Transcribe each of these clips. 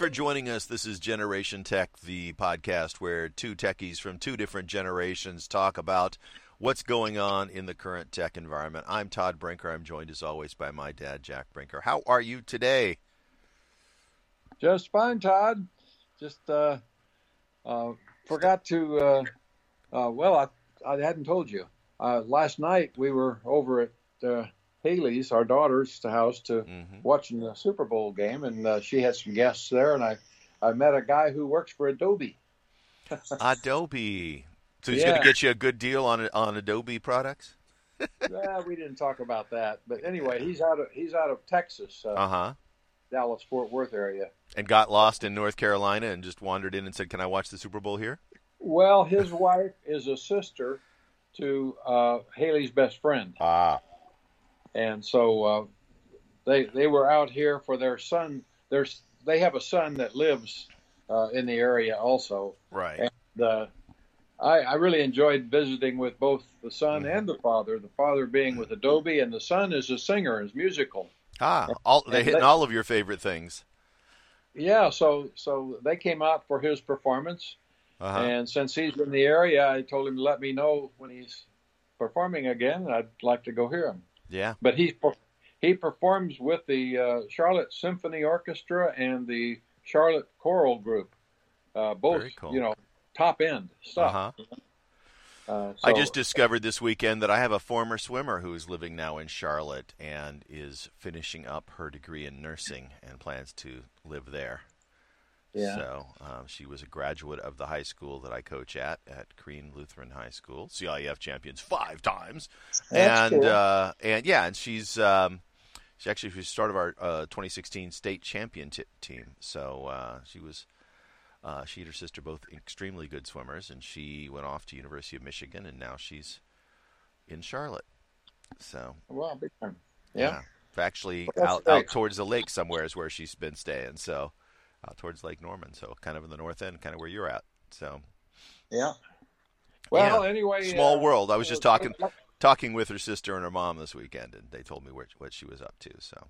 For joining us. This is Generation Tech, the podcast where two techies from two different generations talk about what's going on in the current tech environment. I'm Todd Brinker. I'm joined as always by my dad, Jack Brinker. How are you today? Just fine, Todd. Just uh, uh, forgot to. Uh, uh well, I I hadn't told you. Uh, last night we were over at uh, Haley's, our daughter's house, to mm-hmm. watching the Super Bowl game, and she had some guests there, and I I met a guy who works for Adobe. Adobe. So he's yeah. going to get you a good deal on on Adobe products. yeah, we didn't talk about that, but anyway, he's out of he's out of Texas. Uh huh. Dallas Fort Worth area. And got lost in North Carolina and just wandered in and said, "Can I watch the Super Bowl here?" Well, his wife is a sister to uh, Haley's best friend. Ah. And so uh, they they were out here for their son. There's they have a son that lives uh, in the area also. Right. And uh, I, I really enjoyed visiting with both the son mm-hmm. and the father. The father being with Adobe, and the son is a singer, is musical. Ah, all they hitting all of your favorite things. Yeah, so so they came out for his performance, uh-huh. and since he's in the area, I told him to let me know when he's performing again. I'd like to go hear him. Yeah, but he he performs with the uh, Charlotte Symphony Orchestra and the Charlotte Choral Group, uh, both cool. you know top end stuff. Uh-huh. Uh, so, I just discovered this weekend that I have a former swimmer who is living now in Charlotte and is finishing up her degree in nursing and plans to live there. Yeah. So um, she was a graduate of the high school that I coach at, at Crean Lutheran High School, CIF champions five times, That's and cool. uh, and yeah, and she's um, she actually was start of our uh, 2016 state champion t- team. So uh, she was uh, she and her sister both extremely good swimmers, and she went off to University of Michigan, and now she's in Charlotte. So wow, big time. Yeah, yeah. actually out out towards the lake somewhere is where she's been staying. So out towards Lake Norman, so kind of in the north end, kind of where you're at. So yeah. Well, yeah. anyway, small uh, world. I was just talking talking with her sister and her mom this weekend, and they told me where, what she was up to. So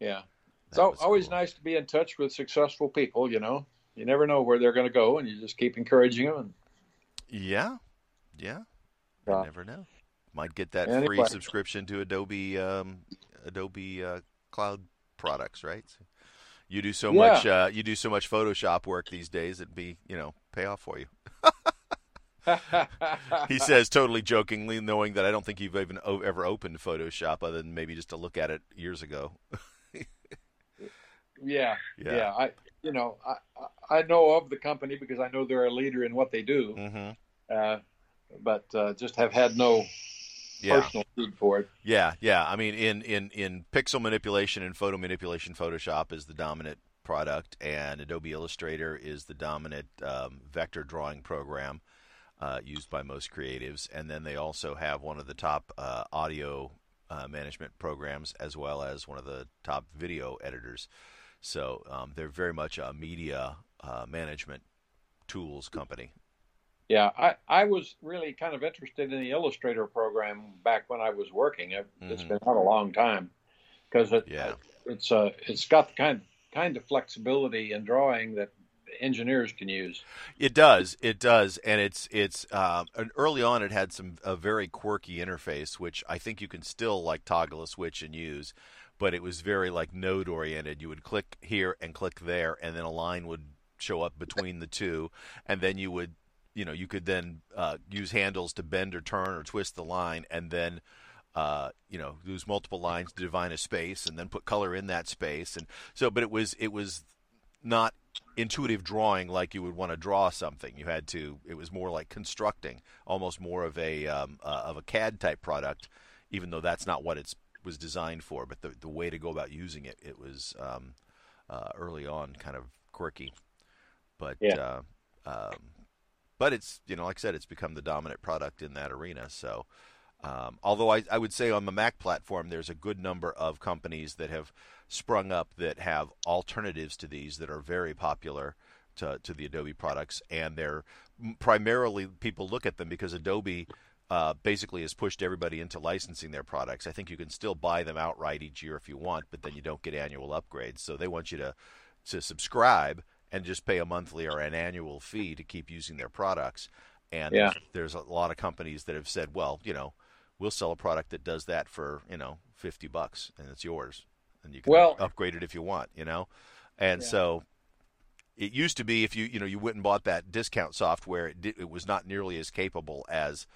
yeah, so always cool. nice to be in touch with successful people. You know you never know where they're going to go, and you just keep encouraging them. And... Yeah, yeah, you uh, never know. Might get that anyway. free subscription to Adobe um, Adobe uh, Cloud products, right? So you do so yeah. much uh, you do so much Photoshop work these days, it'd be you know pay off for you. he says totally jokingly, knowing that I don't think you've even ever opened Photoshop other than maybe just to look at it years ago. yeah, yeah, yeah. I you know, I, I know of the company because I know they're a leader in what they do, mm-hmm. uh, but uh, just have had no yeah. personal for it. Yeah, yeah. I mean, in, in, in pixel manipulation and photo manipulation, Photoshop is the dominant product, and Adobe Illustrator is the dominant um, vector drawing program uh, used by most creatives. And then they also have one of the top uh, audio uh, management programs as well as one of the top video editors. So um, they're very much a media uh, management tools company. Yeah, I, I was really kind of interested in the Illustrator program back when I was working. It, has mm-hmm. been out a long time because it, yeah. it's uh, it's got the kind kind of flexibility in drawing that engineers can use. It does, it does, and it's it's uh, early on it had some a very quirky interface, which I think you can still like toggle a switch and use but it was very like node oriented. You would click here and click there, and then a line would show up between the two, and then you would, you know, you could then uh, use handles to bend or turn or twist the line, and then. Uh, you know, use multiple lines to define a space, and then put color in that space, and so. But it was it was not intuitive drawing like you would want to draw something. You had to. It was more like constructing, almost more of a um, uh, of a CAD type product, even though that's not what it was designed for, but the the way to go about using it, it was um, uh, early on kind of quirky, but yeah. uh, um, but it's you know like I said, it's become the dominant product in that arena. So. Um, although I, I would say on the Mac platform, there's a good number of companies that have sprung up that have alternatives to these that are very popular to, to the Adobe products, and they're primarily people look at them because Adobe uh, basically has pushed everybody into licensing their products. I think you can still buy them outright each year if you want, but then you don't get annual upgrades. So they want you to to subscribe and just pay a monthly or an annual fee to keep using their products. And Yeah. there's, a lot of companies that have said, well, you know, we'll sell a product that does that for you know 50 bucks and it's yours, and you can Well- upgrade it if you want, you know. And Yeah. so it used to be if you you know you went and bought that discount software, it, did, it was not nearly as capable as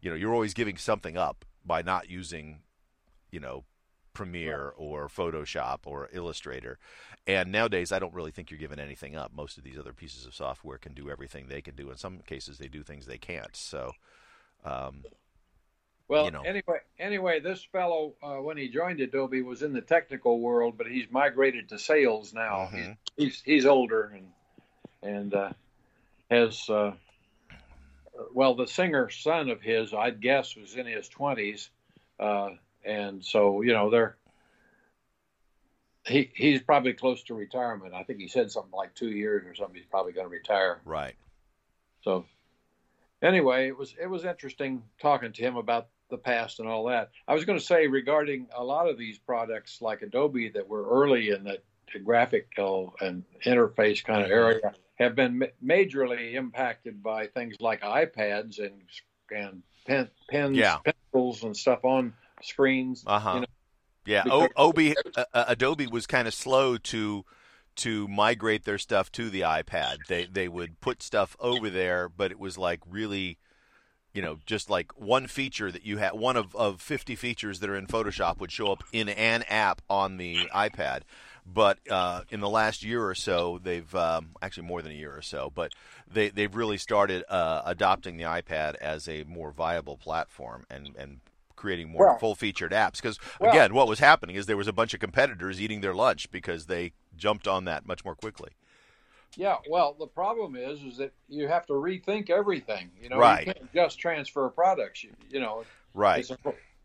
you know you're always giving something up by not using you know Premiere or Photoshop or Illustrator. And nowadays, I don't really think you're giving anything up. Most of these other pieces of software can do everything they can do. In some cases, they do things they can't. So, um, Well, you know. anyway, anyway, this fellow uh, when he joined Adobe was in the technical world, but he's migrated to sales now. Mhm. He's he's older and and uh, has uh, well, the singer son of his, I'd guess, was in his twenties, uh, and so you know they're. He, he's probably close to retirement. I think he said something like two years or something. He's probably going to retire. right. So anyway, it was it was interesting talking to him about the past and all that. I was going to say regarding a lot of these products like Adobe that were early in the graphical and interface kind of mm-hmm. area have been majorly impacted by things like iPads and and pen, pens, Yeah. pencils, and stuff on screens. Uh huh. You know, yeah. O- Obi, uh, uh, Adobe was kind of slow to to migrate their stuff to the iPad. They they would put stuff over there, but it was like really, you know, just like one feature that you had, one of of fifty features that are in Photoshop would show up in an app on the iPad. But uh, in the last year or so, they've um, actually more than a year or so, but they they've really started uh, adopting the iPad as a more viable platform and and creating more Well- full featured apps. Because Well- again, what was happening is there was a bunch of competitors eating their lunch because they jumped on that much more quickly. Yeah, well, the problem is, is that you have to rethink everything. You know, Right. you can't just transfer products. You, you know, Right. a,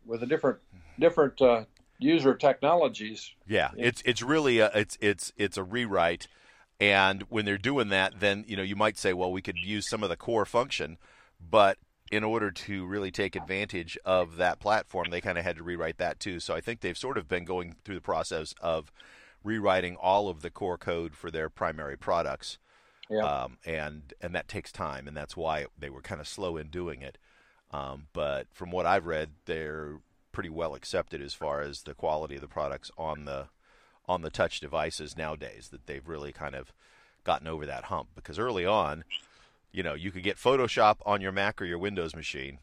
with a different different uh, user technologies. Yeah, it's it's really a, it's it's it's a rewrite, and when they're doing that, then you know you might say, well, we could use some of the core function, but in order to really take advantage of that platform, they kind of had to rewrite that too. So I think they've sort of been going through the process of rewriting all of the core code for their primary products, Yeah. um, and and that takes time, and that's why they were kind of slow in doing it. Um, but from what I've read, they're pretty well accepted as far as the quality of the products on the on the touch devices nowadays. That they've really kind of gotten over that hump because early on, you know, you could get Photoshop on your Mac or your Windows machine,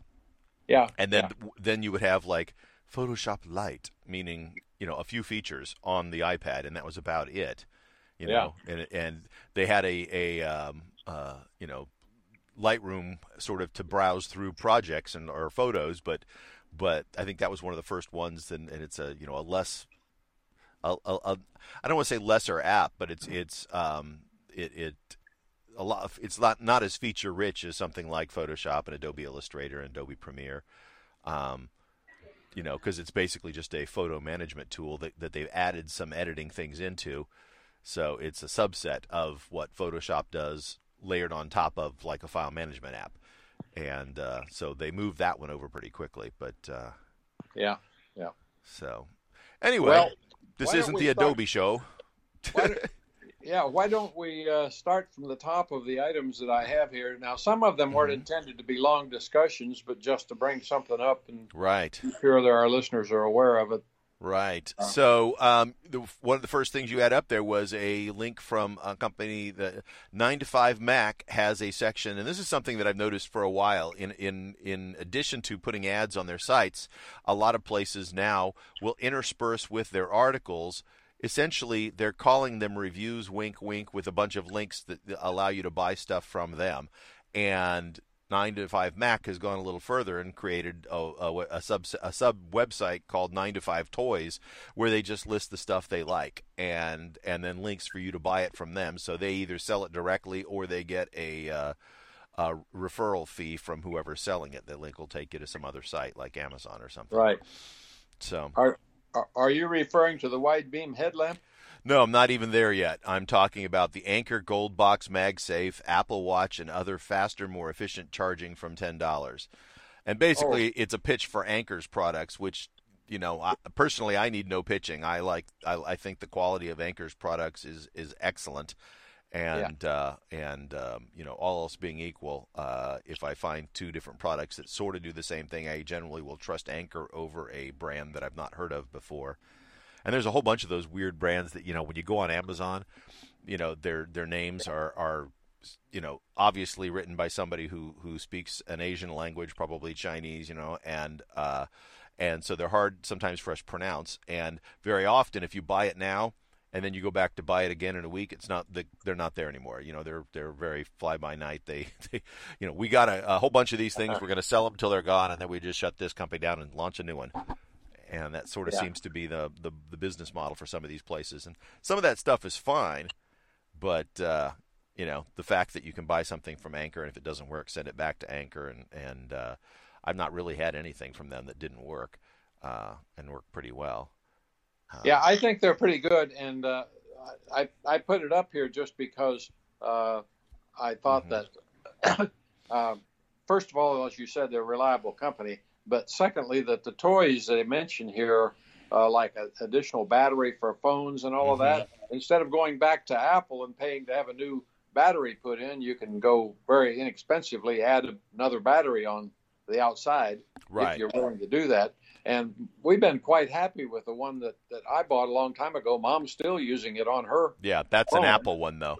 Yeah, and then yeah. then you would have like Photoshop Lite, meaning you know a few features on the iPad, and that was about it. You Yeah. know, and and they had a a um, uh, you know Lightroom sort of to browse through projects and or photos, but but I think that was one of the first ones, and, and it's a you know a less a, a, a I don't want to say lesser app, but it's it's um it it a lot of, it's not not as feature rich as something like Photoshop and Adobe Illustrator and Adobe Premiere. Um, you know, because it's basically just a photo management tool that, that they've added some editing things into. So it's a subset of what Photoshop does layered on top of like a file management app. And uh, so they moved that one over pretty quickly. But uh, yeah, yeah. so anyway, Well, this isn't the start- Adobe show. Why don't- yeah, why don't we uh, start from the top of the items that I have here? Now, some of them weren't Mhm. intended to be long discussions, but just to bring something up and right. be sure that our listeners are aware of it. Right. Uh, So um, the, one of the first things you had up there was a link from a company, the Nine to Five Mac has a section, and this is something that I've noticed for a while. In in in addition to putting ads on their sites, a lot of places now will intersperse with their articles. Essentially, they're calling them reviews, wink, wink, with a bunch of links that allow you to buy stuff from them. And 9 to 5 Mac has gone a little further and created a, a, a sub a sub website called 9 to 5 Toys where they just list the stuff they like and and then links for you to buy it from them so they either sell it directly or they get a uh, a referral fee from whoever's selling it. That link will take you to some other site like Amazon or something. Right. So Are, are you referring to the wide beam headlamp? no, I'm not even there yet. I'm talking about the Anker Gold Box MagSafe, Apple Watch, and other faster, more efficient charging from ten dollars. And oh. basically, it's a pitch for Anker's products, which you know, I, personally, I need no pitching. I like, I, I think the quality of Anker's products is is excellent, and yeah. uh, and um, you know, all else being equal, uh, if I find two different products that sort of do the same thing, I generally will trust Anker over a brand that I've not heard of before. And there's a whole bunch of those weird brands that you know when you go on Amazon, you know their their names are are you know obviously written by somebody who who speaks an Asian language, probably Chinese, you know, and uh, and so they're hard sometimes for us to pronounce. And very often, if you buy it now and then you go back to buy it again in a week, it's not the, they're not there anymore. You know, they're they're very fly by night. They, they, you know, we got a, a whole bunch of these things. We're going to sell them until they're gone, and then we just shut this company down and launch a new one. And that sort of yeah. seems to be the, the the business model for some of these places. And some of that stuff is fine, but uh, you know, the fact that you can buy something from Anker and if it doesn't work, send it back to Anker. and and uh, I've not really had anything from them that didn't work uh, and work pretty well. Uh, yeah, I think they're pretty good, and uh, I I put it up here just because uh, I thought mm-hmm. that um, first of all, as you said, they're a reliable company, but secondly, that the toys they mention here. Uh, like an additional battery for phones and all mm-hmm. of that. Instead of going back to Apple and paying to have a new battery put in, you can go very inexpensively add another battery on the outside right. if you're willing to do that. And we've been quite happy with the one that, that I bought a long time ago. Mom's still using it on her. Yeah, that's phone. an Apple one though.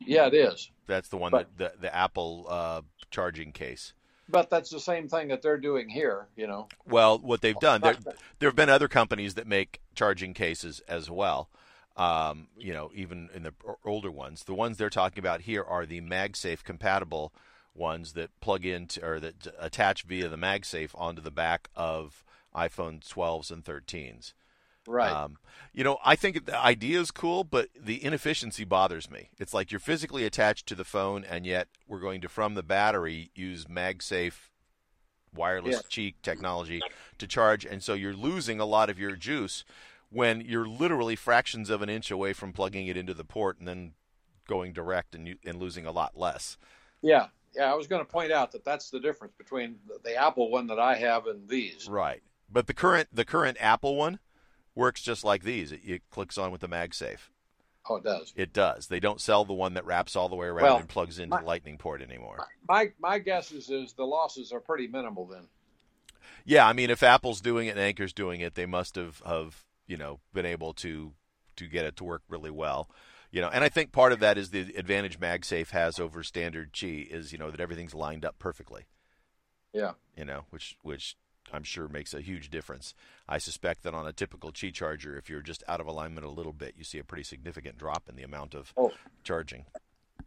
Yeah, it is. That's the one but, that the, the Apple uh, charging case. But that's the same thing that they're doing here, you know. Well, what they've done, there there have been other companies that make charging cases as well. Um, you know, even in the older ones. The ones they're talking about here are the MagSafe compatible ones that plug into or that attach via the MagSafe onto the back of iPhone 12s and 13s. Right. Um, you know, I think the idea is cool, but the inefficiency bothers me. It's like you're physically attached to the phone, and yet we're going to, from the battery, use MagSafe wireless yeah. Qi technology to charge, and so you're losing a lot of your juice when you're literally fractions of an inch away from plugging it into the port and then going direct and, and losing a lot less. Yeah, yeah, I was going to point out that that's the difference between the, the, Apple one that I have and these. Right, but the current the current Apple one works just like these. It, it clicks on with the MagSafe. Oh, it does. It does. They don't sell the one that wraps all the way around well, and plugs into my, the Lightning port anymore. My my guess is is the losses are pretty minimal then. Yeah, I mean, if Apple's doing it and Anker's doing it, they must have have you know been able to to get it to work really well you know, and I think part of that is the advantage MagSafe has over standard Qi is you know that everything's lined up perfectly. Yeah. You know, which which I'm sure makes a huge difference. I suspect that on a typical Qi charger, if you're just out of alignment a little bit, you see a pretty significant drop in the amount of oh. charging.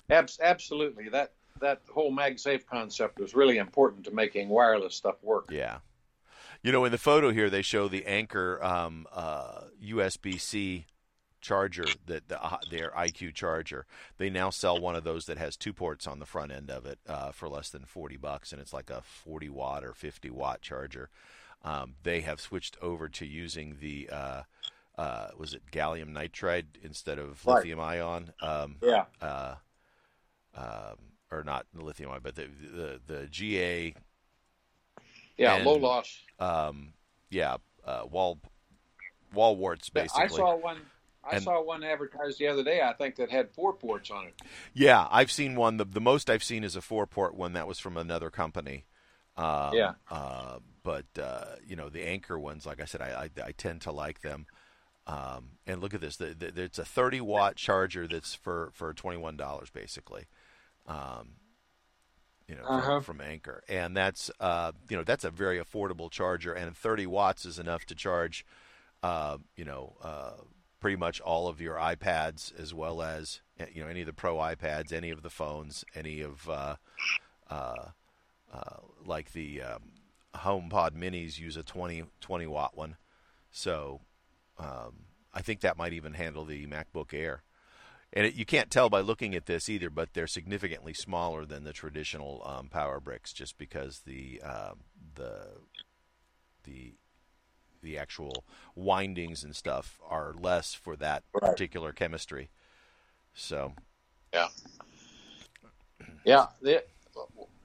Abs- absolutely. That that whole MagSafe concept was really important to making wireless stuff work. Yeah. You know, in the photo here, they show the Anker um, uh, USB-C charger that the, uh, their IQ charger. They now sell one of those that has two ports on the front end of it uh, for less than forty bucks, and it's like a forty watt or fifty watt charger. Um, they have switched over to using the uh, uh was it gallium nitride instead of right. lithium ion? Um, yeah. Uh, um, or not lithium ion, but the the, the GA. Yeah, and, low loss. Um, yeah, uh, wall wall warts basically. I saw one I and, saw one advertised the other day. I think that had four ports on it. Yeah, I've seen one. The, the most I've seen is a four port one that was from another company. Um, yeah. Uh, but uh, you know the Anker ones, like I said, I, I, I tend to like them. Um, and look at this. The, the, it's a 30 watt charger that's for for 21 dollars basically. Um, you know, uh-huh. from, from, Anker, and that's uh, you know that's a very affordable charger, and 30 watts is enough to charge, uh, you know, uh, pretty much all of your iPads as well as you know any of the Pro iPads, any of the phones, any of uh, uh, uh, like the um, HomePod Minis use a 20, 20 watt one. So um, I think that might even handle the MacBook Air. And it, you can't tell by looking at this either, but they're significantly smaller than the traditional um, Power Bricks, just because the um, the the the actual windings and stuff are less for that right. particular chemistry. So, yeah, yeah. The,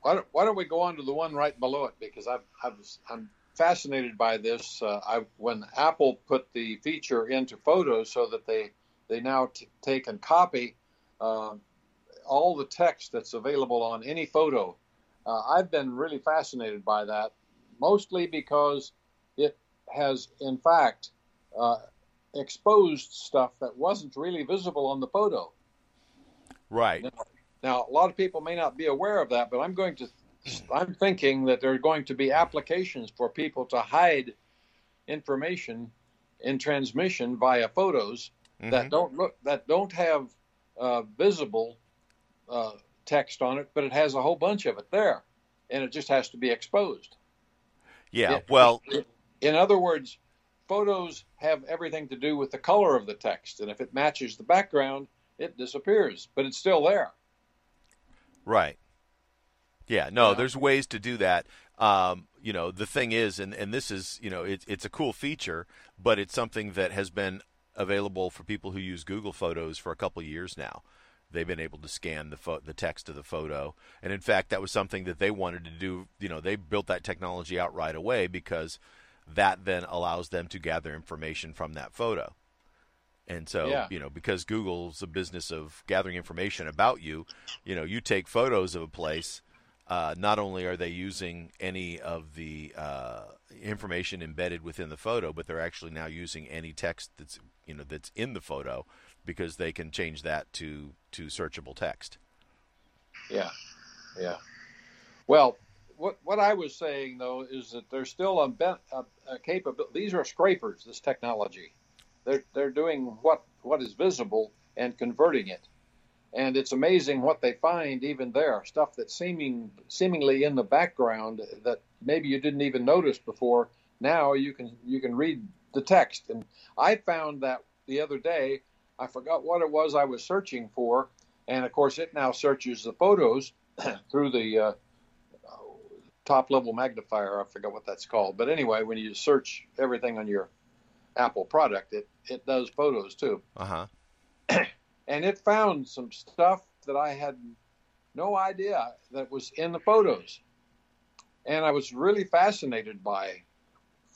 why, don't, why don't we go on to the one right below it because I've, I've I'm fascinated by this. Uh, I, when Apple put the feature into Photos so that they they now t- take and copy uh, all the text that's available on any photo. Uh, I've been really fascinated by that, mostly because it has, in fact, uh, exposed stuff that wasn't really visible on the photo. Right. Now, now, a lot of people may not be aware of that, but I'm going to, I'm thinking that there are going to be applications for people to hide information in transmission via photos mm-hmm. that don't look that don't have uh, visible uh, text on it, but it has a whole bunch of it there, and it just has to be exposed. Yeah. It, well, it, in other words, photos have everything to do with the color of the text, and if it matches the background, it disappears, but it's still there. Right. Yeah. No, yeah. there's ways to do that. Um, you know, the thing is, and, and this is, you know, it, it's a cool feature, but it's something that has been available for people who use Google Photos for a couple years now. They've been able to scan the fo- the text of the photo, and in fact, that was something that they wanted to do. You know, they built that technology out right away because that then allows them to gather information from that photo. And so, yeah. you know, because Google's a business of gathering information about you, you know, you take photos of a place. Uh, not only are they using any of the uh, information embedded within the photo, but they're actually now using any text that's you know that's in the photo because they can change that to to searchable text. Yeah, yeah. Well, what what I was saying though is that there's still a, a, a capability. These are scrapers. This technology, they're they're doing what what is visible and converting it, and it's amazing what they find even there. Stuff that's seeming seemingly in the background that maybe you didn't even notice before. Now you can you can read the text, and I found that the other day. I forgot what it was I was searching for, and of course it now searches the photos through the uh, top level magnifier. I forgot what that's called, but anyway, when you search everything on your Apple product, it it does photos too. Uh huh. and it found some stuff that I had no idea that was in the photos and I was really fascinated by.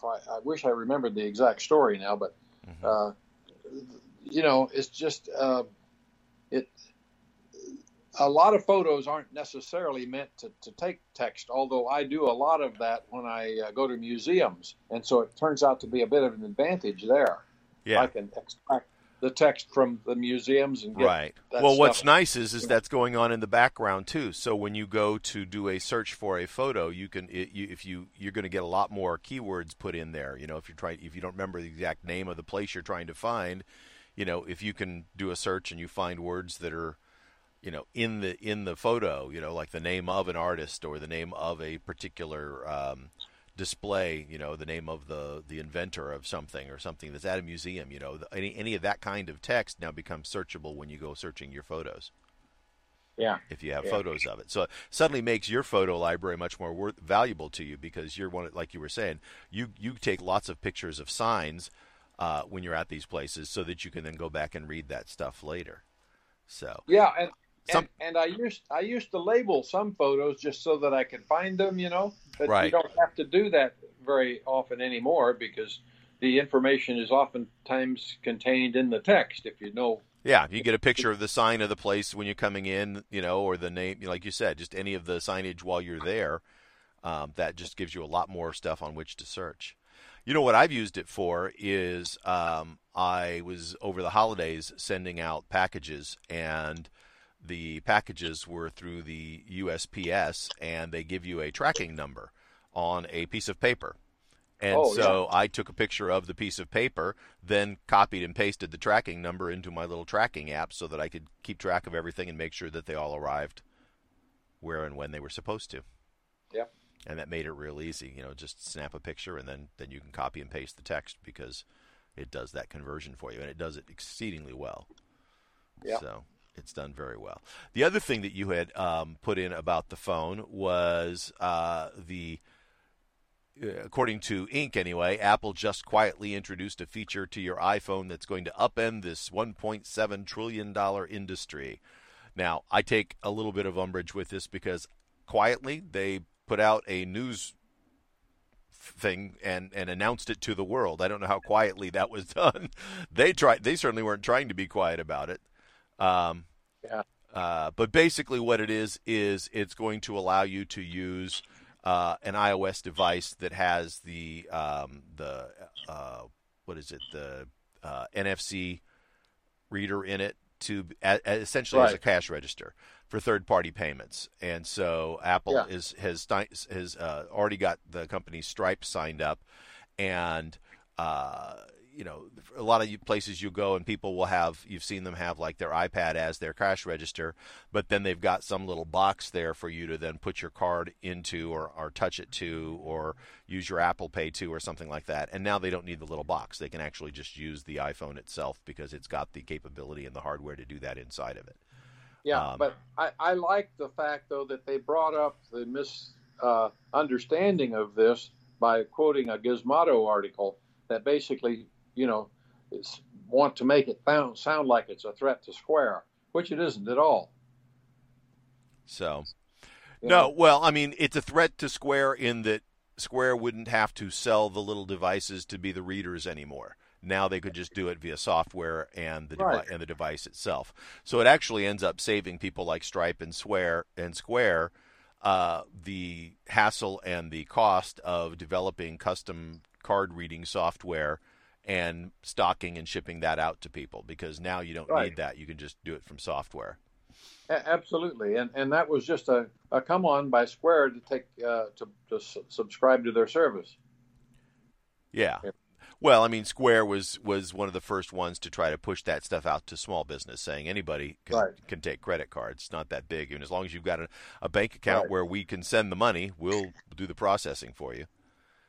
I wish I remembered the exact story now, but mm-hmm. uh, you know, it's just uh, it. A lot of photos aren't necessarily meant to, to take text, although I do a lot of that when I uh, go to museums, and so it turns out to be a bit of an advantage there. Yeah, I can extract the text from the museums and right. well, what's nice is is that's going on in the background too. So when you go to do a search for a photo, you can it, you, if you you're going to get a lot more keywords put in there. You know, if you're trying if you don't remember the exact name of the place you're trying to find, you know, if you can do a search and you find words that are you know in the in the photo, you know, like the name of an artist or the name of a particular um, display, you know, the name of the the inventor of something or something that's at a museum, you know, the, any any of that kind of text now becomes searchable when you go searching your photos. Yeah. If you have yeah. photos of it, so it suddenly makes your photo library much more worth, valuable to you because you're one like you were saying, you you take lots of pictures of signs uh, when you're at these places, so that you can then go back and read that stuff later. So yeah, and some, and, and, I used I used to label some photos just so that I could find them, you know. But right. you don't have to do that very often anymore because the information is oftentimes contained in the text if you know. Yeah, you get a picture of the sign of the place when you're coming in, you know, or the name, like you said, just any of the signage while you're there. Um, that just gives you a lot more stuff on which to search. You know what I've used it for is um, I was over the holidays sending out packages and the packages were through the USPS, and they give you a tracking number on a piece of paper. And oh, so yeah. I took a picture of the piece of paper, then copied and pasted the tracking number into my little tracking app so that I could keep track of everything and make sure that they all arrived where and when they were supposed to. Yeah. And that made it real easy. You know, just snap a picture and then, then you can copy and paste the text because it does that conversion for you, and it does it exceedingly well. Yeah. So it's done very well. The other thing that you had um, put in about the phone was uh, the, uh, according to Inc. anyway, Apple just quietly introduced a feature to your iPhone that's going to upend this 1.7 trillion dollar industry. Now, I take a little bit of umbrage with this because quietly they put out a news thing and and announced it to the world. I don't know how quietly that was done. they tried. They certainly weren't trying to be quiet about it. Um, yeah. Uh, but basically, what it is is it's going to allow you to use uh, an iOS device that has the um, the uh, what is it the uh, NFC reader in it to essentially right. as a cash register for third party payments. And so Apple yeah. is has has uh, already got the company Stripe signed up, and uh, you know, a lot of places you go and people will have, you've seen them have like their iPad as their cash register, but then they've got some little box there for you to then put your card into or, or touch it to or use your Apple Pay to or something like that. And now they don't need the little box. They can actually just use the iPhone itself because it's got the capability and the hardware to do that inside of it. Yeah, um, but I, I like the fact, though, that they brought up the misunderstanding uh, of this by quoting a Gizmodo article that basically you know, want to make it sound, sound like it's a threat to Square, which it isn't at all. So, you no, know? well, I mean, it's a threat to Square in that Square wouldn't have to sell the little devices to be the readers anymore. Now they could just do it via software and the right. devi- and the device itself. So it actually ends up saving people like Stripe and Square and Square uh, the hassle and the cost of developing custom card reading software and stocking and shipping that out to people because now you don't right. need that. You can just do it from software. A- absolutely, and and that was just a, a come on by Square to take uh, to to subscribe to their service. Yeah. yeah. Well, I mean, Square was was one of the first ones to try to push that stuff out to small business, saying anybody can, right. can take credit cards. It's not that big, and as long as you've got a, a bank account right. where we can send the money, we'll do the processing for you.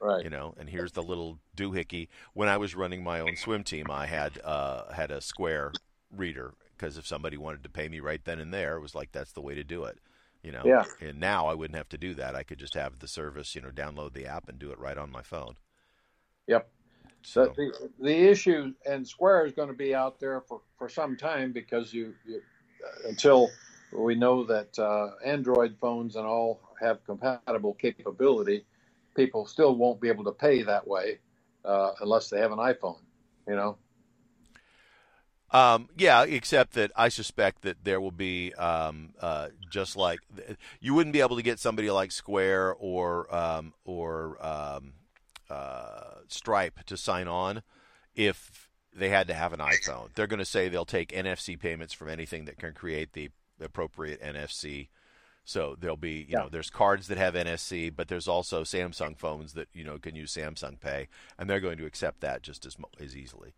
Right. You know, and here's the little doohickey. When I was running my own swim team, I had uh, had a Square reader because if somebody wanted to pay me right then and there, it was like that's the way to do it. You know. Yeah. And now I wouldn't have to do that. I could just have the service, you know, download the app and do it right on my phone. Yep. So the, the issue and Square is going to be out there for, for some time because you, you uh, until we know that uh, Android phones and all have compatible capability people still won't be able to pay that way uh, unless they have an iPhone. You know. Um, yeah, except that I suspect that there will be um, uh, just like you wouldn't be able to get somebody like Square or um, or um, uh, Stripe to sign on if they had to have an iPhone. They're going to say they'll take NFC payments from anything that can create the appropriate NFC so there'll be, you yeah. know, there's cards that have NFC, but there's also Samsung phones that you know can use Samsung Pay, and they're going to accept that just as as easily.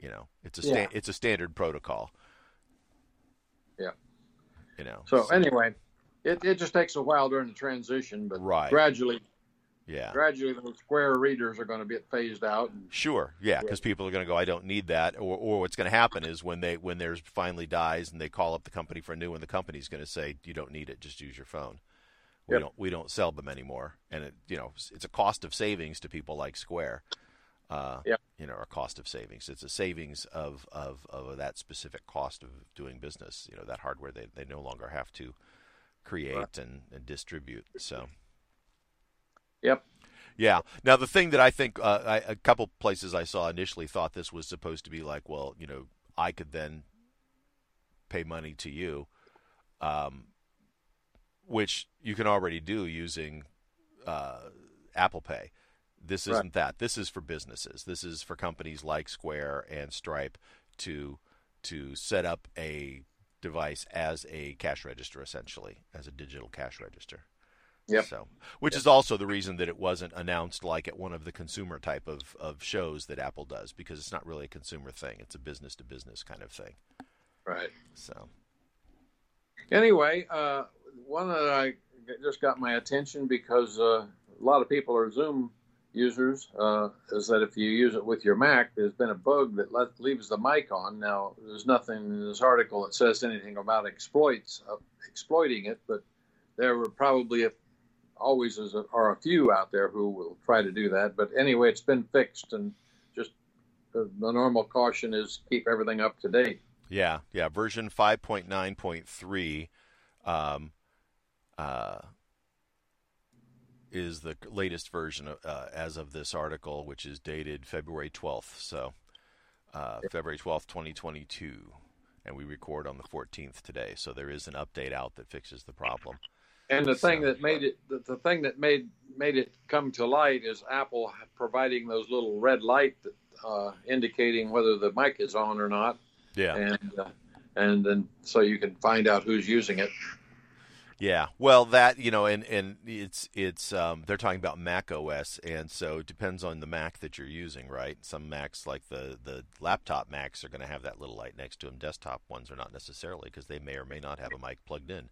You know, it's a sta- yeah. it's a standard protocol. Yeah. You know. So, so, anyway, it it just takes a while during the transition, but right. gradually yeah. Gradually, those square readers are going to get phased out. And, sure. Yeah, because people are going to go, I don't need that. Or, or what's going to happen is when they when theirs finally dies and they call up the company for a new one, the company's going to say, you don't need it, just use your phone. We yep. don't we don't sell them anymore, and it you know it's a cost of savings to people like Square. Uh, yeah. You know, a cost of savings. It's a savings of, of, of that specific cost of doing business. You know, that hardware they, they no longer have to create right. and, and distribute. So. Yep. Yeah. Now the thing that I think uh, I, a couple places I saw initially thought this was supposed to be like, well, you know, I could then pay money to you, um, which you can already do using uh, Apple Pay. This isn't right. that. This is for businesses. This is for companies like Square and Stripe to to set up a device as a cash register, essentially, as a digital cash register. Yep. So, which yep. is also the reason that it wasn't announced like at one of the consumer type of, of shows that Apple does because it's not really a consumer thing; it's a business to business kind of thing. Right. So. Anyway, uh, one that I just got my attention because uh, a lot of people are Zoom users uh, is that if you use it with your Mac, there's been a bug that let, leaves the mic on. Now, there's nothing in this article that says anything about exploits uh, exploiting it, but there were probably a always is a, are a few out there who will try to do that. But anyway, it's been fixed, and just the, the normal caution is keep everything up to date. Yeah, yeah. Version five point nine point three. Um, uh, is the latest version of, uh, as of this article, which is dated February 12th. So, uh, February 12th, 2022. And we record on the 14th today. So, there is an update out that fixes the problem. And the thing so. that made it, the, the, thing that made made it come to light is Apple providing those little red light that, uh, indicating whether the mic is on or not. Yeah. And uh, and then so you can find out who's using it. Yeah, well, that you know, and and it's it's um, they're talking about Mac OS, and so it depends on the Mac that you're using, right? Some Macs, like the the laptop Macs, are going to have that little light next to them. Desktop ones are not necessarily because they may or may not have a mic plugged in.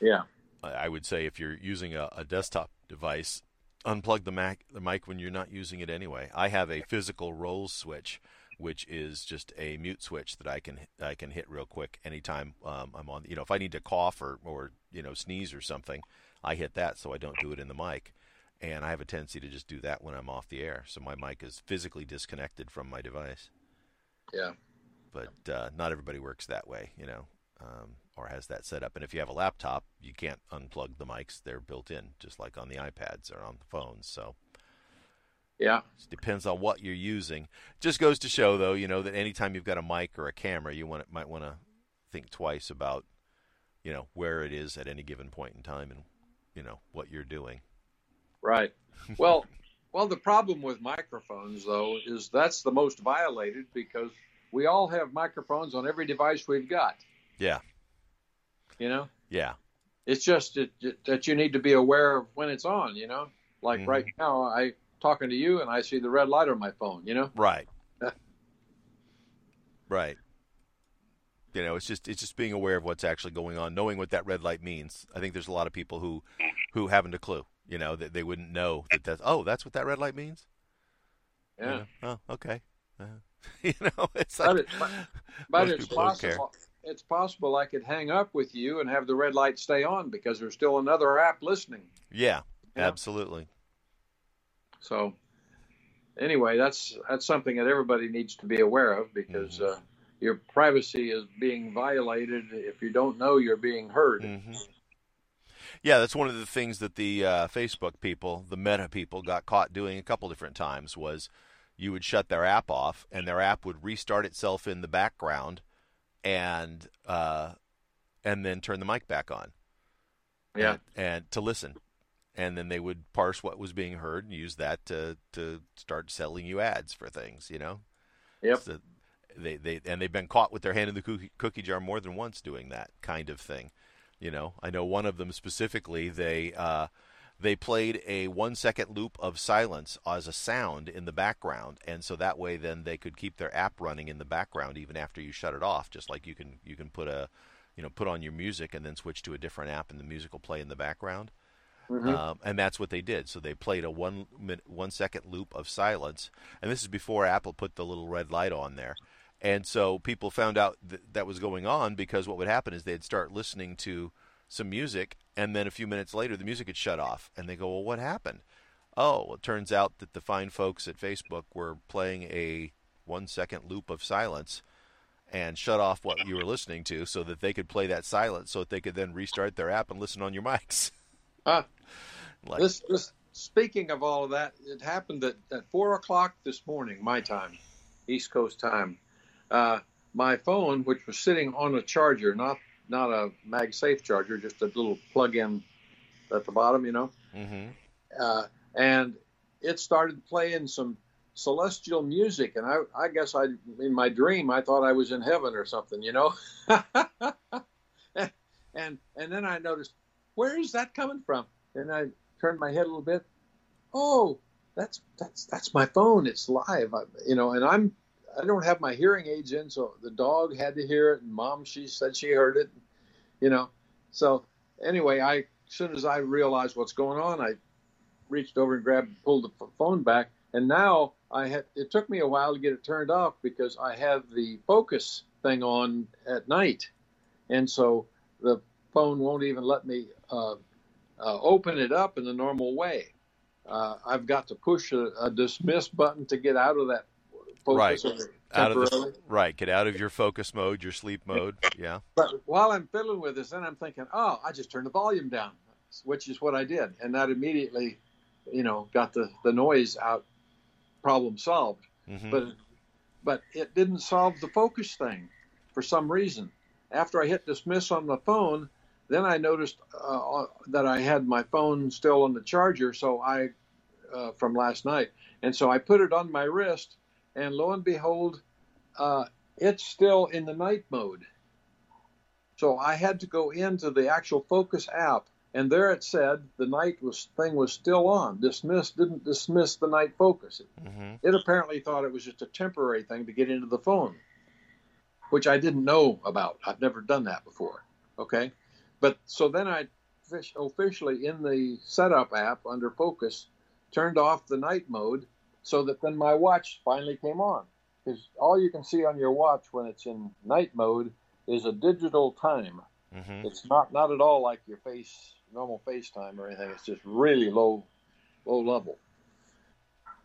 Yeah, I would say if you're using a, a desktop device, unplug the Mac the mic when you're not using it anyway. I have a physical roll switch which is just a mute switch that I can I can hit real quick anytime um, I'm on. You know, if I need to cough or or you know sneeze or something, I hit that so I don't do it in the mic. And I have a tendency to just do that when I'm off the air, so my mic is physically disconnected from my device. Yeah. But uh, not everybody works that way, you know, um, or has that set up. And if you have a laptop, you can't unplug the mics; they're built in, just like on the iPads or on the phones. So yeah. It depends on what you're using. Just goes to show, though, you know, that anytime you've got a mic or a camera, you want might want to think twice about, you know, where it is at any given point in time and, you know, what you're doing. Right. Well, well, the problem with microphones, though, is that's the most violated because we all have microphones on every device we've got. Yeah. You know. Yeah. It's just that, that you need to be aware of when it's on. You know, like mm-hmm. right now, I talking to you and I see the red light on my phone, you know? Right. right. You know, it's just it's just being aware of what's actually going on, knowing what that red light means. I think there's a lot of people who who haven't a clue. You know, that they wouldn't know that that's oh, that's what that red light means. Yeah. You know? Oh, okay. Uh, you know, it's like, but, it, but, but it's possible. It's possible I could hang up with you and have the red light stay on because there's still another app listening. Yeah, yeah. absolutely. So anyway, that's that's something that everybody needs to be aware of because mm-hmm. uh, your privacy is being violated if you don't know you're being heard. Mm-hmm. Yeah, that's one of the things that the uh, Facebook people, the Meta people, got caught doing a couple different times. Was you would shut their app off, and their app would restart itself in the background, and uh, and then turn the mic back on. Yeah, and, and to listen and then they would parse what was being heard and use that to to start selling you ads for things, you know. Yep. So they they and they've been caught with their hand in the cookie, cookie jar more than once doing that kind of thing. You know, I know one of them specifically. They uh, they played a one second loop of silence as a sound in the background, and so that way then they could keep their app running in the background even after you shut it off. Just like you can you can put a you know put on your music and then switch to a different app and the music will play in the background. Mm-hmm. Um, and that's what they did. So they played a one minute, one second loop of silence, and this is before Apple put the little red light on there. And so people found out that that was going on because what would happen is they'd start listening to some music, and then a few minutes later the music had shut off, and they go, "Well, what happened?" Oh, it turns out that the fine folks at Facebook were playing a one second loop of silence and shut off what you were listening to so that they could play that silence so that they could then restart their app and listen on your mics. Huh. Like, this, this, speaking of all of that, it happened that at four o'clock this morning, my time, East Coast time. Uh, my phone, which was sitting on a charger, not not a MagSafe charger, just a little plug-in at the bottom, you know. Mm-hmm. Uh, and it started playing some celestial music, and I, I guess I, in my dream, I thought I was in heaven or something, you know. and and then I noticed where is that coming from? And I turned my head a little bit. Oh, that's that's that's my phone. It's live. I, you know, and I'm I don't have my hearing aids in, so the dog had to hear it, and mom she said she heard it. You know, so anyway, I as soon as I realized what's going on, I reached over and grabbed pulled the phone back, and now I had. It took me a while to get it turned off because I have the focus thing on at night, and so the phone won't even let me uh, uh, open it up in the normal way. Uh, I've got to push a, a, dismiss button to get out of that focus right. Out of the, right, get out of your focus mode, your sleep mode. Yeah. But while I'm fiddling with this, then I'm thinking, oh, I just turned the volume down. which is what I did, and that immediately, you know, got the the noise out. Problem solved. Mhm. But but it didn't solve the focus thing for some reason. After I hit dismiss on the phone, then I noticed uh, that I had my phone still on the charger, so I uh, from last night, and so I put it on my wrist, and lo and behold, uh, it's still in the night mode. So I had to go into the actual Focus app, and there it said the night was thing was still on. Dismiss didn't dismiss the night focus. It, Mhm. it apparently thought it was just a temporary thing to get into the phone, which I didn't know about. I've never done that before. Okay, but so then I officially in the setup app under Focus turned off the night mode, so that then my watch finally came on. Because all you can see on your watch when it's in night mode is a digital time. Mhm. It's not not at all like your face normal FaceTime or anything. It's just really low low level.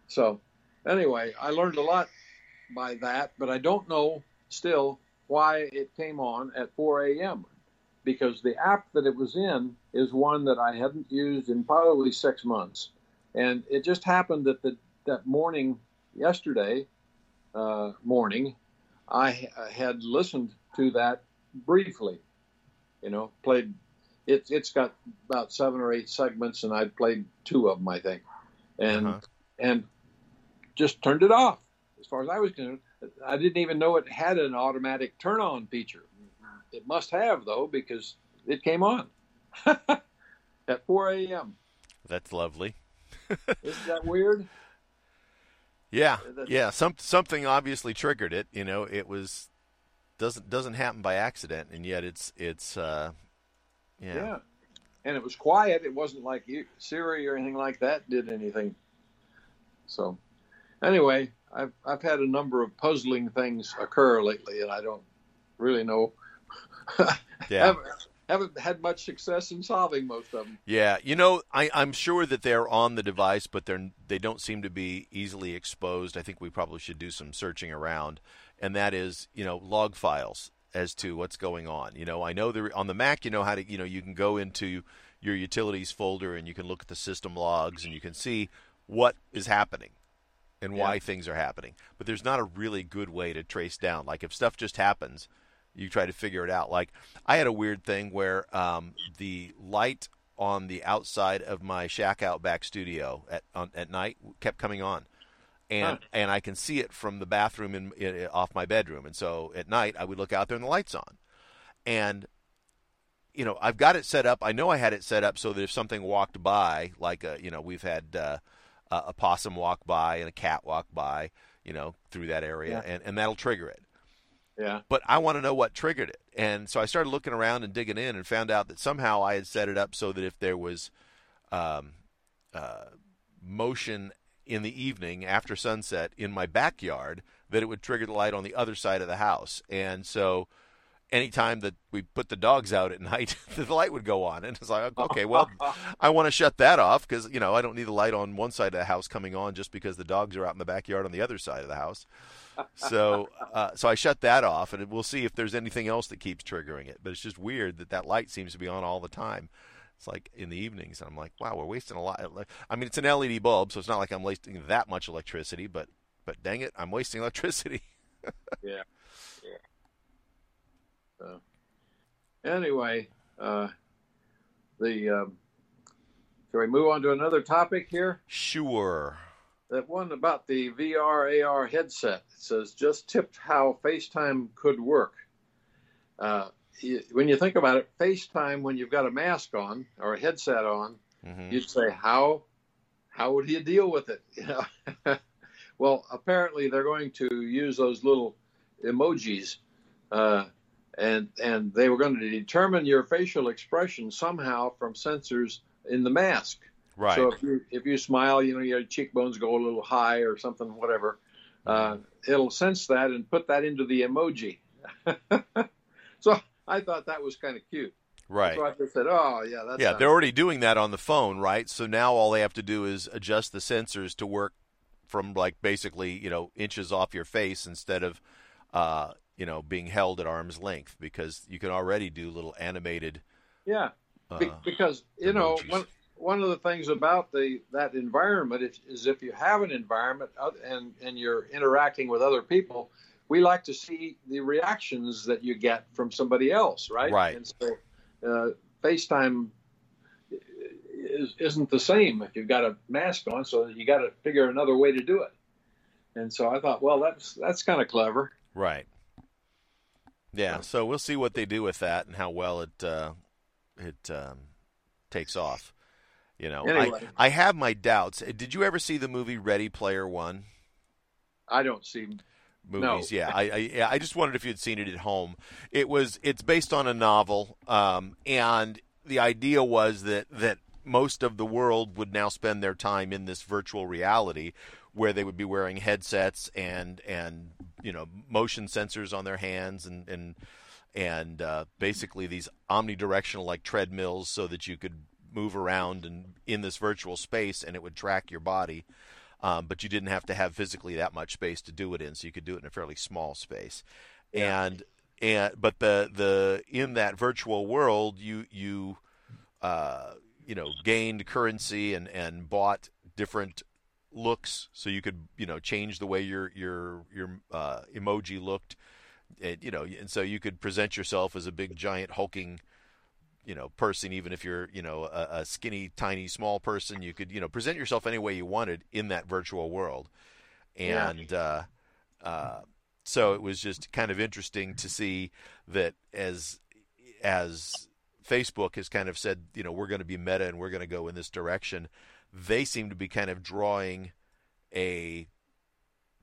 So anyway, I learned a lot by that, but I don't know still why it came on at 4 a.m. because the app that it was in is one that I hadn't used in probably six months, and it just happened that the that morning yesterday uh, morning I, had listened to that briefly, you know, played. It's it's got about seven or eight segments, and I played two of them, I think, and Uh-huh. and just turned it off. As far as I was concerned, I didn't even know it had an automatic turn on feature. It must have though, because it came on at 4 a.m. That's lovely. Isn't that weird? Yeah, yeah. Some something obviously triggered it. You know, it was doesn't doesn't happen by accident, and yet it's it's uh, yeah. Yeah. And it was quiet. It wasn't like Siri or anything like that did anything. So, anyway, I've I've had a number of puzzling things occur lately, and I don't really know. Yeah. haven't, haven't had much success in solving most of them. Yeah, you know, I, I'm sure that they're on the device, but they're they don't seem to be easily exposed. I think we probably should do some searching around, and that is, you know, log files as to what's going on. You know, I know there on the Mac, you know how to, you know, you can go into your utilities folder and you can look at the system logs and you can see what is happening and why Yeah. things are happening. But there's not a really good way to trace down. Like if stuff just happens, you try to figure it out. Like I had a weird thing where um, the light on the outside of my shack out back studio at on, at night kept coming on, and Huh. and I can see it from the bathroom in, in off my bedroom. And so at night I would look out there and the lights on, and you know I've got it set up. I know I had it set up so that if something walked by, like a, you know we've had uh, a a possum walk by and a cat walk by, you know through that area, Yeah. and and that'll trigger it Yeah. but I want to know what triggered it. And so I started looking around and digging in and found out that somehow I had set it up so that if there was um, uh, motion in the evening after sunset in my backyard, that it would trigger the light on the other side of the house. And so anytime that we put the dogs out at night, the light would go on. And it's like, okay, well, I want to shut that off because, you know, I don't need the light on one side of the house coming on just because the dogs are out in the backyard on the other side of the house. So, uh, so I shut that off, and we'll see if there's anything else that keeps triggering it. But it's just weird that that light seems to be on all the time. It's like in the evenings, and I'm like, wow, we're wasting a lot. I mean, it's an LED bulb, so it's not like I'm wasting that much electricity. But, but dang it, I'm wasting electricity. yeah. Yeah. So, anyway, uh, the um, shall we move on to another topic here? Sure. That one about the VR AR headset. It says just tipped how FaceTime could work. Uh, when you think about it, FaceTime when you've got a mask on or a headset on, hmm you'd say how how would you deal with it you know well apparently they're going to use those little emojis uh, and and they were going to determine your facial expression somehow from sensors in the mask Right. so if you if you smile you know your cheekbones go a little high or something whatever uh, it'll sense that and put that into the emoji so i thought that was kind of cute right. so i just said oh yeah that's Yeah, they're already doing that on the phone, right? So now all they have to do is adjust the sensors to work from like basically, you know, inches off your face instead of uh, you know, being held at arm's length because you can already do little animated yeah Be- because you know one one of the things about the that environment is, is if you have an environment and and you're interacting with other people, we like to see the reactions that you get from somebody else, right? Right. And so uh, FaceTime is, isn't the same if you've got a mask on, so you got to figure another way to do it. And so I thought, well, that's that's kind of clever. Right. Yeah. So we'll see what they do with that and how well it uh, it um, takes off. You know, Anyway. I I have my doubts. Uh, Did you ever see the movie Ready Player One? I don't see. movies. No. Yeah, I, I yeah, I just wondered if you'd seen it at home. It was it's based on a novel, um, and the idea was that that most of the world would now spend their time in this virtual reality, where they would be wearing headsets and and you know motion sensors on their hands and and and uh, basically these omnidirectional like treadmills, so that you could move around and in this virtual space, and it would track your body um, but you didn't have to have physically that much space to do it in, so you could do it in a fairly small space. Yeah. And and but the the in that virtual world, you you uh, you know gained currency and and bought different looks, so you could you know change the way your your your uh, emoji looked. And, you know, and so you could present yourself as a big, giant, hulking you know person even if you're you know a, a skinny tiny small person you could you know present yourself any way you wanted in that virtual world Yeah. and uh, uh, so it was just kind of interesting to see that as as Facebook has kind of said you know we're going to be meta and we're going to go in this direction they seem to be kind of drawing a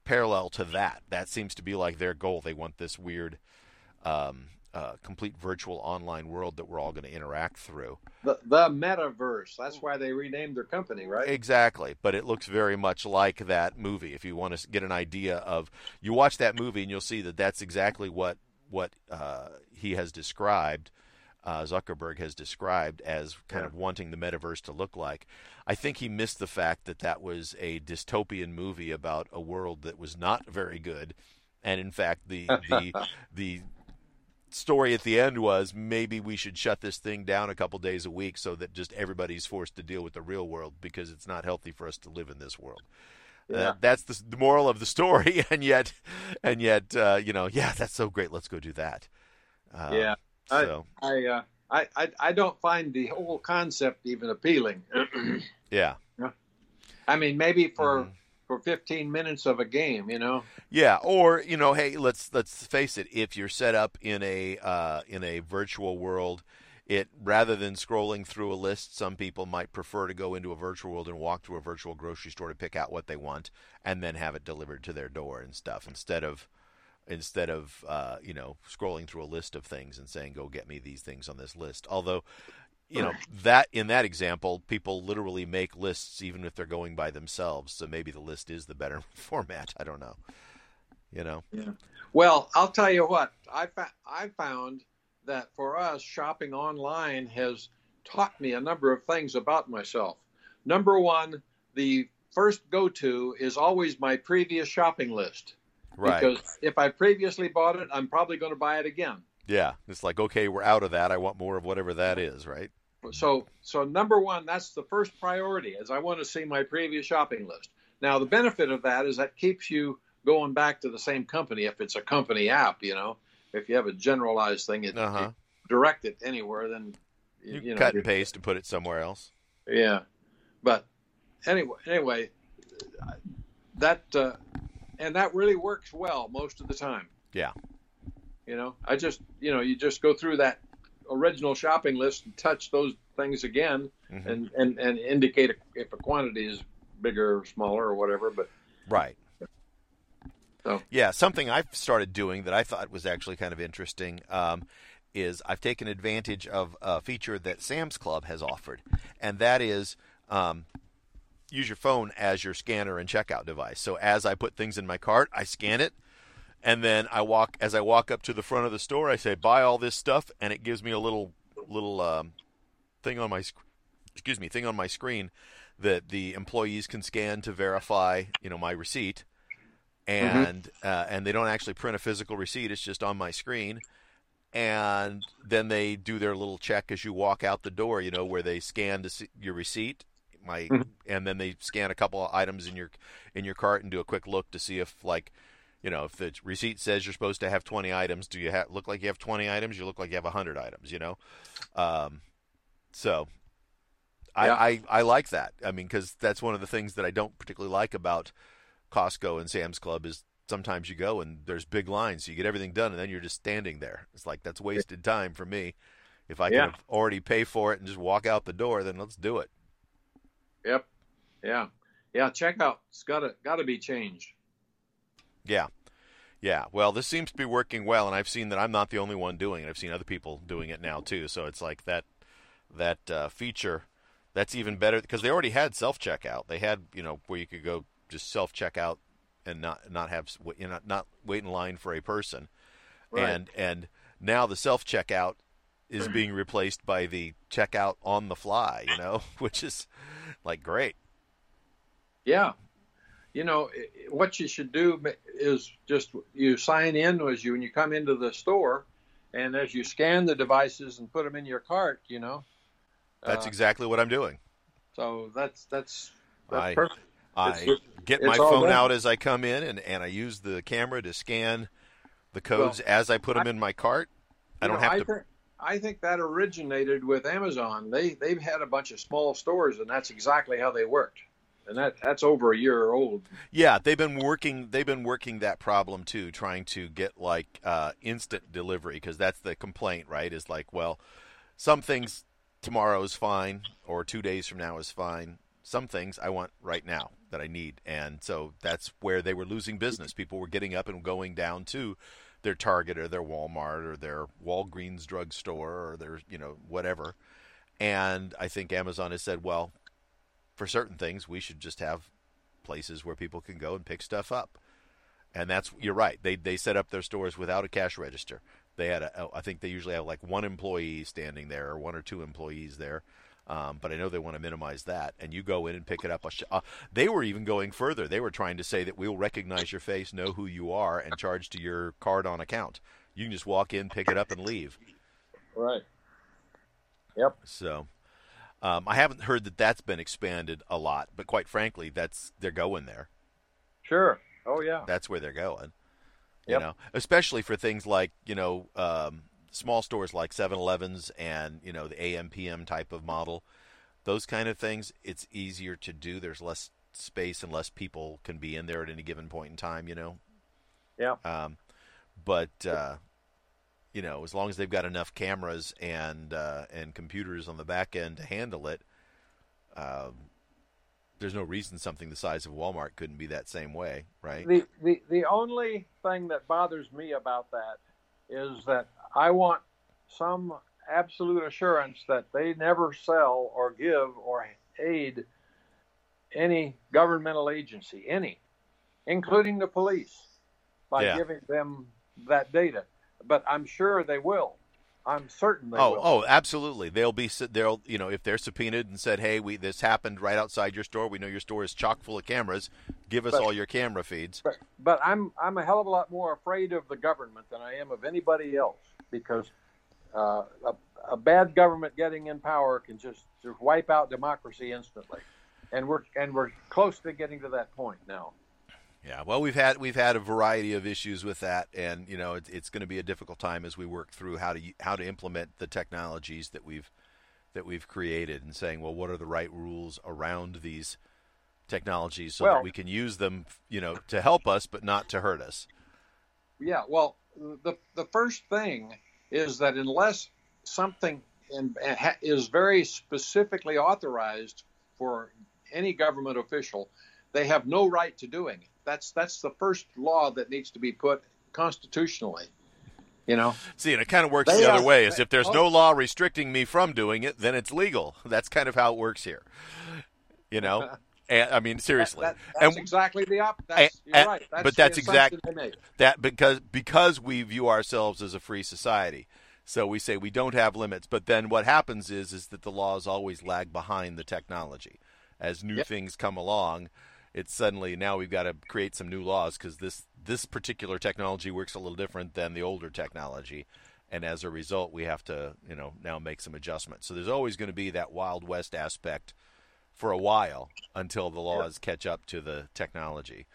parallel to that that seems to be like their goal they want this weird um, uh, complete virtual online world that we're all going to interact through. The, the metaverse. That's why they renamed their company, right? Exactly, but it looks very much like that movie. If you want to get an idea of, you watch that movie and you'll see that that's exactly what what uh, he has described. Uh, Zuckerberg has described as kind Yeah. of wanting the metaverse to look like. I think he missed the fact that that was a dystopian movie about a world that was not very good, and in fact, the the the story at the end was maybe we should shut this thing down a couple days a week so that just everybody's forced to deal with the real world because it's not healthy for us to live in this world. Yeah. Uh, that's the, the moral of the story, and yet, and yet, uh, you know, yeah, that's so great. Let's go do that. Uh, Yeah. I- So I, uh, I, I, I don't find the whole concept even appealing. yeah, I mean, maybe for Mhm. for 15 minutes of a game, you know. yeah. Or you know, hey, let's let's face it. If you're set up in a uh, in a virtual world, it rather than scrolling through a list, some people might prefer to go into a virtual world and walk to a virtual grocery store to pick out what they want and then have it delivered to their door and stuff instead of instead of uh, you know scrolling through a list of things and saying go get me these things on this list. Although you know that in that example, people literally make lists even if they're going by themselves. So maybe the list is the better format. I don't know. You know. yeah. Well, I'll tell you what. I fa- I found that for us, shopping online has taught me a number of things about myself. Number one, the first go to is always my previous shopping list. Right. Because if I previously bought it, I'm probably going to buy it again. Yeah, it's like okay, we're out of that. I want more of whatever that is, right? So, so number one, that's the first priority, is I want to see my previous shopping list. Now, the benefit of that is that keeps you going back to the same company if it's a company app. You know, if you have a generalized thing, it, Uh huh. it direct it anywhere, then You, you, know, cut and paste and put it somewhere else. Yeah, but anyway, anyway, that uh, and that really works well most of the time. Yeah. You know, I just you know you just go through that original shopping list and touch those things again Mhm. and and and indicate if a quantity is bigger or smaller or whatever. But Right. So- Yeah, something I've started doing that I thought was actually kind of interesting um, is I've taken advantage of a feature that Sam's Club has offered, and that is um, use your phone as your scanner and checkout device. So as I put things in my cart, I scan it, and then I walk as I walk up to the front of the store. I say buy all this stuff, and it gives me a little little um, thing on my excuse me thing on my screen that the employees can scan to verify you know my receipt and uh, and they don't actually print a physical receipt it's just on my screen and then they do their little check as you walk out the door. You know where they scan see your receipt, my, Mhm. and then they scan a couple of items in your in your cart and do a quick look to see if like. You know, if the receipt says you're supposed to have 20 items, do you ha- look like you have 20 items? You look like you have 100 items, you know? Um, so I, Yeah. I, I like that. I mean, because that's one of the things that I don't particularly like about Costco and Sam's Club is sometimes you go and there's big lines. So you get everything done and then you're just standing there. It's like that's wasted time for me. If I can already pay for it and just walk out the door, then let's do it. Yep. Yeah. Yeah. Checkout's got to got to be changed. Yeah. Yeah. Well, this seems to be working well, and I've seen that I'm not the only one doing it. I've seen other people doing it now too. So it's like that that uh, feature that's even better because they already had self checkout. They had you know where you could go just self checkout and not not have you know not wait in line for a person, Right. and and now the self checkout is being replaced by the checkout on the fly. You know, which is like great. Yeah. You know i- i- what you should do is just you sign in as you when you come into the store, and as you scan the devices and put them in your cart, you know. That's uh, exactly what I'm doing. so that's that's that's I- perfect. I get my phone out as I come in, and, and I use the camera to scan the codes as I put them in my cart. I don't know, have I to. I think that originated with Amazon. They they've had a bunch of small stores, and that's exactly how they worked. And that that's over a year old. Yeah, they've been working. They've been working that problem too, trying to get like uh, instant delivery because that's the complaint, right? Is like, well, some things tomorrow is fine, or two days from now is fine. Some things I want right now that I need, and so that's where they were losing business. People were getting up and going down to their Target or their Walmart or their Walgreens drugstore or their you know whatever. And I think Amazon has said, well, for certain things, we should just have places where people can go and pick stuff up. And that's you're right. They they set up their stores without a cash register. They had a I think they usually have like one employee standing there or one or two employees there. Um, but I know they want to minimize that. And you go in and pick it up. Uh, they were even going further. They were trying to say that we'll recognize your face, know who you are, and charge to your card on account. You can just walk in, pick it up, and leave. Right. Yep. So um, I haven't heard that that's been expanded a lot, but quite frankly, that's they're going there. Sure. Oh yeah. That's where they're going. You Yep. know, especially for things like you know um, small stores like 7-Elevens and you know the AMPM type of model. Those kind of things, it's easier to do. There's less space and less people can be in there at any given point in time. You know. Yeah. Um, but uh, you know, as long as they've got enough cameras and uh, and computers on the back end to handle it, um, there's no reason something the size of Walmart couldn't be that same way, right? The, the the only thing that bothers me about that is that I want some absolute assurance that they never sell or give or aid any governmental agency, any, including the police, by Yeah. giving them that data. But I'm sure they will. I'm certain oh, will. oh, absolutely. They'll be they'll you know if they're subpoenaed and said, "Hey, we this happened right outside your store. We know your store is chock full of cameras. Give us But- all your camera feeds." But, but I'm I'm a hell of a lot more afraid of the government than I am of anybody else because uh, a, a bad government getting in power can just, just wipe out democracy instantly, and we're and we're close to getting to that point now. Yeah, well, we've had we've had a variety of issues with that, and you know it's, it's going to be a difficult time as we work through how to how to implement the technologies that we've that we've created, and saying, well, what are the right rules around these technologies so Well- that we can use them, you know, to help us but not to hurt us. Yeah, well, the the first thing is that unless something in, is very specifically authorized for any government official, they have no right to doing it. That's that's the first law that needs to be put constitutionally. You know, See, and it kind of works They the other are- way. Is they- if there's oh. no law restricting me from doing it, then it's legal. That's kind of how it works here. You know, and, I mean seriously, That, that, that's and exactly the op. That's, and- you're right. That's but that's exact- assumption they make. that because because we view ourselves as a free society so we say we don't have limits but then what happens is is that the laws always lag behind the technology as new Yep. things come along it's suddenly now we've got to create some new laws because this this particular technology works a little different than the older technology and as a result, we have to you know now make some adjustments. So there's always going to be that wild west aspect for a while until the laws catch up to the technology.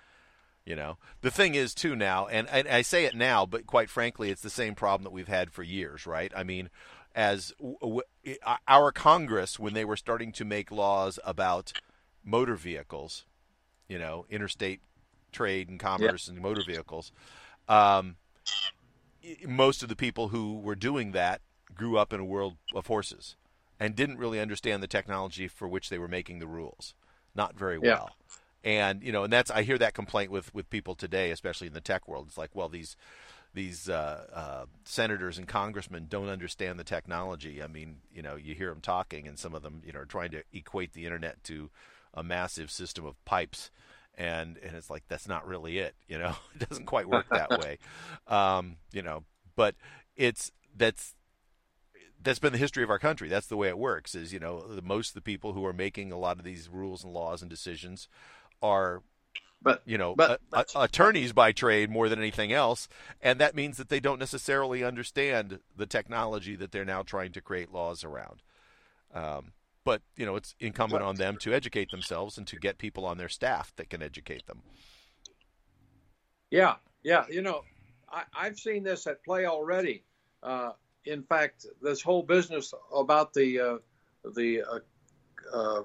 You know, the thing is too now, and, and I say it now, but quite frankly, it's the same problem that we've had for years, right? I mean, as w- w- our Congress, when they were starting to make laws about motor vehicles, you know, interstate trade and commerce and motor vehicles, um, most of the people who were doing that grew up in a world of horses and didn't really understand the technology for which they were making the rules. Not very well. And you know, and that's I hear that complaint with with people today, especially in the tech world. It's like, well, these these uh, uh, senators and congressmen don't understand the technology. I mean, you know, you hear them talking, and some of them, you know, are trying to equate the internet to a massive system of pipes, and and it's like that's not really it. You know, it doesn't quite work that way. Um, you know, but it's that's that's been the history of our country. That's the way it works. Is you know, the, most of the people who are making a lot of these rules and laws and decisions are but you know but, but, attorneys by trade more than anything else and that means that they don't necessarily understand the technology that they're now trying to create laws around um, but you know it's incumbent on them to educate themselves and to get people on their staff that can educate them yeah yeah you know I, have seen this at play already uh, in fact this whole business about the uh, the uh, uh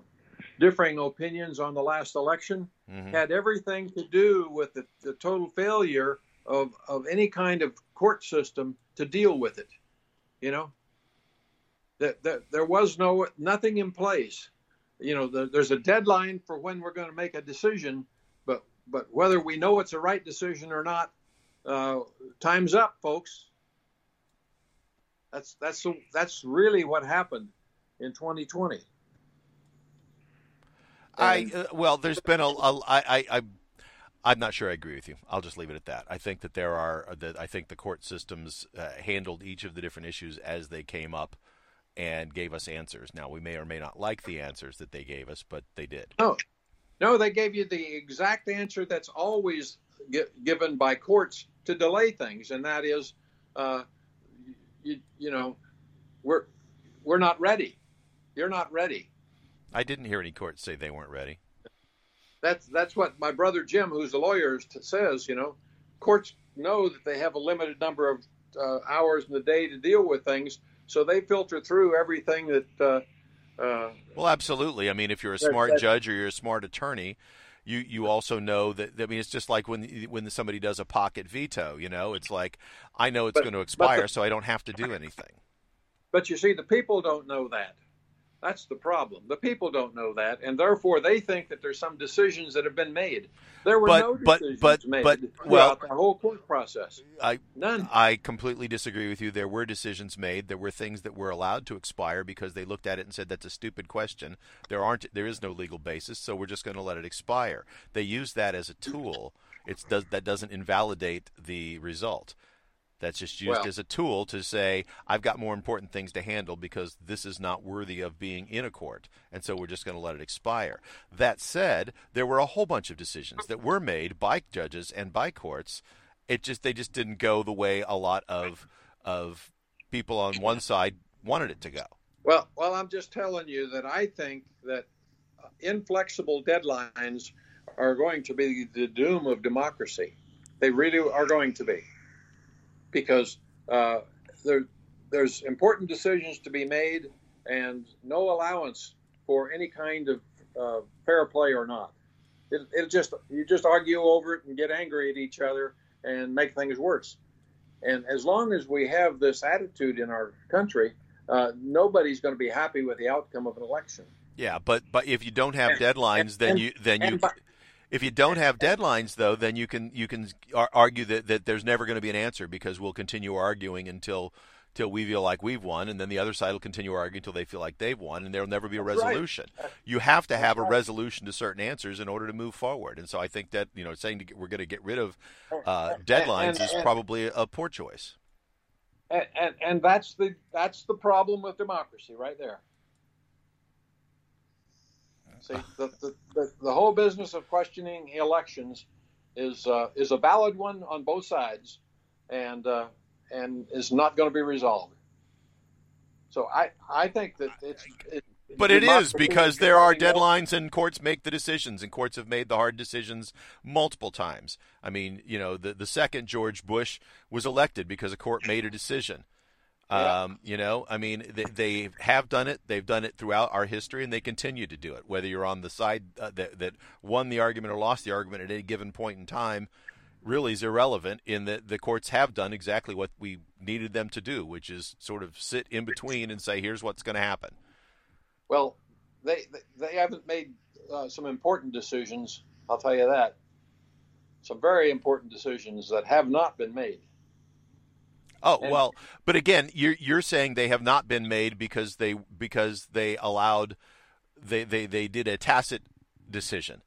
differing opinions on the last election mm-hmm. had everything to do with the, the total failure of, of any kind of court system to deal with it. You know, that, that there was no nothing in place. You know, the, there's a deadline for when we're going to make a decision, but but whether we know it's a right decision or not, uh, time's up, folks. That's that's that's really what happened in 2020. I uh, well, there's been a, a I, I, I'm not sure I agree with you. I'll just leave it at that. I think that there are uh, that I think the court systems uh, handled each of the different issues as they came up and gave us answers. Now we may or may not like the answers that they gave us, but they did. No, no, they gave you the exact answer that's always given by courts to delay things, and that is, uh, you, you know, we're we're not ready. You're not ready. I didn't hear any courts say they weren't ready. That's that's what my brother Jim, who's a lawyer, says. You know, courts know that they have a limited number of uh, hours in the day to deal with things, so they filter through everything that. Uh, uh, well, absolutely. I mean, if you're a smart that, judge or you're a smart attorney, you you also know that. I mean, it's just like when when somebody does a pocket veto. You know, it's like I know it's going to expire, the, so I don't have to do anything. But you see, the people don't know that. That's the problem. The people don't know that, and therefore they think that there's some decisions that have been made. There were but, no decisions but, but, made but, well, the whole court process. I none. I completely disagree with you. There were decisions made. There were things that were allowed to expire because they looked at it and said that's a stupid question. There aren't. There is no legal basis, so we're just going to let it expire. They use that as a tool. It's does that doesn't invalidate the result. That's just used well, as a tool to say, I've got more important things to handle because this is not worthy of being in a court. And so we're just going to let it expire. That said, there were a whole bunch of decisions that were made by judges and by courts. It just they just didn't go the way a lot of of people on one side wanted it to go. Well, well, I'm just telling you that I think that inflexible deadlines are going to be the doom of democracy. They really are going to be because uh, there, there's important decisions to be made and no allowance for any kind of uh, fair play or not. It, it just you just argue over it and get angry at each other and make things worse. And as long as we have this attitude in our country, uh, nobody's going to be happy with the outcome of an election. Yeah, but but if you don't have and, deadlines, and, then you then you by, if you don't have deadlines, though, then you can you can argue that, that there's never going to be an answer because we'll continue arguing until until we feel like we've won, and then the other side will continue arguing until they feel like they've won, and there'll never be a resolution. Right. You have to have a resolution to certain answers in order to move forward, and so I think that you know saying to, we're going to get rid of uh, deadlines and, and, is probably a poor choice. And, and and that's the that's the problem with democracy right there. See, the, the, the, the, whole business of questioning elections is uh, is a valid one on both sides, and uh, and is not going to be resolved. So I I think that it's. It, but it is because there are deadlines and courts make the decisions and courts have made the hard decisions multiple times. I mean, you know, the the second George Bush was elected because a court made a decision. Yeah. Um, you know, I mean, they, they, have done it. They've done it throughout our history, and they continue to do it. Whether you're on the side uh, that, that won the argument or lost the argument at any given point in time, really is irrelevant. In that the courts have done exactly what we needed them to do, which is sort of sit in between and say, "Here's what's going to happen." Well, they they haven't made uh, some important decisions. I'll tell you that. Some very important decisions that have not been made. Oh and, well, but again, you're you're saying they have not been made because they because they allowed they they, they did a tacit decision.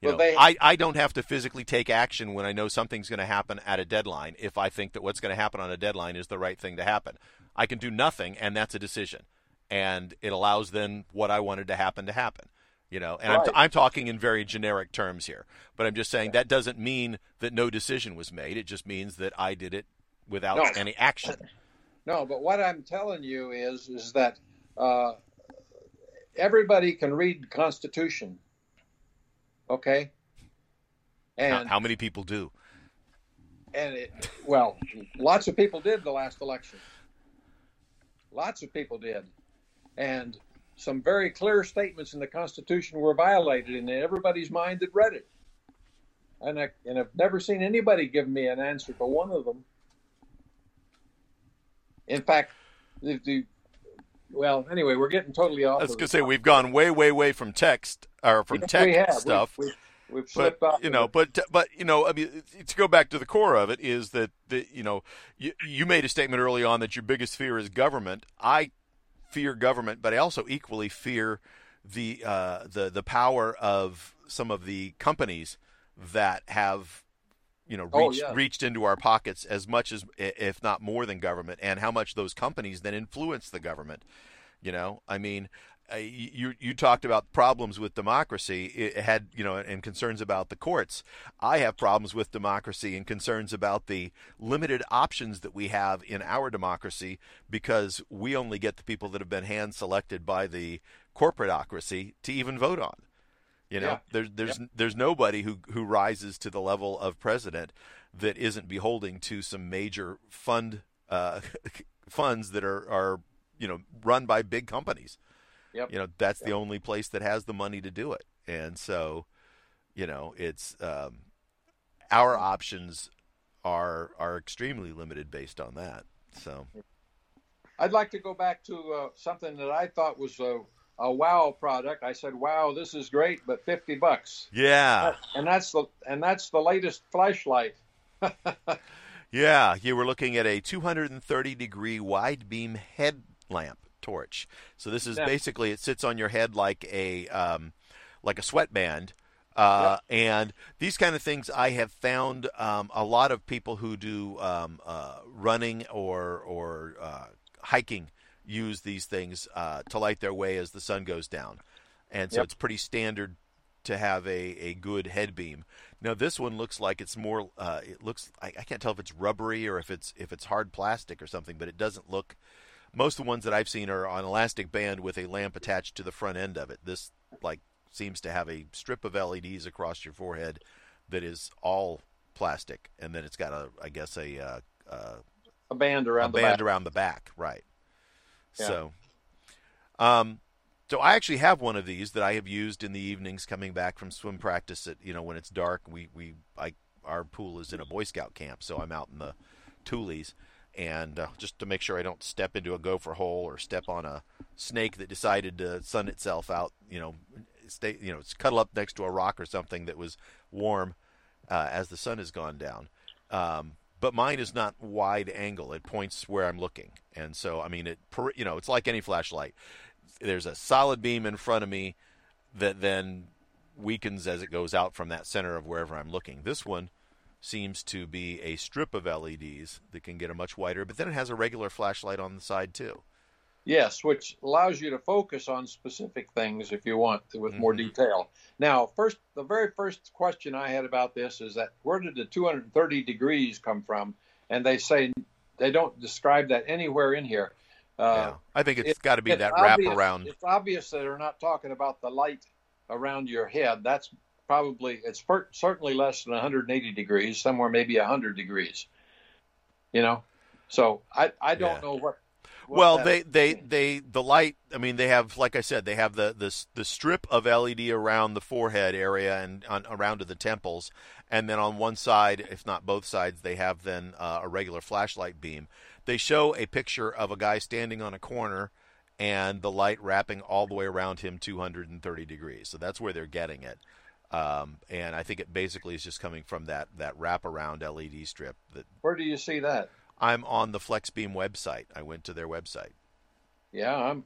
You well, know, they, I, I don't have to physically take action when I know something's going to happen at a deadline if I think that what's going to happen on a deadline is the right thing to happen. I can do nothing, and that's a decision. And it allows then what I wanted to happen to happen. You know, and right. I'm, t- I'm talking in very generic terms here, but I'm just saying that doesn't mean that no decision was made. It just means that I did it without no. any action. No, but what I'm telling you is is that uh, everybody can read the Constitution. Okay. And how, how many people do? And it, well, lots of people did the last election. Lots of people did, and some very clear statements in the Constitution were violated in everybody's mind that read it. And I and I've never seen anybody give me an answer to one of them. In fact, the, the well, anyway, we're getting totally off. I was going to say we've gone way, way, way from text or from yes, tech we stuff. We've, we've, we've slipped but, off. You know, but but you know, I mean, to go back to the core of it is that the you know you, you made a statement early on that your biggest fear is government. I fear government, but I also equally fear the uh, the the power of some of the companies that have you know oh, reached, oh, yeah. reached into our pockets as much as if not more than government and how much those companies then influence the government you know? I mean you you talked about problems with democracy. It had you know and concerns about the courts. I have problems with democracy and concerns about the limited options that we have in our democracy because we only get the people that have been hand selected by the corporatocracy to even vote on you know, yeah. there's there's yep. there's nobody who who rises to the level of president that isn't beholding to some major fund uh, funds that are are you know run by big companies. Yep. You know, that's yep. the only place that has the money to do it, and so you know it's um, our options are are extremely limited based on that. So. I'd like to go back to uh, something that I thought was uh, a wow product. I said, "Wow, this is great, but 50 bucks." Yeah. And that's the and that's the latest flashlight. yeah, you were looking at a 230 degree wide beam headlamp torch. So this is yeah. basically it sits on your head like a um, like a sweatband. Uh, yeah. And these kind of things, I have found um, a lot of people who do um, uh, running or or uh, hiking use these things uh, to light their way as the sun goes down, and so yep. it's pretty standard to have a, a good head beam. Now this one looks like it's more. Uh, it looks I, I, can't tell if it's rubbery or if it's if it's hard plastic or something, but it doesn't look. Most of the ones that I've seen are on elastic band with a lamp attached to the front end of it. This like seems to have a strip of LEDs across your forehead that is all plastic, and then it's got a I guess a uh, uh, a band around a the band back. around the back, right? So, um, so I actually have one of these that I have used in the evenings coming back from swim practice. At you know when it's dark, we we I our pool is in a Boy Scout camp, so I'm out in the tules, and uh, just to make sure I don't step into a gopher hole or step on a snake that decided to sun itself out. You know, stay you know cuddle up next to a rock or something that was warm uh, as the sun has gone down. Um, but mine is not wide angle. It points where I'm looking, and so I mean it. You know, it's like any flashlight. There's a solid beam in front of me that then weakens as it goes out from that center of wherever I'm looking. This one seems to be a strip of LEDs that can get a much wider, but then it has a regular flashlight on the side too. Yes, which allows you to focus on specific things if you want with more mm-hmm. detail. Now, first, the very first question I had about this is that where did the 230 degrees come from? And they say they don't describe that anywhere in here. Uh, yeah. I think it's it- got to be that obvious- wraparound. It's obvious that they're not talking about the light around your head. That's probably it's per- certainly less than 180 degrees, somewhere maybe 100 degrees. You know, so I I don't Yeah. know what. What Well, they, they, they, the light. I mean, they have, like I said, they have the the the strip of LED around the forehead area and on, around to the temples, and then on one side, if not both sides, they have then uh, a regular flashlight beam. They show a picture of a guy standing on a corner, and the light wrapping all the way around him 230 degrees. So that's where they're getting it. Um, and I think it basically is just coming from that that wraparound LED strip that Where do you see that? I'm on the FlexBeam website. I went to their website. Yeah, I'm.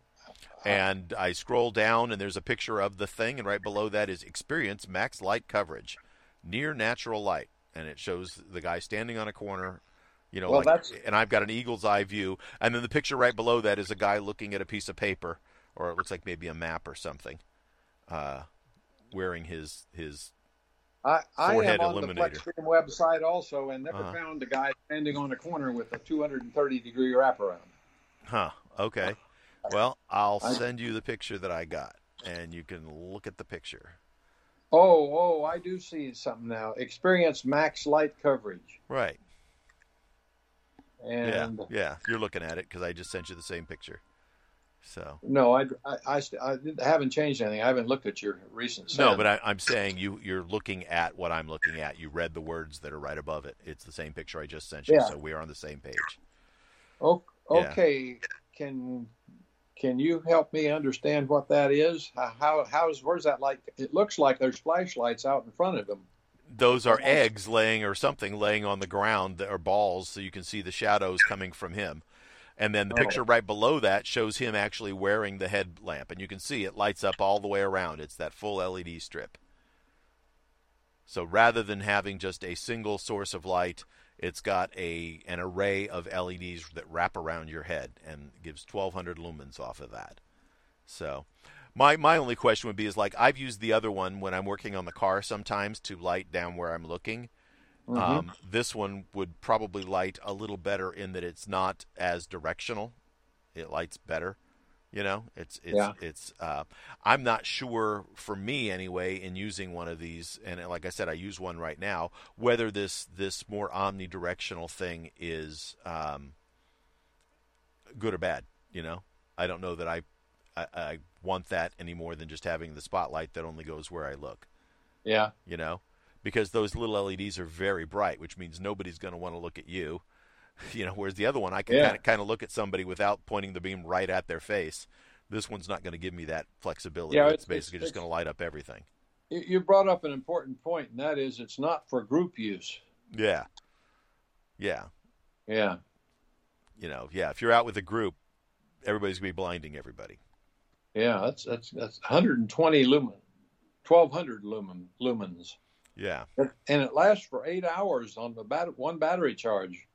and I scroll down and there's a picture of the thing and right below that is experience max light coverage near natural light and it shows the guy standing on a corner you know Well, like, that's- and I've got an eagle's eye view and then the picture right below that is a guy looking at a piece of paper or it looks like maybe a map or something uh, wearing his his I, I am on illuminator. the FlexBeam website also, and never Uh-huh. found a guy standing on a corner with a 230 degree wraparound. huh okay well I'll send you the picture that I got and you can look at the picture Oh, oh, I do see something now. Experience max light coverage, right and yeah yeah you're looking at it because I just sent you the same picture so no, I, I, I, I haven't changed anything. I haven't looked at your recent. No, but I, I'm saying you you're looking at what I'm looking at. You read the words that are right above it. It's the same picture I just sent you, Yeah. so we are on the same page. O- Yeah. okay, can can you help me understand what that is? How- How how's where's that like? It looks like there's flashlights out in front of them. Those are eggs laying or something laying on the ground that are balls, so you can see the shadows coming from him. And then the Oh. picture right below that shows him actually wearing the headlamp, and you can see it lights up all the way around. It's that full LED strip. So rather than having just a single source of light, it's got a an array of LEDs that wrap around your head and gives 1200 lumens off of that. So my my only question would be is like I've used the other one when I'm working on the car sometimes to light down where I'm looking. Mhm. Um, this one would probably light a little better in that it's not as directional. It lights better. You know, it's it's Yeah. it's. Uh, I'm not sure for me anyway in using one of these, and like I said, I use one right now. Whether this this more omnidirectional thing is um, good or bad, you know, I don't know that I, I I want that any more than just having the spotlight that only goes where I look yeah, you know, because those little LEDs are very bright, which means nobody's going to want to look at you. You know, whereas the other one, I can Yeah. kind of kind of look at somebody without pointing the beam right at their face. This one's not going to give me that flexibility. Yeah, it's, it's- basically it's- just going to light up everything. you you brought up an important point, and that is it's not for group use. Yeah, yeah, Yeah, you know, yeah. If you're out with a group, everybody's going to be blinding everybody. yeah, that's that's that's 120 lumen, 1200 lumen lumens, Yeah, and it lasts for eight hours on the bat- one battery charge.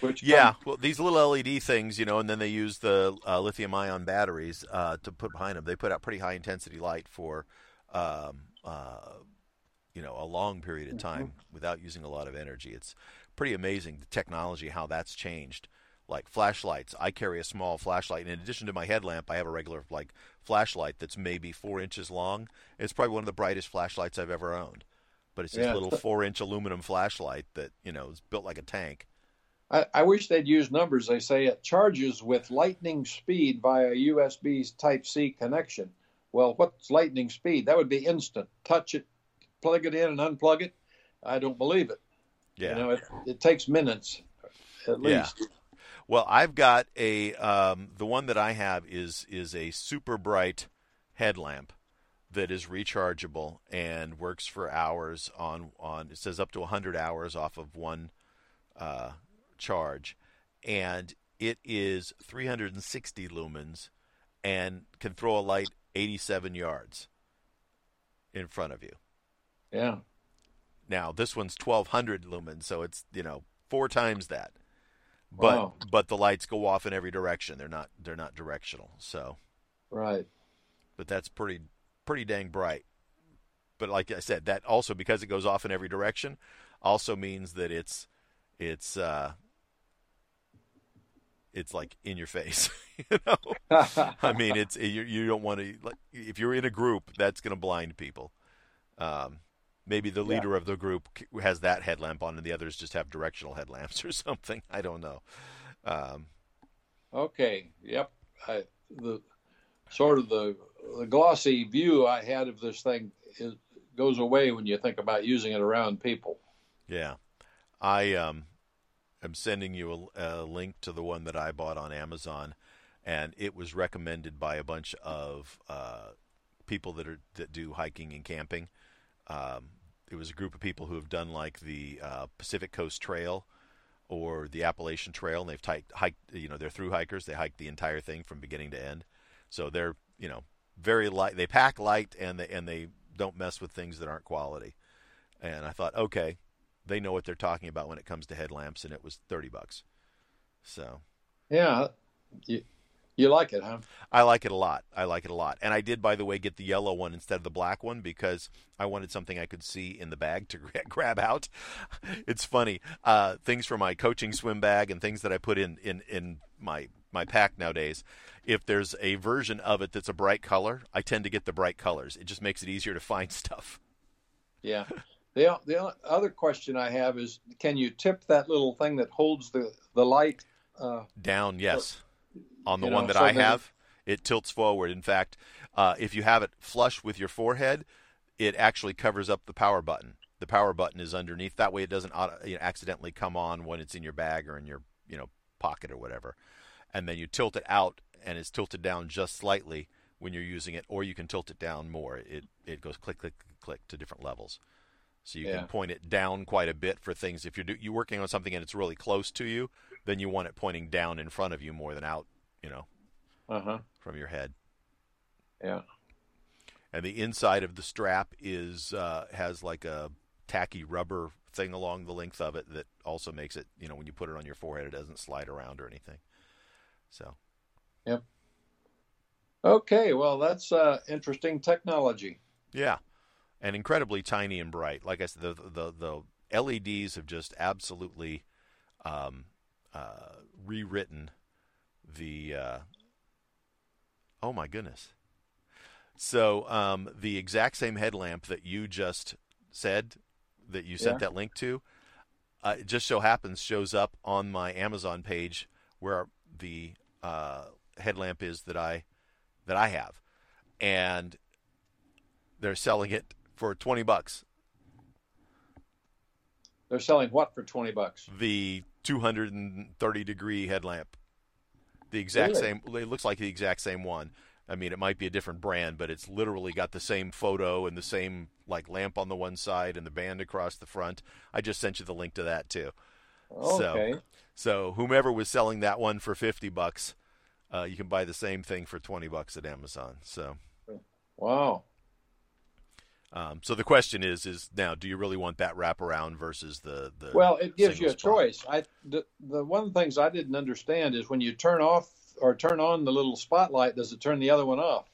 Which yeah. comes- Well, these little LED things, you know, and then they use the uh, lithium-ion batteries uh, to put behind them. They put out pretty high-intensity light for, um, uh, you know, a long period of time without using a lot of energy. It's pretty amazing the technology how that's changed. Like flashlights, I carry a small flashlight. And in addition to my headlamp, I have a regular like flashlight that's maybe four inches long. It's probably one of the brightest flashlights I've ever owned. But it's this Yeah. little four-inch aluminum flashlight that you know is built like a tank. I, I wish they'd use numbers. They say it charges with lightning speed via USB Type C connection. Well, what's lightning speed? That would be instant. Touch it, plug it in, and unplug it. I don't believe it. Yeah. You know, it, it takes minutes at least. Yeah. Well, I've got a um, the one that I have is is a super bright headlamp that is rechargeable and works for hours on on it says up to 100 hours off of one uh, charge and it is 360 lumens and can throw a light 87 yards in front of you. Yeah. Now this one's 1200 lumens, so it's you know four times that. But Wow. but the lights go off in every direction. They're not they're not directional. So, Right. but that's pretty pretty dang bright. But like I said, that also because it goes off in every direction, also means that it's it's uh, it's like in your face. you know, I mean, it's you, you don't want to like if you're in a group that's going to blind people. Um, maybe the leader yeah. of the group has that headlamp on, and the others just have directional headlamps or something. I don't know. Um, okay. Yep. I, the sort of the the glossy view I had of this thing is, goes away when you think about using it around people. Yeah, I um, am sending you a, a, link to the one that I bought on Amazon, and it was recommended by a bunch of uh, people that are that do hiking and camping. Um, it was a group of people who have done like the uh, Pacific Coast Trail or the Appalachian Trail, and they've hiked. You know, they're through hikers. They hike the entire thing from beginning to end. So they're you know very light. They pack light and they and they don't mess with things that aren't quality. And I thought, okay, they know what they're talking about when it comes to headlamps, and it was thirty bucks. So, yeah, you, like it, huh? I like it a lot. I like it a lot. And I did, by the way, get the yellow one instead of the black one because I wanted something I could see in the bag to grab out. It's funny. Uh, things for my coaching swim bag and things that I put in, in, in my, my pack nowadays. If there's a version of it that's a bright color, I tend to get the bright colors. It just makes it easier to find stuff. Yeah. The, the other question I have is can you tip that little thing that holds the, the light? Uh, Down, yes on the you one know, that so I have, it tilts forward. In fact, uh, if you have it flush with your forehead, it actually covers up the power button. The power button is underneath. That way, it doesn't auto, you know, accidentally come on when it's in your bag or in your you know pocket or whatever. And then you tilt it out, and it's tilted down just slightly when you're using it, or you can tilt it down more. It it goes click click click to different levels. So you yeah. can point it down quite a bit for things. If you're do, you're working on something and it's really close to you, then you want it pointing down in front of you more than out you know, uh-huh. from your head. Yeah. And the inside of the strap is uh, has like a tacky rubber thing along the length of it that also makes it, you know, when you put it on your forehead, it doesn't slide around or anything. So. Yep. Okay, well, that's uh, interesting technology. Yeah, and incredibly tiny and bright. Like I said, the the the LEDs have just absolutely um, uh, rewritten the uh, oh my goodness. So um, the exact same headlamp that you just said that you sent yeah. that link to, uh, it just so happens shows up on my Amazon page where the uh, headlamp is that I that I have, and they're selling it for twenty bucks. They're selling what for twenty bucks? The two hundred and thirty degree headlamp the exact really? same. It looks like the exact same one. I mean, it might be a different brand, but it's literally got the same photo and the same like lamp on the one side and the band across the front. I just sent you the link to that too. Okay. So, so whomever was selling that one for fifty bucks, uh, you can buy the same thing for twenty bucks at Amazon. So. Wow. Um, so the question is: is now, do you really want that wraparound versus the the? Well, it gives you a spot? choice. I the, the one of the things I didn't understand is when you turn off or turn on the little spotlight, does it turn the other one off?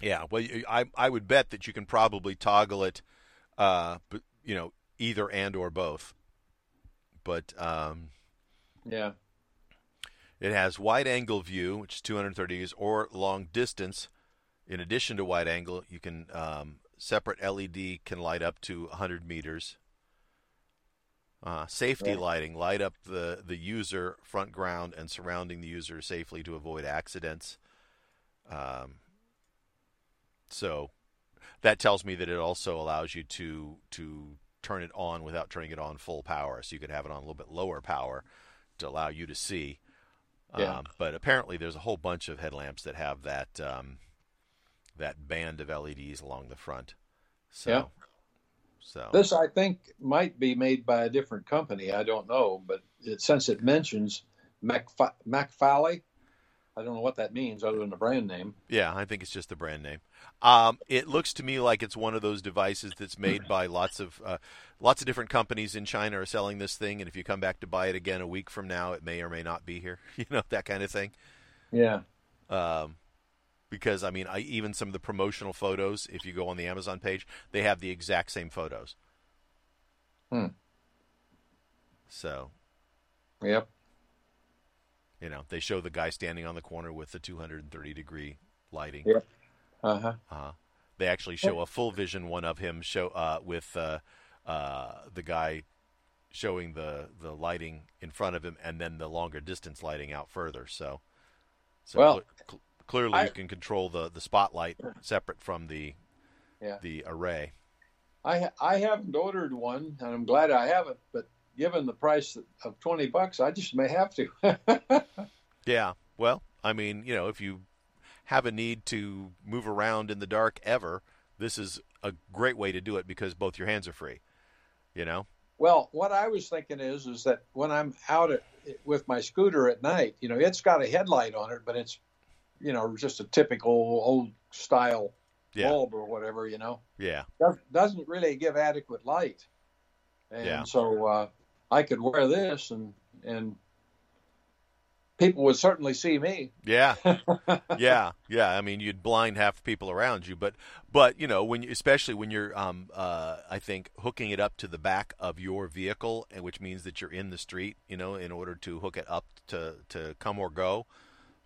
Yeah, well, I I would bet that you can probably toggle it, uh, you know, either and or both. But um, yeah, it has wide angle view, which is 230 degrees, or long distance, in addition to wide angle, you can um, separate LED can light up to 100 meters. Uh, safety right. lighting light up the the user front ground and surrounding the user safely to avoid accidents. Um, so that tells me that it also allows you to to turn it on without turning it on full power. So you could have it on a little bit lower power to allow you to see. Yeah. Um, but apparently, there's a whole bunch of headlamps that have that um, that band of LEDs along the front. So, yeah. So this I think might be made by a different company. I don't know, but it, since it mentions McFa- McFally, I don't know what that means other than the brand name. Yeah, I think it's just the brand name. Um, it looks to me like it's one of those devices that's made by lots of uh, lots of different companies in China are selling this thing, and if you come back to buy it again a week from now, it may or may not be here. You know that kind of thing. Yeah. Um, because I mean, I, even some of the promotional photos, if you go on the Amazon page, they have the exact same photos. Hmm. So. Yep. You know, they show the guy standing on the corner with the 230 degree lighting. Yeah. Uh huh. Uh, huh. they actually show a full vision one of him show uh, with uh, uh, the guy showing the the lighting in front of him, and then the longer distance lighting out further. So, so Well, cl- cl- clearly I- you can control the the spotlight separate from the Yeah. the array. I I haven't ordered one, and I'm glad I haven't. But given the price of twenty bucks, I just may have to. Yeah. Well, I mean, you know, if you have a need to move around in the dark ever, this is a great way to do it because both your hands are free. You know. well, what I was thinking is, is that when I'm out at, with my scooter at night, you know, it's got a headlight on it, but it's, you know, just a typical old style Yeah. bulb or whatever, you know. Yeah. does- doesn't really give adequate light. And Yeah. so uh, I could wear this and and people would certainly see me. Yeah. yeah, yeah. I mean, you'd blind half the people around you, but but you know, when you, especially when you're, um, uh, I think hooking it up to the back of your vehicle, and which means that you're in the street, you know, in order to hook it up to to come or go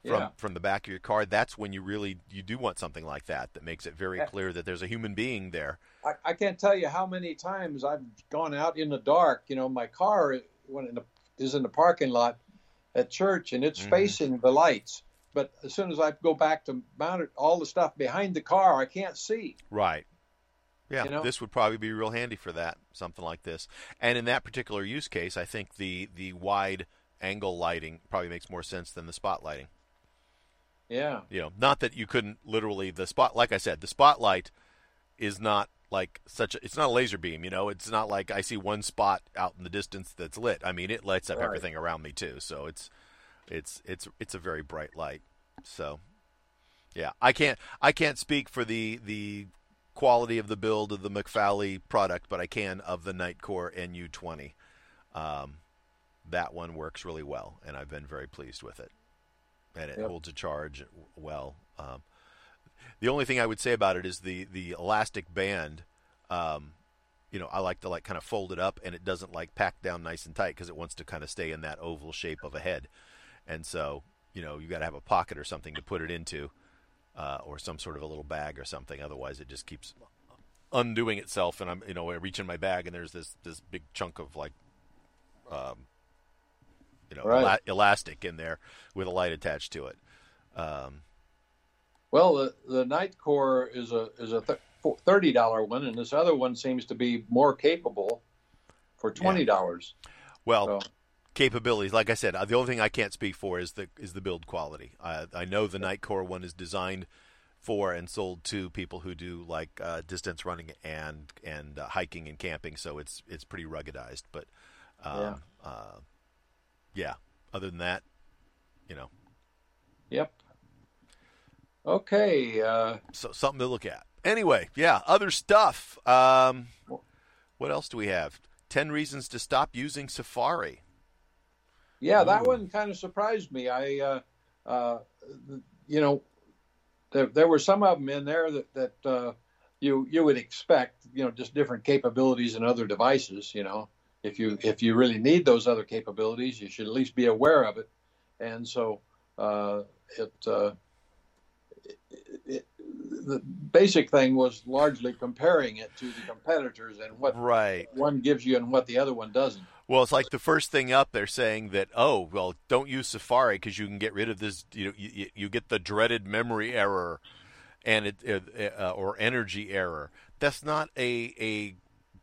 from Yeah. from the back of your car. That's when you really you do want something like that that makes it very clear that there's a human being there. I, I can't tell you how many times I've gone out in the dark. You know, my car when in the, is in the parking lot at church and it's Mhm. facing the lights. But as soon as I go back to mount it, all the stuff behind the car I can't see. Right. Yeah, You know? this would probably be real handy for that, something like this. And in that particular use case, I think the the wide angle lighting probably makes more sense than the spotlighting. Yeah. You know, not that you couldn't literally the spot like I said, the spotlight is not like such a it's not a laser beam, you know, it's not like I see one spot out in the distance that's lit. I mean, it lights up Right. everything around me too. So it's it's it's it's a very bright light. So yeah, I can't I can't speak for the the quality of the build of the McFally product, but I can of the Nitecore NU20. Um, that one works really well, and I've been very pleased with it. And it Yep. holds a charge well. Um, the only thing I would say about it is the the elastic band. Um, you know, I like to like kind of fold it up, and it doesn't like pack down nice and tight because it wants to kind of stay in that oval shape of a head. And so, you know, you got to have a pocket or something to put it into, uh, or some sort of a little bag or something. Otherwise, it just keeps undoing itself. And I'm, you know, I reach in my bag, and there's this this big chunk of like, um, you know, Right. ela- elastic in there with a light attached to it. Um, Well, the the Nitecore is a is a th- thirty dollar one, and this other one seems to be more capable for twenty dollars. well, So capabilities. Like I said, uh, the only thing I can't speak for is the is the build quality. I I know the Nitecore one is designed for and sold to people who do like uh, distance running and and uh, hiking and camping, so it's it's pretty ruggedized. But um, Yeah. Uh, yeah. Other than that, you know, yep. Okay. Uh, so something to look at. Anyway, yeah, other stuff. Um, what else do we have? Ten reasons to stop using Safari. yeah, that one kind of surprised me. I, uh, uh, you know, there, there were some of them in there that that uh, you you would expect. You know, just different capabilities in other devices. You know, if you if you really need those other capabilities, you should at least be aware of it. And so uh, it, uh, it, it the basic thing was largely comparing it to the competitors and what Right. one gives you and what the other one doesn't. Well, it's like the first thing up. They're saying that oh, well, don't use Safari because you can get rid of this. You know, you, you get the dreaded memory error, and it uh, uh, or energy error. That's not a a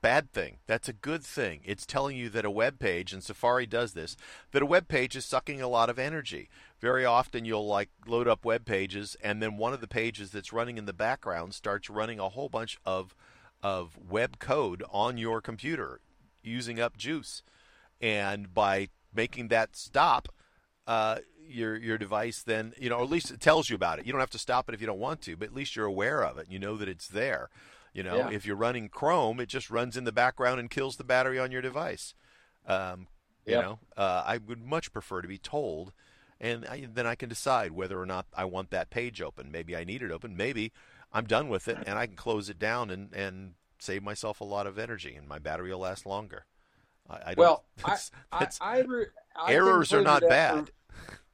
bad thing. That's a good thing. It's telling you that a web page, and Safari does this, that a web page is sucking a lot of energy. Very often you'll like load up web pages and then one of the pages that's running in the background starts running a whole bunch of of web code on your computer using up juice. And by making that stop, uh, your your device then you know, or at least it tells you about it. You don't have to stop it if you don't want to, but at least you're aware of it. You know that it's there. You know, Yeah. if you're running Chrome, it just runs in the background and kills the battery on your device. Um, you Yep. know, uh, I would much prefer to be told, and I, then I can decide whether or not I want that page open. Maybe I need it open. Maybe I'm done with it, and I can close it down and and save myself a lot of energy, and my battery will last longer. I, I Well, I, that's- I, that's- I, re- I errors are not after- bad.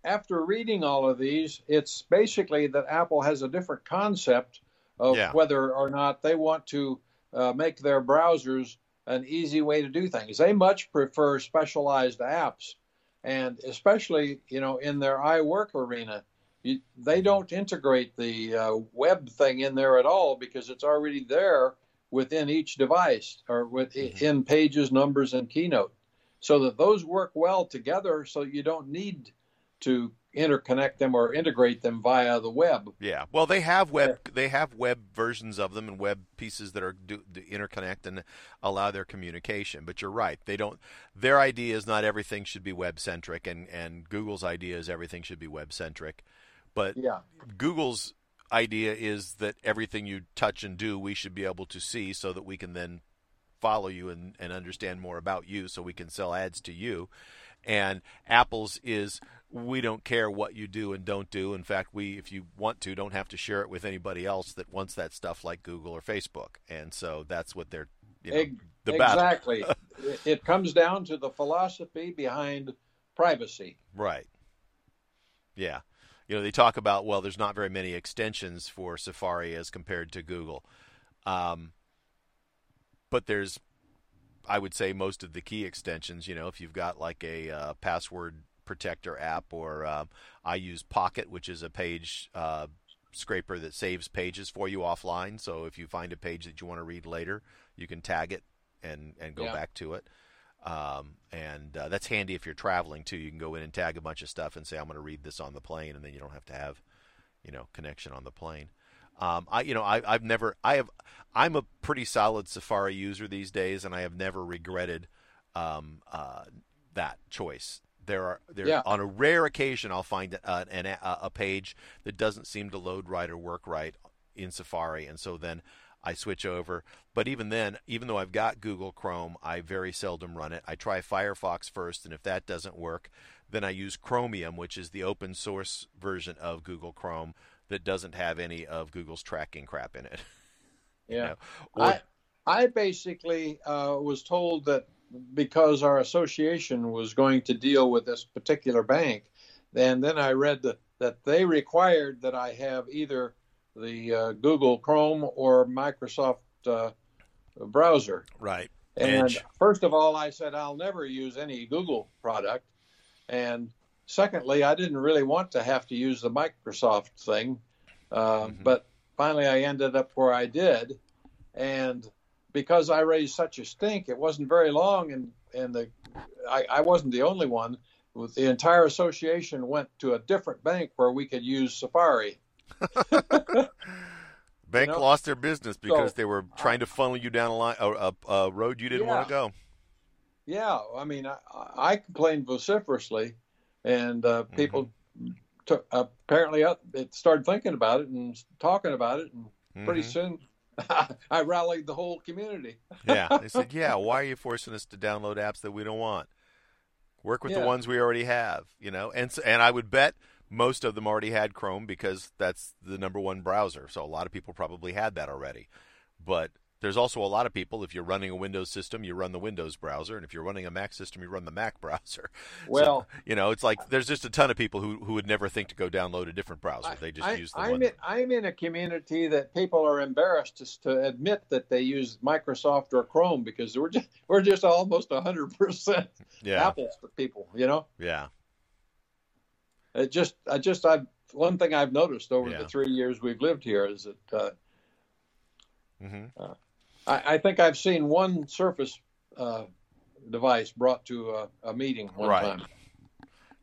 after reading all of these, it's basically that Apple has a different concept of Yeah. whether or not they want to uh, make their browsers an easy way to do things. They much prefer specialized apps, and especially you know in their iWork arena, you, they don't integrate the uh, web thing in there at all because it's already there within each device or within Pages, Numbers, and Keynote, so that those work well together. So you don't need to interconnect them or integrate them via the web. Yeah. Well, they have web they have web versions of them and web pieces that are do, do interconnect and allow their communication. But you're right. They don't. Their idea is not everything should be web centric, and and Google's idea is everything should be web centric. But Yeah. Google's idea is that everything you touch and do, we should be able to see, so that we can then follow you and, and understand more about you, so we can sell ads to you. And Apple's is we don't care what you do and don't do. In fact, we, if you want to, don't have to share it with anybody else that wants that stuff, like Google or Facebook. And so that's what they're, you know, the battle. exactly. It- it comes down to the philosophy behind privacy. Right. Yeah. You know, they talk about, well, there's not very many extensions for Safari as compared to Google. Um, but there's, I would say, most of the key extensions. You know, if you've got like a uh, password protector app, or um, I use Pocket, which is a page uh, scraper that saves pages for you offline. So if you find a page that you want to read later, you can tag it and, and go Yeah. back to it. Um, and uh, that's handy if you're traveling too. You can go in and tag a bunch of stuff and say, "I'm going to read this on the plane," and then you don't have to have, you know, connection on the plane. Um, I, you know, I, I've never, I have, I'm a pretty solid Safari user these days, and I have never regretted um, uh, that choice. There are, there Yeah. on a rare occasion, I'll find uh, an, a, a page that doesn't seem to load right or work right in Safari, and so then I switch over. But even then, even though I've got Google Chrome, I very seldom run it. I try Firefox first, and if that doesn't work, then I use Chromium, which is the open source version of Google Chrome that doesn't have any of Google's tracking crap in it. you Yeah. know? Or- I I basically uh, was told that because our association was going to deal with this particular bank, and then I read that, that they required that I have either the uh, Google Chrome or Microsoft uh, browser. right. And Edge. first of all, I said I'll never use any Google product. And secondly, I didn't really want to have to use the Microsoft thing. Uh, Mhm. But finally, I ended up where I did. And because I raised such a stink, it wasn't very long. And, and the, I, I wasn't the only one. The entire association went to a different bank where we could use Safari. Bank know, lost their business because so, they were trying to funnel you down a line, a, a, a road you didn't want to go. Yeah, I mean, I, I complained vociferously, and uh, Mm-hmm. people took, apparently uh, it started thinking about it and talking about it, and pretty Mhm. soon I rallied the whole community. yeah, they said, "Yeah, why are you forcing us to download apps that we don't want? Work with the ones we already have." You know, and so, and I would bet most of them already had Chrome because that's the number one browser. So a lot of people probably had that already. But there's also a lot of people. If you're running a Windows system, you run the Windows browser, and if you're running a Mac system, you run the Mac browser. Well, so, you know, it's like there's just a ton of people who who would never think to go download a different browser. They just I, use the I'm one. in, I'm in a community that people are embarrassed to, to admit that they use Microsoft or Chrome because we're just we're just almost hundred percent yeah, apples for people. You know, yeah, it just I just I one thing I've noticed over Yeah. the three years we've lived here is that. Uh, hmm I, I think I've seen one Surface uh, device brought to a, a meeting one Right. time.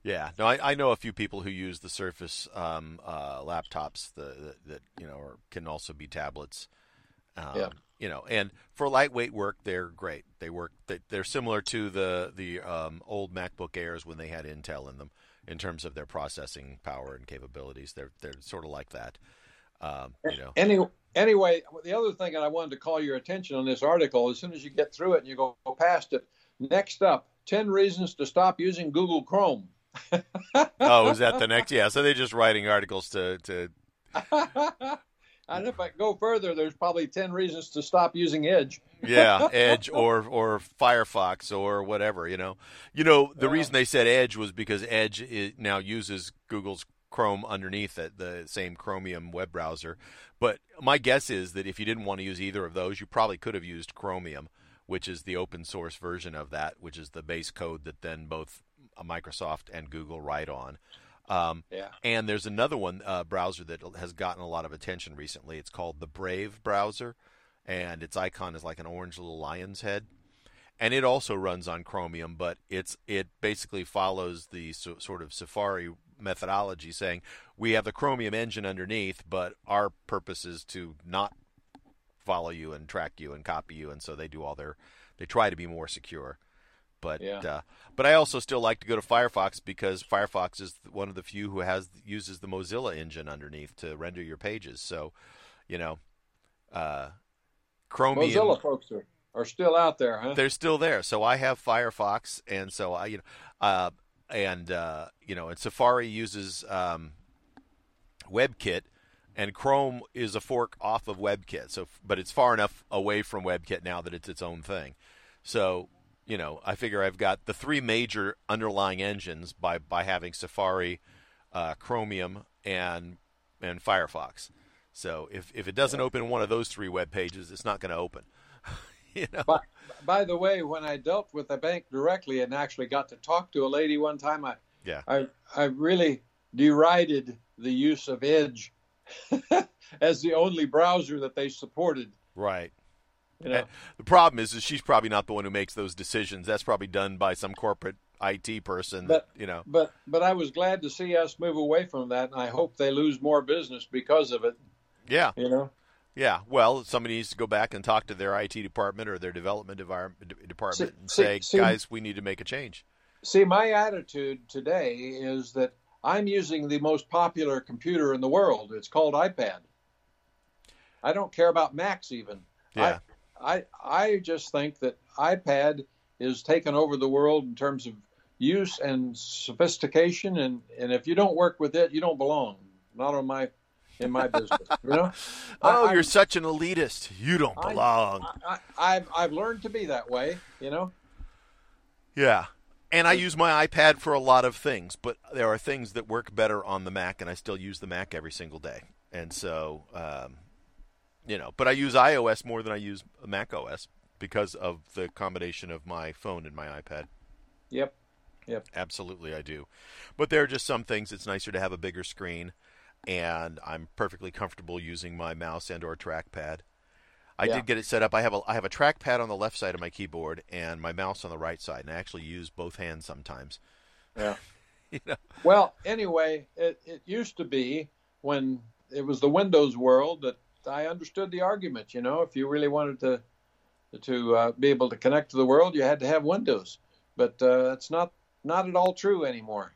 Yeah, no, I, I know a few people who use the Surface um, uh, laptops the, the, that you know or can also be tablets. Um, Yeah. You know, and for lightweight work, they're great. They work. They, they're similar to the the um, old MacBook Airs when they had Intel in them in terms of their processing power and capabilities. They're they're sort of like that. Um, you know, Any, anyway, the other thing that I wanted to call your attention on this article, as soon as you get through it and you go past it, next up, 10 reasons to stop using Google Chrome. oh, is that the next? Yeah, so they're just writing articles to to. And if I go further, there's probably ten reasons to stop using Edge. yeah, Edge or or Firefox or whatever. You know, you know the Yeah. reason they said Edge was because Edge now uses Google's Chrome underneath it, the same Chromium web browser. But my guess is that if you didn't want to use either of those, you probably could have used Chromium, which is the open source version of that, which is the base code that then both Microsoft and Google write on. Um, Yeah. and there's another one uh, browser that has gotten a lot of attention recently. It's called the Brave browser, and its icon is like an orange little lion's head. And it also runs on Chromium, but it's it basically follows the so, sort of Safari methodology, saying we have the Chromium engine underneath, but our purpose is to not follow you and track you and copy you, and so they do all their they try to be more secure. But Yeah. uh, but I also still like to go to Firefox because Firefox is one of the few who has uses the Mozilla engine underneath to render your pages. So, you know, uh, Chromium Mozilla folks are, are still out there, huh? they're still there. So I have Firefox, and so I, you know, uh, and uh, you know, and Safari uses um, WebKit, and Chrome is a fork off of WebKit. So, but it's far enough away from WebKit now that it's its own thing. So, you know, I figure I've got the three major underlying engines by by having Safari, uh, Chromium, and and Firefox. So if if it doesn't open one of those three web pages, it's not going to open. you know. By, by the way, when I dealt with the bank directly and actually got to talk to a lady one time, I Yeah. I, I really derided the use of Edge as the only browser that they supported. Right. You know, The problem is, is she's probably not the one who makes those decisions. That's probably done by some corporate IT person. But- that, you know, but but I was glad to see us move away from that, and I hope they lose more business because of it. yeah, You know, yeah. Well, somebody needs to go back and talk to their IT department or their development department See- and see- say, see- guys, we need to make a change. see, my attitude today is that I'm using the most popular computer in the world. It's called iPad. I don't care about Macs even. Yeah, I I just think that iPad is taken over the world in terms of use and sophistication, and, and if you don't work with it, you don't belong. Not on my in my business, you know. oh, I- you're such an elitist. You don't belong. I, I, I've I've learned to be that way, you know. yeah. And I use my iPad for a lot of things, but there are things that work better on the Mac, and I still use the Mac every single day. And so, um, you know, but I use iOS more than I use Mac OS because of the combination of my phone and my iPad. Yep. Yep. Absolutely, I do. But there are just some things it's nicer to have a bigger screen, and I'm perfectly comfortable using my mouse and or trackpad. I Yeah. did get it set up. I have a I have a trackpad on the left side of my keyboard and my mouse on the right side, and I actually use both hands sometimes. Yeah. You know? Well, anyway, it, it used to be when it was the Windows world that I understood the argument. You know, if you really wanted to to uh, be able to connect to the world, you had to have Windows. But uh, it's not not at all true anymore.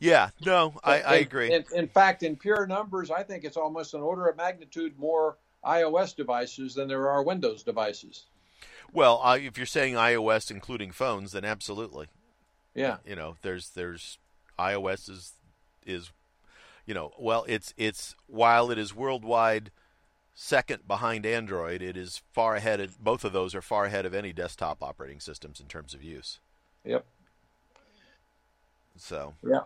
Yeah, no, I, I agree. In, in fact, in pure numbers, I think it's almost an order of magnitude more iOS devices than there are Windows devices. well, uh, if you're saying iOS including phones, then absolutely. Yeah. you know there's there's iOS is is you know well it's it's while it is worldwide second behind Android it is far ahead of both of those are far ahead of any desktop operating systems in terms of use Yep. so Yeah.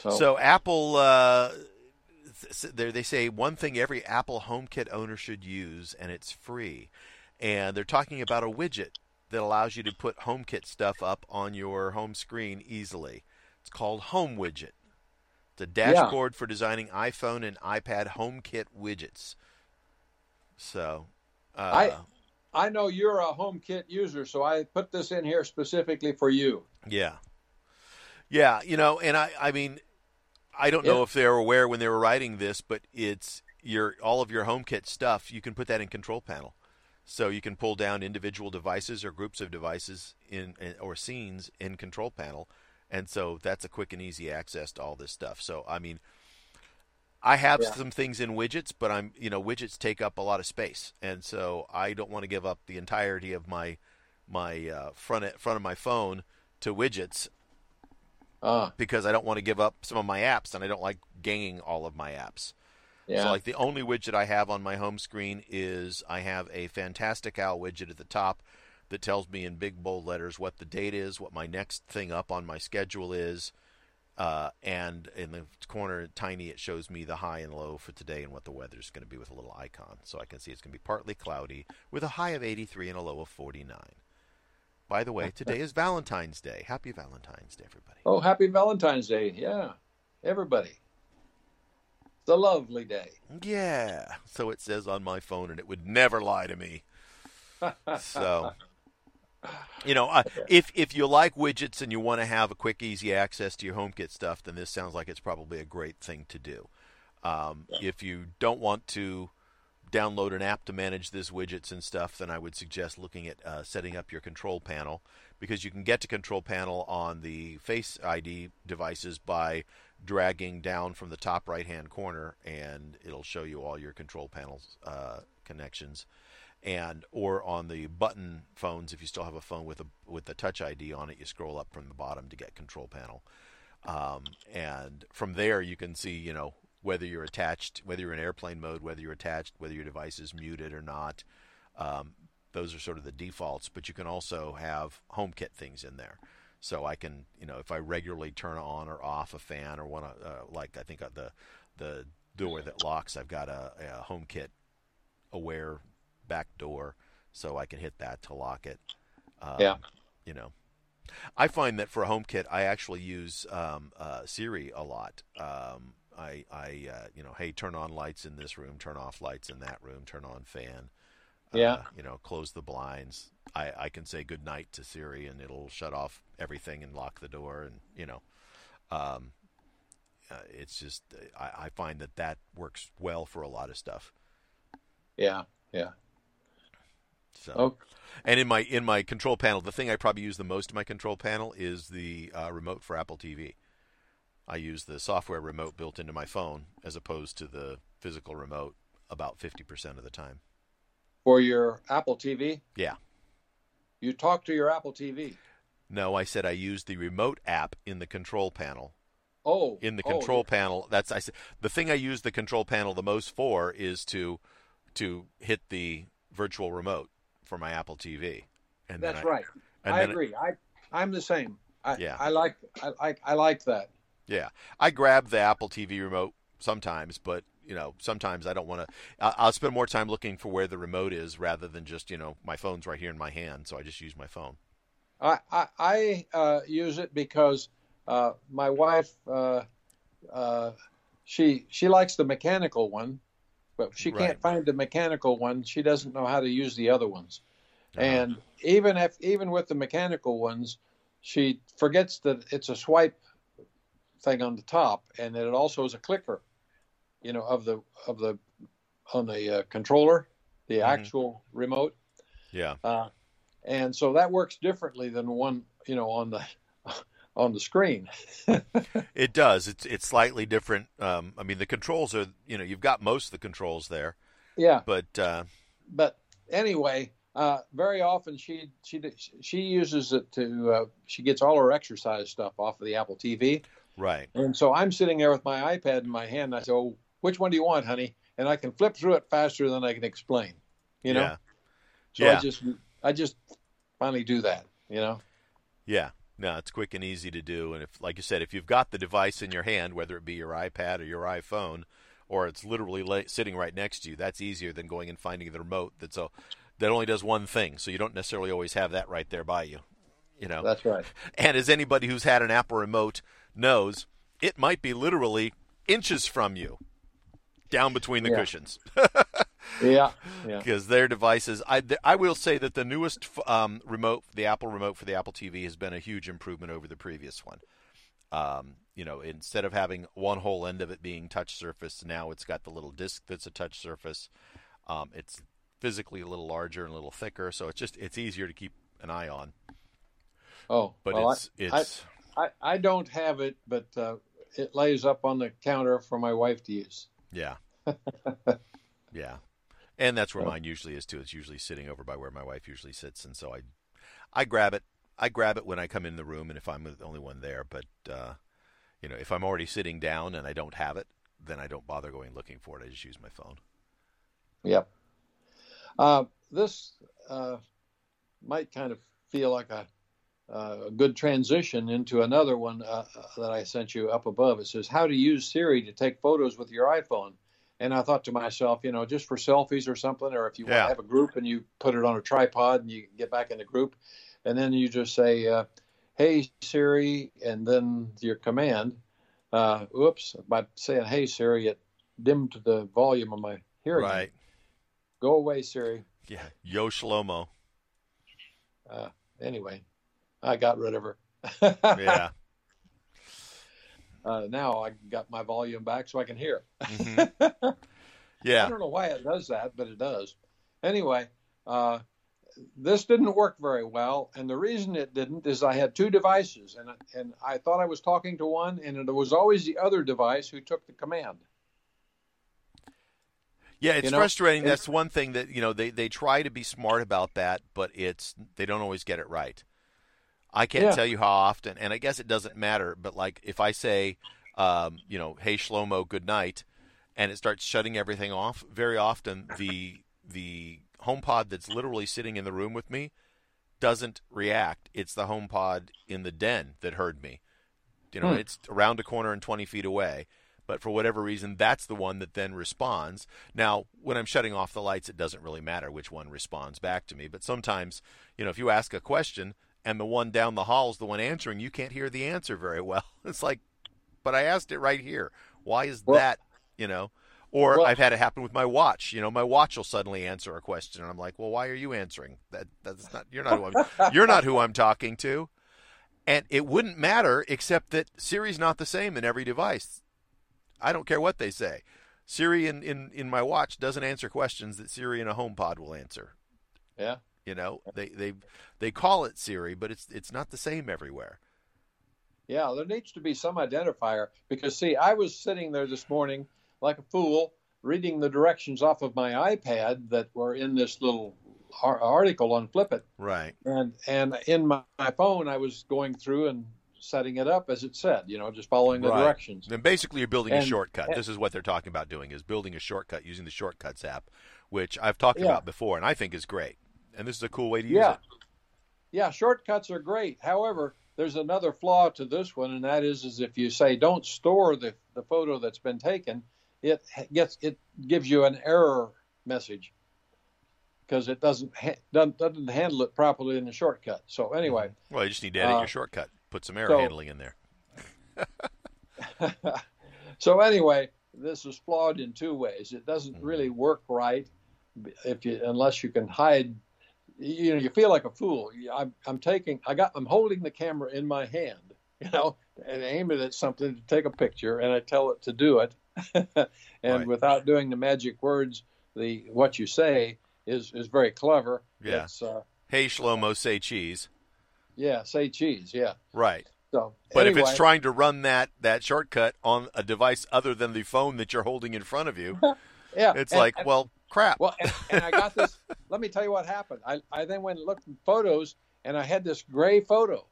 So, so Apple uh, they they say one thing every Apple HomeKit owner should use and it's free and they're talking about a widget that allows you to put HomeKit stuff up on your home screen easily. It's called Home Widget. It's a dashboard for designing iPhone and iPad HomeKit widgets. So, uh, I know you're a HomeKit user, so I put this in here specifically for you. yeah, yeah, you know, and I, I mean, I don't know if they're aware when they were writing this, but it's your all of your HomeKit stuff. You can put that in Control Panel. So you can pull down individual devices or groups of devices in, in or scenes in Control Panel, and so that's a quick and easy access to all this stuff. So I mean, I have Yeah. some things in widgets, but I'm you know widgets take up a lot of space, and so I don't want to give up the entirety of my my uh, front front of my phone to widgets Uh, because I don't want to give up some of my apps, and I don't like ganging all of my apps. Yeah. So like the only widget I have on my home screen is I have a Fantastical widget at the top that tells me in big bold letters what the date is, what my next thing up on my schedule is, uh, and in the corner tiny it shows me the high and low for today and what the weather is going to be with a little icon, so I can see it's going to be partly cloudy with a high of 83 and a low of 49. By the way, today is Valentine's Day. Happy Valentine's Day, everybody. Oh, happy Valentine's Day. Yeah. Everybody. It's a lovely day. Yeah. So it says on my phone, and it would never lie to me. So, you know, uh, if if you like widgets and you want to have a quick, easy access to your HomeKit stuff, then this sounds like it's probably a great thing to do. Um, if you don't want to download an app to manage this widgets and stuff, then I would suggest looking at uh, setting up your control panel because you can get to control panel on the Face ID devices by dragging down from the top right hand corner, and it'll show you all your control panels uh, connections. And or on the button phones, if you still have a phone with a with the Touch ID on it, you scroll up from the bottom to get control panel. Um, and from there, you can see, you know, whether you're attached, whether you're in airplane mode, whether you're attached, whether your device is muted or not. Um, those are sort of the defaults, but you can also have HomeKit things in there. So I can, you know, if I regularly turn on or off a fan or want to, uh, like I think the the door that locks, I've got a, a HomeKit aware back door, so I can hit that to lock it. Um, Yeah. You know, I find that for a HomeKit, I actually use um, uh, Siri a lot. Um, I, I uh, you know, hey, turn on lights in this room, turn off lights in that room, turn on fan. Yeah. Uh, you know, close the blinds. I, I can say good night to Siri, and it'll shut off everything and lock the door, and you know, um, uh, it's just I, I find that that works well for a lot of stuff. Yeah. Yeah. So. Oh, And in my in my control panel, the thing I probably use the most in my control panel is the uh, remote for Apple TV. I use the software remote built into my phone as opposed to the physical remote about 50% of the time. for your Apple TV? Yeah. You talk to your Apple TV. No, I said I use the remote app in the control panel. Oh. In the oh, control panel, that's I said the thing I use the control panel the most for is to to hit the virtual remote for my Apple TV. And That's I, right. and I agree. I I'm the same. I, Yeah. I like I like I like that. Yeah, I grab the Apple TV remote sometimes, but you know, sometimes I don't want to. I'll spend more time looking for where the remote is rather than just you know my phone's right here in my hand, so I just use my phone. I I, I uh, use it because uh, my wife uh, uh, she she likes the mechanical one, but she Right. can't find the mechanical one. She doesn't know how to use the other ones. Uh-huh. And even if even with the mechanical ones, she forgets that it's a swipe thing on the top, and that it also is a clicker, you know, of the of the on the uh, controller, the Mhm. actual remote. Yeah, Uh, and so that works differently than one, you know, on the on the screen. it does. It's it's slightly different. Um, I mean, the controls are you know you've got most of the controls there, yeah, but uh, but anyway, uh, very often she she she uses it to uh, she gets all her exercise stuff off of the Apple TV, right. and so I'm sitting there with my iPad in my hand. And I say, "Oh, which one do you want, honey?" And I can flip through it faster than I can explain. You know, Yeah. so Yeah. I just I just finally do that. You know, Yeah. No, it's quick and easy to do. And if, like you said, if you've got the device in your hand, whether it be your iPad or your iPhone, or it's literally la- sitting right next to you, that's easier than going and finding the remote that's a, that only does one thing. So you don't necessarily always have that right there by you. You know. that's right. And as anybody who's had an Apple remote knows, it might be literally inches from you, down between the Yeah. cushions. Yeah, yeah, because their devices. I I will say that the newest um, remote, the Apple remote for the Apple TV, has been a huge improvement over the previous one. Um, you know, instead of having one whole end of it being touch surface, now it's got the little disc that's a touch surface. Um, it's physically a little larger and a little thicker, so it's just it's easier to keep an eye on. Oh, But well, I- it's it's I, I don't have it, but uh, it lays up on the counter for my wife to use. yeah, yeah, and that's where mine usually is too. It's usually sitting over by where my wife usually sits, and so I I grab it. I grab it when I come in the room, and if I'm the only one there. But uh, you know, if I'm already sitting down and I don't have it, then I don't bother going looking for it. I just use my phone. Yep. Uh, this uh, might kind of feel like a, a, good transition into another one uh, that I sent you up above. It says how to use Siri to take photos with your iPhone. And I thought to myself, you know, just for selfies or something, or if you Yeah. want to have a group and you put it on a tripod and you get back in the group, and then you just say, uh, "Hey Siri," and then your command. Uh, oops! By saying "Hey Siri," it dimmed the volume of my hearing. Right. Go away, Siri. Yeah. Yo Shlomo. Uh, anyway, I got rid of her. Yeah. uh, now I got my volume back so I can hear. Mhm. I don't know why it does that, but it does. Anyway, uh, this didn't work very well, and the reason it didn't is I had two devices, and and I thought I was talking to one, and it was always the other device who took the command. Yeah, it's You know, frustrating. That's one thing that you know they they try to be smart about that, but it's they don't always get it right. I can't Yeah. tell you how often, and I guess it doesn't matter. But like if I say, um, you know, "Hey Shlomo, good night," and it starts shutting everything off, very often the the HomePod that's literally sitting in the room with me doesn't react. It's the HomePod in the den that heard me. You know, Hmm. it's around a corner and 20 feet away. But for whatever reason, that's the one that then responds. Now, when I'm shutting off the lights, it doesn't really matter which one responds back to me. But sometimes, you know, if you ask a question and the one down the hall is the one answering, you can't hear the answer very well. It's like, but I asked it right here. Why is Well- that, you know? Or Well- I've had it happen with my watch. You know, my watch will suddenly answer a question, and I'm like, "Well, why are you answering? That that's not you're not who I'm, you're not who I'm talking to." And it wouldn't matter except that Siri's not the same in every device. I don't care what they say. Siri in, in, in my watch doesn't answer questions that Siri in a HomePod will answer. Yeah. You know, they they they call it Siri, but it's it's not the same everywhere. Yeah, there needs to be some identifier because, see, I was sitting there this morning like a fool reading the directions off of my iPad that were in this little article on Flipit. Right. and and in my, my phone I was going through and setting it up as it said, you know, just following the Right. directions. And basically you're building a shortcut. and- this is what they're talking about doing is building a shortcut using the shortcuts app, which I've talked Yeah. about before and I think is great. And this is a cool way to use Yeah. it. Yeah, shortcuts are great. However, there's another flaw to this one, and that is, is if you say don't store the, the photo that's been taken, it gets it gives you an error message because it doesn't ha- doesn't, doesn't handle it properly in the shortcut. So anyway, Well, you just need to edit Uh, your shortcut. Put some error so- handling in there. so anyway, this is flawed in two ways. It doesn't Mm-hmm. really work right if you unless you can hide. You know, you feel like a fool. I'm, I'm taking, I got, I'm holding the camera in my hand, you know, and aim it at something to take a picture, and I tell it to do it, and Right. without doing the magic words, the what you say is is very clever. Yeah. It's, uh, Hey Shlomo, say cheese. yeah. Say cheese. Yeah. Right. So, But if it's trying to run that that shortcut on a device other than the phone that you're holding in front of you, yeah, it's and- like, and- well, crap. Well, and, and I got this. let me tell you what happened. I, I then went and looked at photos, and I had this gray photo,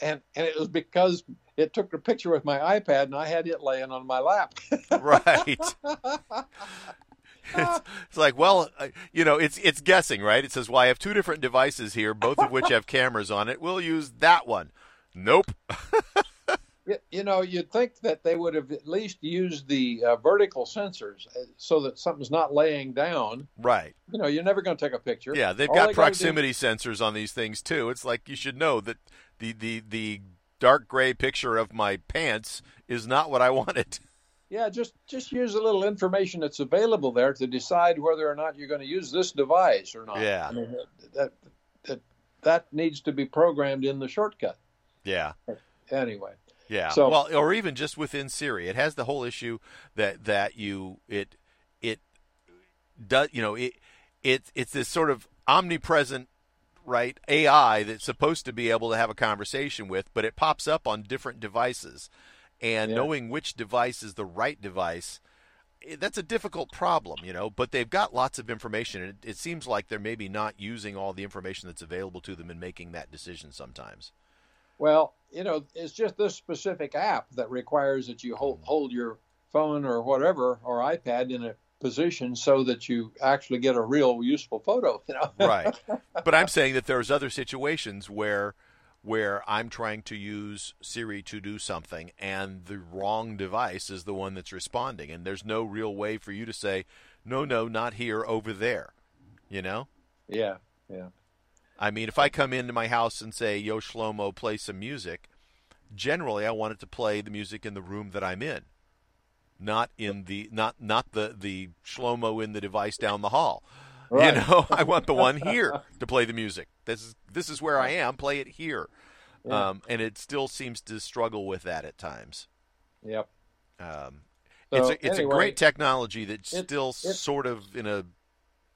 and and it was because it took a picture with my iPad, and I had it laying on my lap. right. It's, it's like, well, uh, you know, it's it's guessing, right? It says, well, I have two different devices here, both of which have cameras on it. We'll use that one. Nope. You- know, you'd think that they would have at least used the uh, vertical sensors uh, so that something's not laying down. Right. You know, you're never going to take a picture. Yeah, they've All got they gotta do- proximity sensors on these things too. It's like you should know that the the the dark gray picture of my pants is not what I wanted. Yeah, just just use a little information that's available there to decide whether or not you're going to use this device or not. Yeah. I mean, that that that needs to be programmed in the shortcut. Yeah. Anyway, Yeah. So- well, or even just within Siri, it has the whole issue that that you it it does you know it it it's this sort of omnipresent right AI that's supposed to be able to have a conversation with, but it pops up on different devices, and Yeah. knowing which device is the right device. eh, That's a difficult problem, you know, but they've got lots of information, and it, it seems like they're maybe not using all the information that's available to them in making that decision sometimes. Well, you know, it's just this specific app that requires that you hold mm. hold your phone or whatever or iPad in a position so that you actually get a real useful photo. You know? right. But I'm saying that there's other situations where where I'm trying to use Siri to do something and the wrong device is the one that's responding and there's no real way for you to say no no not here over there. You know? Yeah. Yeah. I mean, if I come into my house and say, "Yo, Shlomo, play some music," generally I want it to play the music in the room that I'm in, not in the not not the the Shlomo in the device down the hall. Right. You know, I want the one here to play the music. This is this is where I am. Play it here, yeah. um, and it still seems to struggle with that at times. Yep. Um, so, it's a, it's anyway, a great technology that's it, still it, sort of in a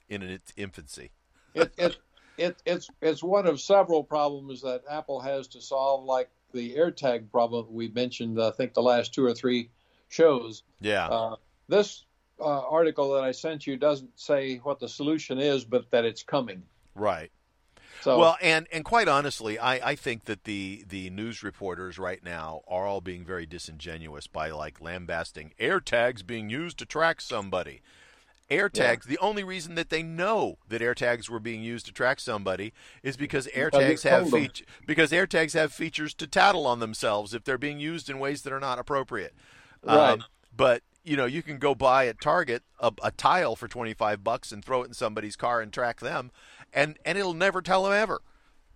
in its infancy. it, it, it, it's it's one of several problems that Apple has to solve, like the AirTag problem we mentioned. I think the last two or three shows. Yeah. Uh, this uh, article that I sent you doesn't say what the solution is, but that it's coming. Right. So, well, and, and quite honestly, I, I think that the, the news reporters right now are all being very disingenuous by like lambasting AirTags being used to track somebody. AirTags, yeah. the only reason that they know that AirTags were being used to track somebody is because AirTags have feature, because AirTags have features to tattle on themselves if they're being used in ways that are not appropriate. Right. Um, but you know, you can go buy at Target a, a, tile for 25 bucks and throw it in somebody's car and track them and and it'll never tell them ever.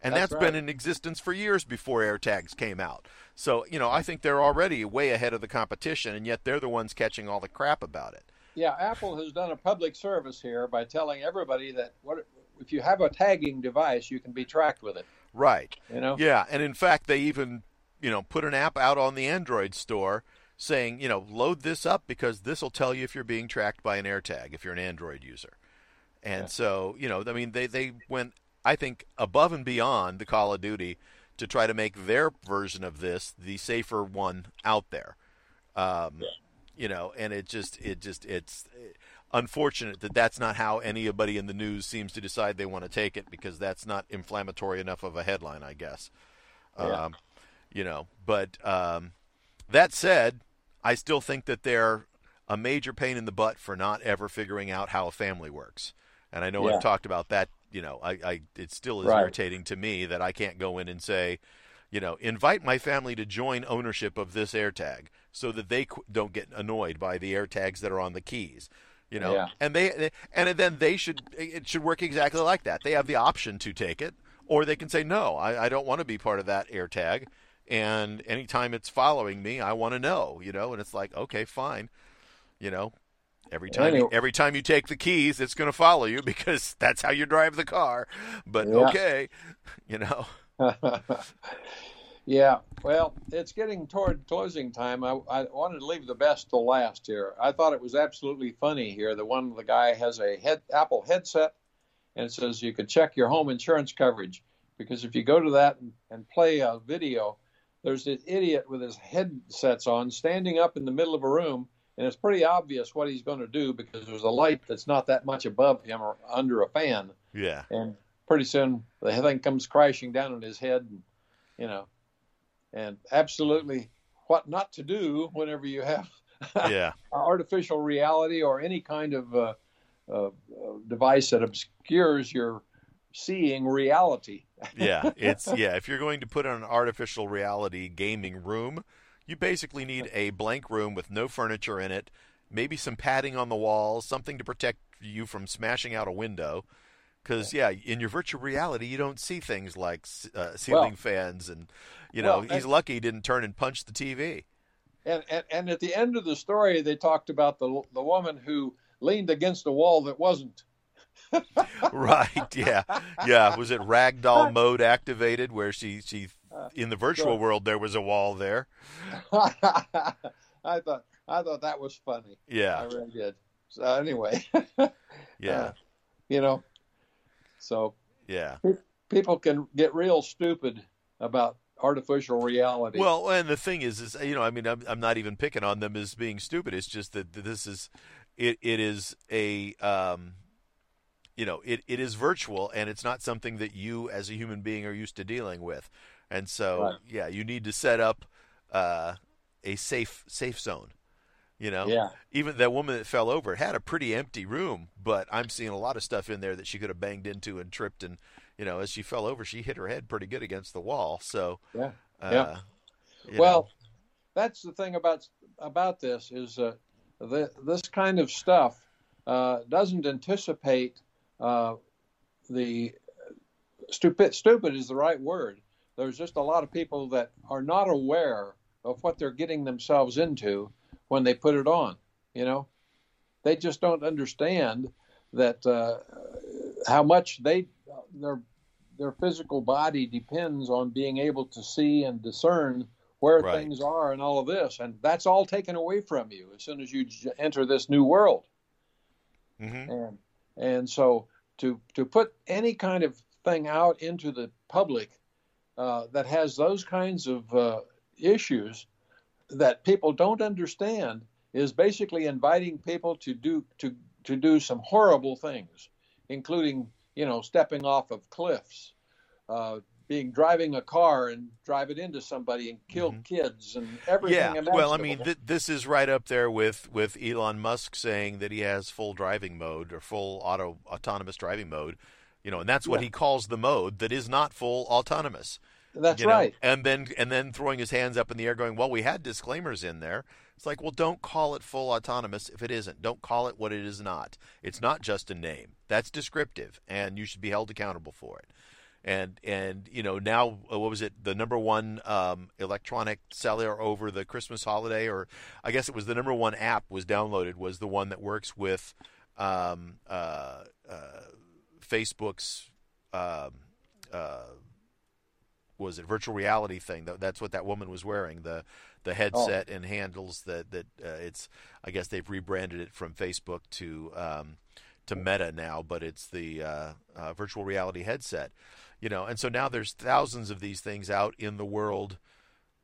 And that's, that's right. been in existence for years before AirTags came out. So, you know, I think they're already way ahead of the competition and yet they're the ones catching all the crap about it yeah, Apple has done a public service here by telling everybody that what if you have a tagging device, you can be tracked with it. Right. You know. Yeah, and in fact, they even you know put an app out on the Android store saying you know load this up because this will tell you if you're being tracked by an AirTag if you're an Android user. And yeah. so you know, I mean, they they went I think above and beyond the Call of Duty to try to make their version of this the safer one out there. Um, yeah you know, and it just it just it's unfortunate that that's not how anybody in the news seems to decide they want to take it because that's not inflammatory enough of a headline, I guess. Yeah. Um, you know, but um, that said, I still think that they're a major pain in the butt for not ever figuring out how a family works. And I know yeah. I've talked about that. You know, I, I it still is right. irritating to me that I can't go in and say, you know, invite my family to join ownership of this AirTag so that they don't get annoyed by the AirTags that are on the keys. You know, yeah. and they and then they should it should work exactly like that. They have the option to take it, or they can say no, I, I don't want to be part of that AirTag. And anytime it's following me, I want to know. You know, and it's like okay, fine. You know, Every time, anyway. you, every time you take the keys, it's going to follow you because that's how you drive the car. But yeah. okay, you know. yeah, well, it's getting toward closing time. I, I wanted to leave the best to last here. I thought it was absolutely funny here. The one the guy has a head Apple headset, and it says you could check your home insurance coverage because if you go to that and, and play a video, there's this idiot with his headsets on standing up in the middle of a room and it's pretty obvious what he's going to do because there's a light that's not that much above him or under a fan. Yeah. And pretty soon the thing comes crashing down on his head, and, you know, and absolutely what not to do whenever you have yeah artificial reality or any kind of uh, uh, device that obscures your seeing reality. yeah, it's yeah. If you're going to put in an artificial reality gaming room, you basically need a blank room with no furniture in it, maybe some padding on the walls, something to protect you from smashing out a window, because yeah, in your virtual reality, you don't see things like uh, ceiling well, fans, and you know well, he's and, lucky he didn't turn and punch the TV. And, and and at the end of the story, they talked about the the woman who leaned against a wall that wasn't. right. Yeah. Yeah. Was it ragdoll mode activated where she she in the virtual world there was a wall there? I thought I thought that was funny. Yeah. I really did. So anyway. yeah. Uh, you know, so yeah, people can get real stupid about artificial reality. Well, and the thing is, is you know, I mean, I'm, I'm not even picking on them as being stupid. It's just that this is, it, it is a, um, you know, it, it is virtual and it's not something that you as a human being are used to dealing with, and so right. yeah, you need to set up uh, a safe safe zone You know, Yeah. even that woman that fell over had a pretty empty room, but I'm seeing a lot of stuff in there that she could have banged into and tripped, and you know, as she fell over, she hit her head pretty good against the wall. So, Yeah. uh, Yeah. Well, know, that's the thing about about this is uh, the, this kind of stuff uh, doesn't anticipate uh, the stupid. Stupid is the right word. There's just a lot of people that are not aware of what they're getting themselves into when they put it on. You know, they just don't understand that uh, how much they their their physical body depends on being able to see and discern where Right. things are and all of this and that's all taken away from you as soon as you j- enter this new world mhm. and and so to to put any kind of thing out into the public uh, that has those kinds of uh, issues that people don't understand is basically inviting people to do to to do some horrible things, including you know stepping off of cliffs, uh, being driving a car and drive it into somebody and kill kids and everything. yeah. Well, I mean, th- this is right up there with with Elon Musk saying that he has full driving mode or full auto autonomous driving mode. You know, and that's what Yeah. he calls the mode that is not full autonomous. that's you know? right. And then and then throwing his hands up in the air, going, "Well, we had disclaimers in there." It's like, well, don't call it full autonomous if it isn't. Don't call it what it is not. It's not just a name. That's descriptive, and you should be held accountable for it. And and you know now, uh, what was it? The number one um, electronic seller over the Christmas holiday, or I guess it was the number one app was downloaded was the one that works with um, uh, uh, Facebook's. Um, uh, was it virtual reality thing? That's what that woman was wearing the the headset and handles that that uh, it's. I guess they've rebranded it from Facebook to um, to Meta now, but it's the uh, uh, virtual reality headset. You know, and so now there's thousands of these things out in the world,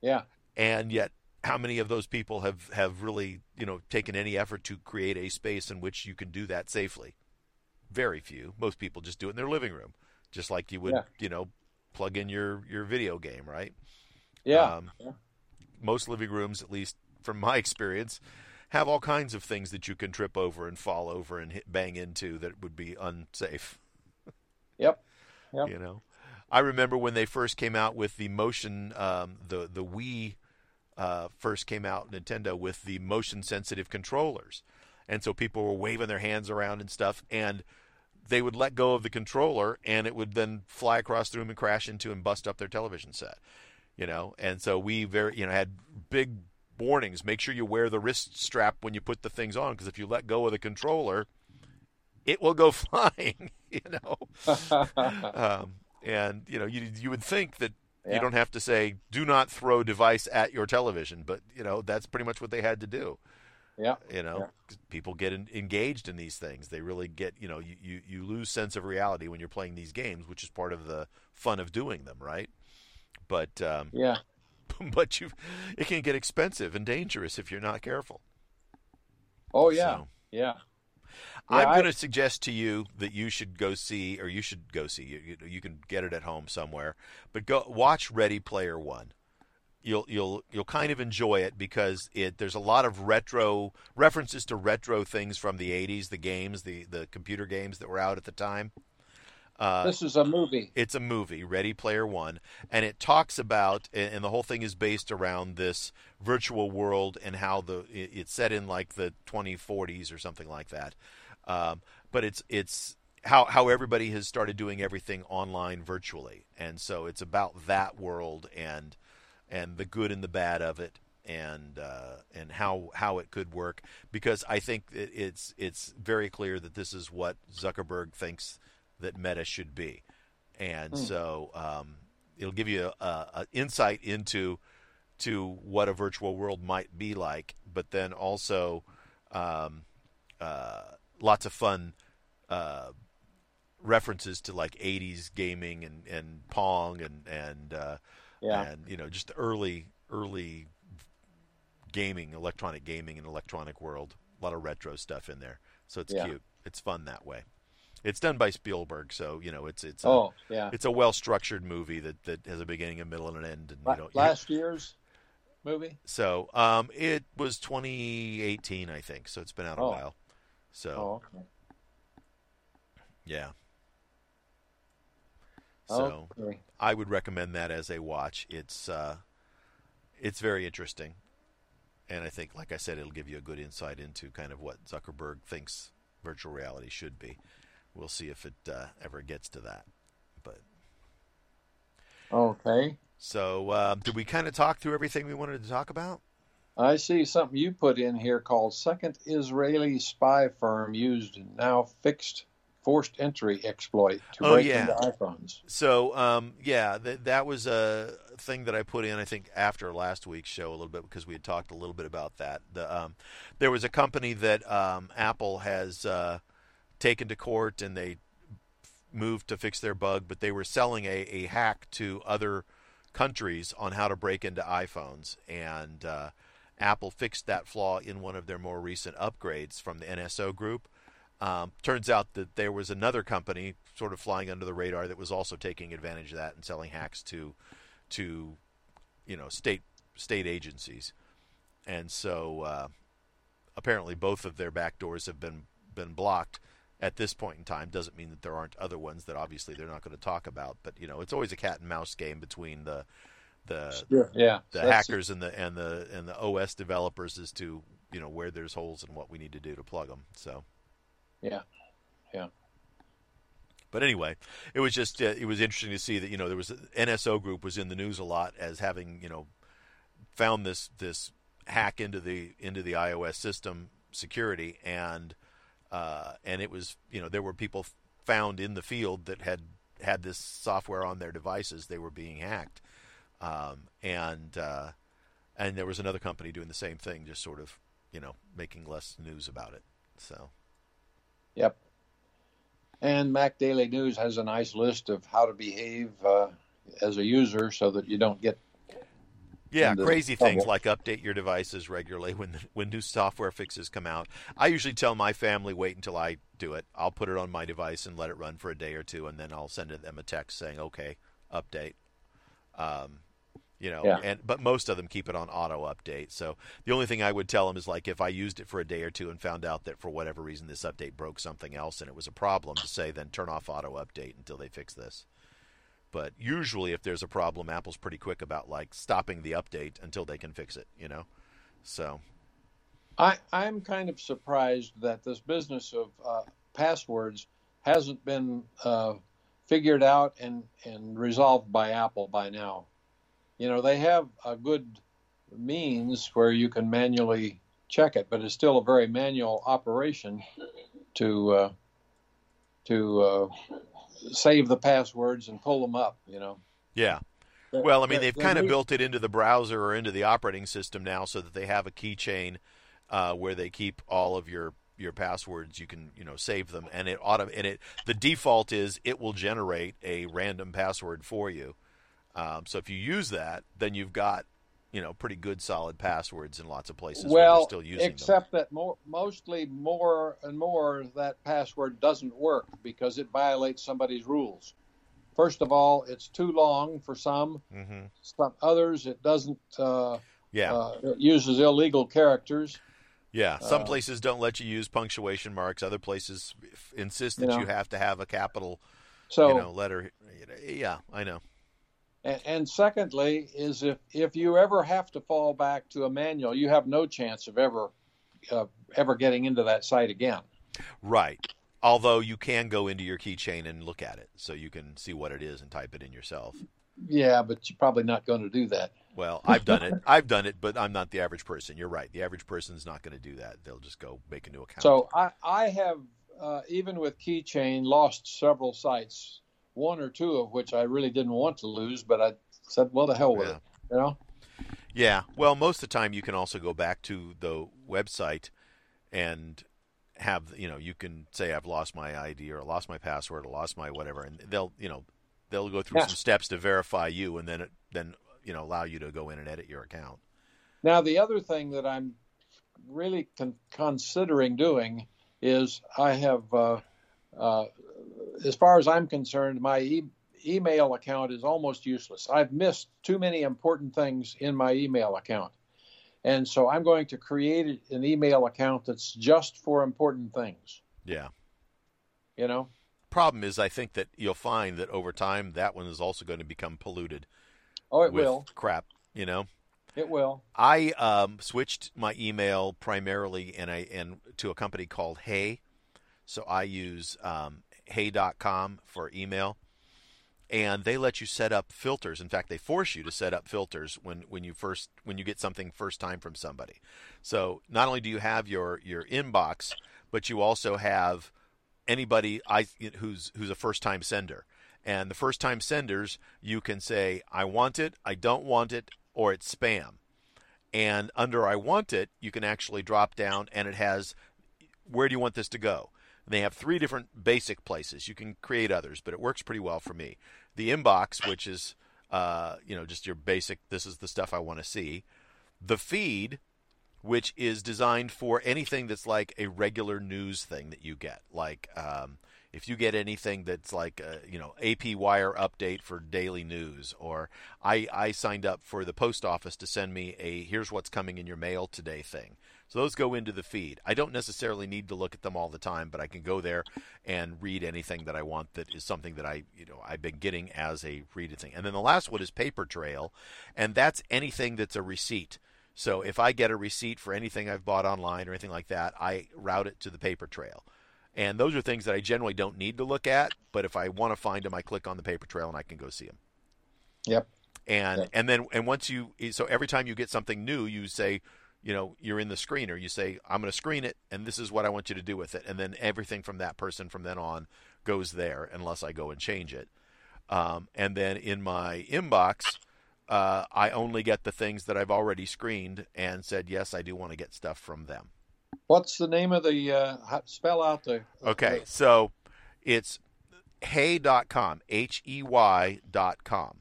Yeah. and yet how many of those people have have really you know taken any effort to create a space in which you can do that safely? Very few. Most people just do it in their living room, just like you would Yeah. you know plug in your your video game, right? Yeah. Um, most living rooms, at least from my experience, have all kinds of things that you can trip over and fall over and hit, bang into that would be unsafe. yep. Yep. You know, I remember when they first came out with the motion, um, the the Wii uh, first came out, Nintendo with the motion sensitive controllers, and so people were waving their hands around and stuff, and they would let go of the controller, and it would then fly across the room and crash into and bust up their television set. You know, and so we very you know had big warnings. Make sure you wear the wrist strap when you put the things on, because if you let go of the controller, it will go flying. You know um, and you know you you would think that you don't have to say do not throw device at your television, but you know that's pretty much what they had to do. Yeah. You know, Yeah. people get in, engaged in these things. They really get you know you, you you lose sense of reality when you're playing these games, which is part of the fun of doing them, right? But um, Yeah. but you it can get expensive and dangerous if you're not careful. Oh yeah. So- Yeah. I'm Yeah, going to suggest to you that you should go see, or you should go see. You, you, you can get it at home somewhere, but go watch Ready Player One. You'll you'll you'll kind of enjoy it because it there's a lot of retro references to retro things from the 80s, the games, the the computer games that were out at the time. Uh, This is a movie. it's a movie, Ready Player One, and it talks about, and the whole thing is based around this virtual world and how the it's set in like the 2040s or something like that. Um, but it's it's how how everybody has started doing everything online virtually, and so it's about that world and and the good and the bad of it. And uh, and how how it could work because I think it, it's it's very clear that this is what Zuckerberg thinks that Meta should be, and so um, it'll give you a, a, a insight into to what a virtual world might be like, but then also um, uh, lots of fun uh, references to like '80s gaming and, and Pong and and uh, Yeah. and you know just early early gaming, electronic gaming, and electronic world. A lot of retro stuff in there, so it's Yeah. cute. It's fun that way. It's done by Spielberg, so you know it's it's a, Oh yeah. it's a well structured movie that, that has a beginning, a middle, and an end. And La- you you- last year's movie? So um, it was 2018, I think. So it's been out a Oh. while. So Oh, okay. yeah. So okay. I would recommend that as a watch. It's uh, it's very interesting, and I think, like I said, it'll give you a good insight into kind of what Zuckerberg thinks virtual reality should be. We'll see if it uh, ever gets to that. But Okay. so, uh, did we kind of talk through everything we wanted to talk about? I see something you put in here called second Israeli spy firm used now fixed forced entry exploit to Oh, break yeah. into iPhones. So, um, yeah, th- that was a thing that I put in. I think after last week's show a little bit because we had talked a little bit about that. The um, there was a company that um, Apple has uh, taken to court, and they moved to fix their bug, but they were selling a, a hack to other countries on how to break into iPhones, and uh, Apple fixed that flaw in one of their more recent upgrades from the NSO group. Um, turns out that there was another company sort of flying under the radar that was also taking advantage of that and selling hacks to to you know state state agencies, and so uh, apparently both of their back doors have been been blocked at this point in time. Doesn't mean that there aren't other ones that obviously they're not going to talk about, but you know it's always a cat and mouse game between the the Yeah. the that's- hackers and the and the and the OS developers as to you know where there's holes and what we need to do to plug them. So. Yeah yeah. But anyway, it was just uh, it was interesting to see that you know there was NSO group was in the news a lot as having you know found this this hack into the into the iOS system security and uh, and it was you know there were people found in the field that had had this software on their devices they were being hacked um, and uh, and there was another company doing the same thing just sort of you know making less news about it so Yep. And Mac Daily News has a nice list of how to behave uh, as a user so that you don't get. Yeah, crazy things like update your devices regularly when when new software fixes come out. I usually tell my family wait until I do it. I'll put it on my device and let it run for a day or two, and then I'll send them a text saying, "Okay, update." Um, you know, Yeah. and but most of them keep it on auto update. So the only thing I would tell them is like if I used it for a day or two and found out that for whatever reason this update broke something else and it was a problem, to say then turn off auto update until they fix this. But usually, if there's a problem, Apple's pretty quick about like stopping the update until they can fix it. You know, so I, I'm kind of surprised that this business of uh, passwords hasn't been uh, figured out and, and resolved by Apple by now. You know, they have a good means where you can manually check it, but it's still a very manual operation to uh, to uh, save the passwords and pull them up. You know. yeah. Well, I mean, they've kind of built it into the browser or into the operating system now, so that they have a keychain uh, where they keep all of your your passwords. You can you know save them, and it auto and it the default is it will generate a random password for you. Um, so if you use that, then you've got you know pretty good solid passwords in lots of places where well, still using them. except that more, mostly more and more that password doesn't work because it violates somebody's rules. First of all, it's too long for some. hmm Some others, it doesn't. Uh, Yeah. uh, it uses illegal characters. Yeah, some Uh, places don't let you use punctuation marks. Other places insist You that know. you have to have a capital, So, you know, letter. Yeah, I know. And, and secondly, is if if you ever have to fall back to a manual, you have no chance of ever uh, ever getting into that site again. Right. Although you can go into your keychain and look at it, so you can see what it is and type it in yourself. Yeah, but you're probably not going to do that. Well, I've done it. I've done it, but I'm not the average person. You're right. The average person's not going to do that. They'll just go make a new account. So I, I have, uh, even with Keychain, lost several sites, one or two of which I really didn't want to lose, but I said, well, the hell with Yeah. it. You know? Yeah. Well, most of the time you can also go back to the website and have you know you can say I've lost my ID or lost my password or lost my whatever, and they'll you know they'll go through Yeah. some steps to verify you, and then it, then you know allow you to go in and edit your account. Now, the other thing that I'm really con- considering doing is I have, uh, uh, as far as I'm concerned, my e- email account is almost useless. I've missed too many important things in my email account. and so I'm going to create an email account that's just for important things. Yeah. You know. Problem is, I think that you'll find that over time that one is also going to become polluted. Oh, it will. Crap. You know. It will. I um, switched my email primarily and I and to a company called Hey. So I use um, Hey.com for email, and they let you set up filters. In fact, they force you to set up filters when, when you first when you get something first time from somebody. So not only do you have your your inbox, but you also have anybody I who's who's a first time sender. And the first time senders, you can say, I want it, I don't want it, or it's spam. And under I want it, you can actually drop down and it has where do you want this to go? And they have three different basic places. You can create others, but it works pretty well for me. The inbox, which is uh, you know just your basic. This is the stuff I want to see. The feed, which is designed for anything that's like a regular news thing that you get, like um, if you get anything that's like a, you know AP Wire update for daily news, or I I signed up for the post office to send me a here's what's coming in your mail today thing. So those go into the feed. I don't necessarily need to look at them all the time, but I can go there and read anything that I want that is something that I, you know, I've been getting as a read thing. And then the last one is paper trail, and that's anything that's a receipt. So if I get a receipt for anything I've bought online or anything like that, I route it to the paper trail. And those are things that I generally don't need to look at, but if I want to find them, I click on the paper trail and I can go see them. Yep. And Yep. and then and once you so every time you get something new, you say, you know, you're in the screener. You say, I'm going to screen it, and this is what I want you to do with it. And then everything from that person from then on goes there, unless I go and change it. Um, and then in my inbox, uh, I only get the things that I've already screened and said, yes, I do want to get stuff from them. What's the name of the uh, spell out there? Okay, so it's hey.com, H E Y.com.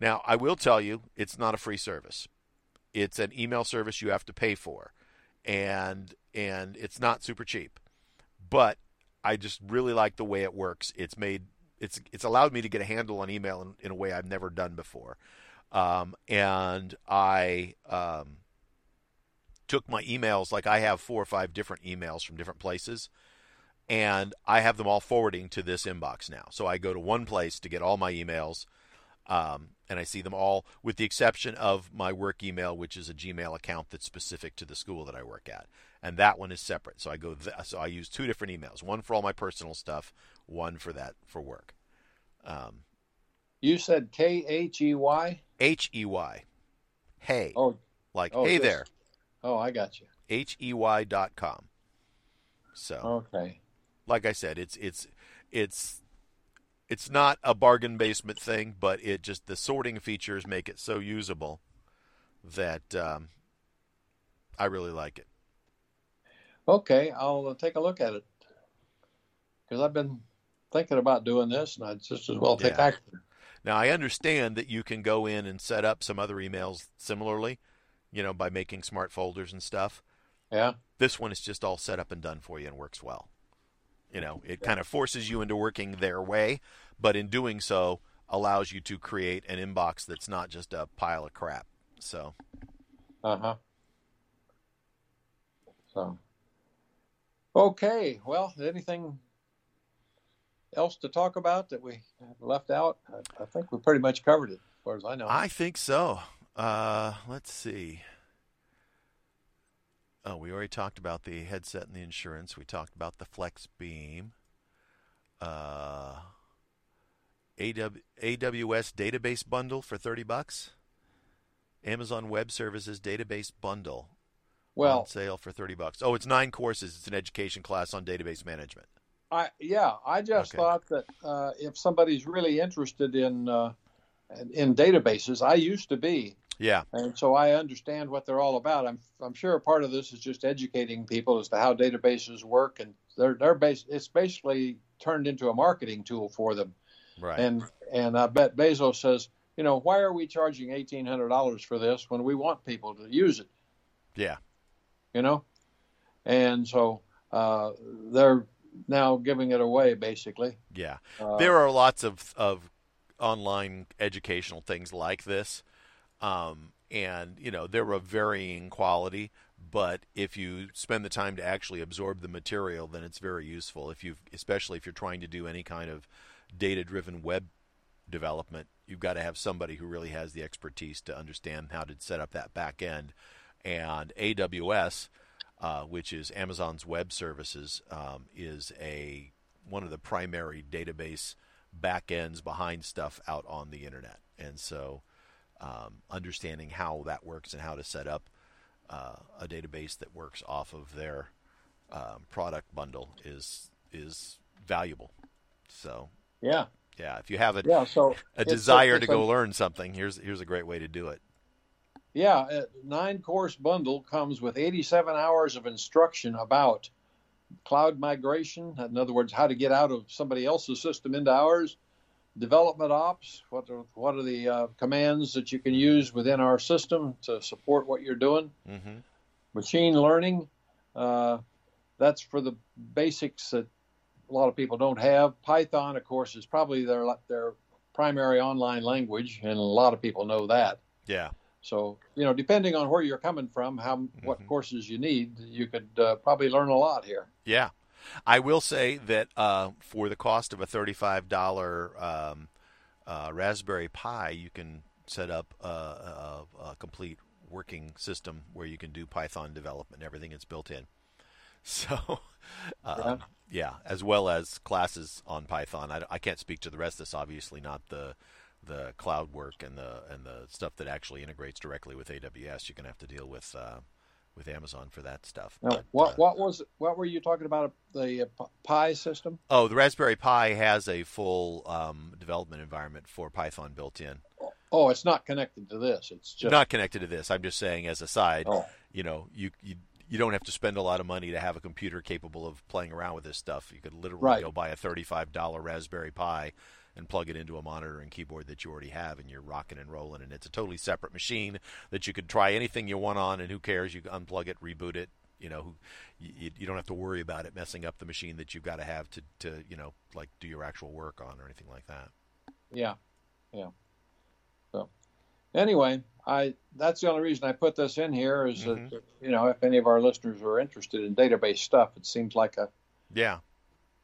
Now, I will tell you, it's not a free service. It's an email service you have to pay for. And and it's not super cheap. But I just really like the way it works. It's made it's it's allowed me to get a handle on email in, in a way I've never done before. Um, and I um, took my emails like I have four or five different emails from different places and I have them all forwarding to this inbox now. So I go to one place to get all my emails, um, and I see them all, with the exception of my work email, which is a Gmail account that's specific to the school that I work at, and that one is separate. So I go, th- so I use two different emails, one for all my personal stuff, one for that for work. Um, You said K H E Y. H E Y, hey, Oh, like oh, hey just- there, oh, I got you. H E Y dot com. So. Okay. like I said, it's it's it's it's not a bargain basement thing, but it just the sorting features make it so usable that um, I really like it. Okay, I'll uh, take a look at it because I've been thinking about doing this, and I'd just as well take Yeah. action. Now I understand that you can go in and set up some other emails similarly, you know, by making smart folders and stuff. Yeah. This one is just all set up and done for you and works well. You know, it kind of forces you into working their way, but in doing so allows you to create an inbox that's not just a pile of crap. So, Uh huh. So. Okay. Well, anything else to talk about that we left out? I, I think we pretty much covered it, as far as I know. I think so. Uh, let's see. Oh, we already talked about the headset and the insurance. We talked about the Flex Beam. Uh, AW, AWS database bundle for 30 bucks. Amazon Web Services database bundle on well, sale for 30 bucks. Oh, it's nine courses. It's an education class on database management. I yeah, I just Okay. thought that uh, if somebody's really interested in uh, in databases, I used to be, Yeah, and so I understand what they're all about. I'm I'm sure part of this is just educating people as to how databases work, and they're they're bas- It's basically turned into a marketing tool for them. right. And and I bet Bezos says, you know, why are we charging eighteen hundred dollars for this when we want people to use it? yeah, You know, and so uh, they're now giving it away basically. yeah. Uh, there are lots of of online educational things like this, um, and you know they're of varying quality. But if you spend the time to actually absorb the material, then it's very useful. If you, especially if you're trying to do any kind of data-driven web development, you've got to have somebody who really has the expertise to understand how to set up that back end. And AWS, uh, which is Amazon's Web Services, um, is a one of the primary database backends behind stuff out on the internet. And so, um, understanding how that works and how to set up uh, a database that works off of their um, product bundle is is valuable. So yeah, yeah. If you have a yeah, so a desire a, to go learn something, here's here's a great way to do it. Yeah, nine course bundle comes with 87 hours of instruction about cloud migration. In other words, how to get out of somebody else's system into ours. Development ops. What are, what are the uh, commands that you can use within our system to support what you're doing? Mm-hmm. Machine learning. Uh, that's for the basics that a lot of people don't have. Python, of course, is probably their their primary online language, and a lot of people know that. Yeah. So you know, depending on where you're coming from, how what mm-hmm. courses you need, you could uh, probably learn a lot here. Yeah, I will say that uh, for the cost of a thirty-five dollar um, uh, Raspberry Pi, you can set up a, a, a, complete working system where you can do Python development. Everything is built in. So, um, yeah. yeah. as well as classes on Python. I, I can't speak to the rest of this. Obviously, not the the cloud work and the and the stuff that actually integrates directly with AWS. You're going to have to deal with uh, with Amazon for that stuff. Now, but, what uh, what was what were you talking about the uh, Pi system? Oh, the Raspberry Pi has a full um, development environment for Python built in. Oh, it's not connected to this. It's just not connected to this. I'm just saying as a side, oh. you know, you you you don't have to spend a lot of money to have a computer capable of playing around with this stuff. You could literally right. go buy a $35 Raspberry Pi and plug it into a monitor and keyboard that you already have, and you're rocking and rolling. And it's a totally separate machine that you could try anything you want on, and who cares? You unplug it, reboot it. You know, you, you don't have to worry about it messing up the machine that you've got to have to, to you know, like do your actual work on or anything like that. Yeah, yeah. So, anyway, I that's the only reason I put this in here is mm-hmm. that you know if any of our listeners are interested in database stuff, it seems like a yeah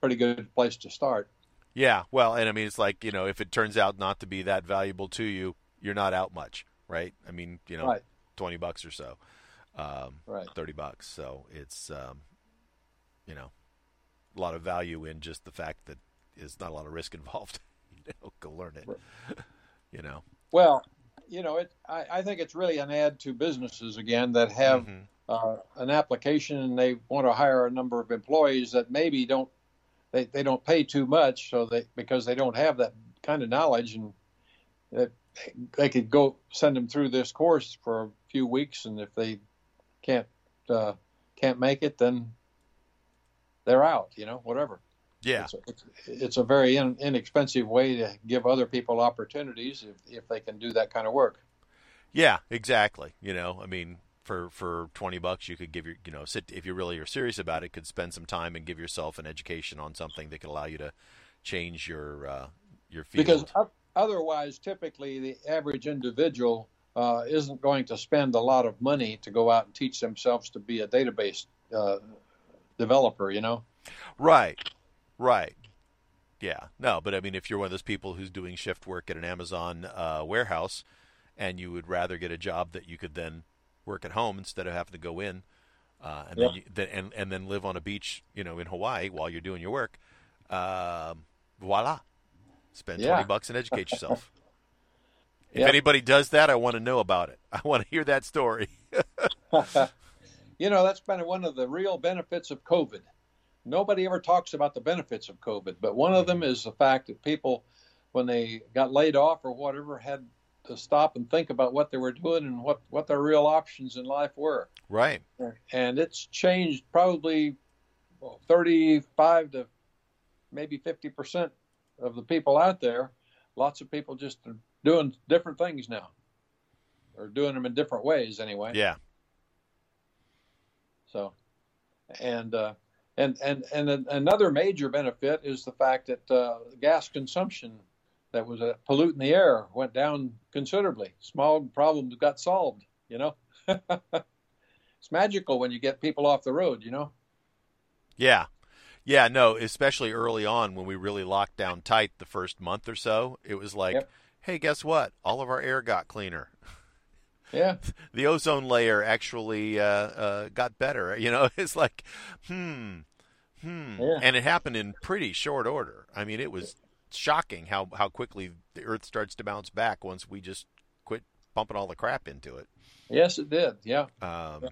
pretty good place to start. Yeah, well, and I mean, it's like you know, if it turns out not to be that valuable to you, you're not out much, right? I mean, you know, right. twenty bucks or so, um, right? Thirty bucks. So it's um, you know, a lot of value in just the fact that there's not a lot of risk involved. you know, go learn it. Right. you know. Well, you know, it. I, I, think it's really an add to businesses again that have mm-hmm. uh, an application and they want to hire a number of employees that maybe don't they, they don't pay too much, so they because they don't have that kind of knowledge, and that they could go send them through this course for a few weeks, and if they can't uh, can't make it, then they're out. You know, whatever. Yeah, it's a, it's, it's a very in, inexpensive way to give other people opportunities if if they can do that kind of work. Yeah, exactly. You know, I mean, for for 20 bucks you could give your you know sit if you really are serious about it could spend some time and give yourself an education on something that could allow you to change your uh, your field. Because otherwise typically the average individual uh, isn't going to spend a lot of money to go out and teach themselves to be a database uh, developer you know? Right. Right. Yeah. No but i mean if you're one of those people who's doing shift work at an amazon uh, warehouse and you would rather get a job that you could then work at home instead of having to go in, uh, and then, you, then and and then live on a beach, you know, in Hawaii while you're doing your work. Um, voila, spend yeah. twenty bucks and educate yourself. if yep. anybody does that, I want to know about it. I want to hear that story. you know, that's been one of the real benefits of COVID. Nobody ever talks about the benefits of COVID, but one of them is the fact that people, when they got laid off or whatever, had to stop and think about what they were doing and what what their real options in life were. Right. And it's changed probably well, 35 to maybe 50 percent of the people out there. Lots of people just are doing different things now, or doing them in different ways anyway. Yeah. So, and uh, and and and another major benefit is the fact that uh, gas consumption that was uh, polluting the air went down considerably. Smog problems got solved. You know, it's magical when you get people off the road. You know. Yeah, yeah, no, especially early on when we really locked down tight the first month or so. It was like, Yep. hey, guess what? All of our air got cleaner. Yeah. The ozone layer actually uh, uh, got better. You know, it's like, hmm, hmm, Yeah. and it happened in pretty short order. I mean, it was shocking how how quickly the Earth starts to bounce back once we just quit pumping all the crap into it. Yes, it did. Yeah. Um,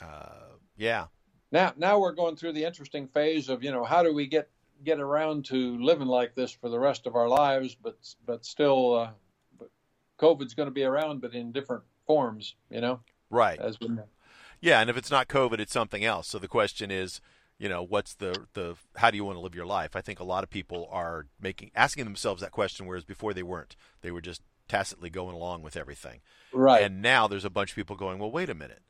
uh, yeah, Now, now we're going through the interesting phase of you know how do we get get around to living like this for the rest of our lives, but but still, uh, but COVID's going to be around, but in different forms. You know, right. as we know. Yeah, and if it's not COVID, it's something else. So the question is, you know, what's the the how do you want to live your life? I think a lot of people are making asking themselves that question, whereas before they weren't. They were just tacitly going along with everything. Right. And now there's a bunch of people going, well, wait a minute.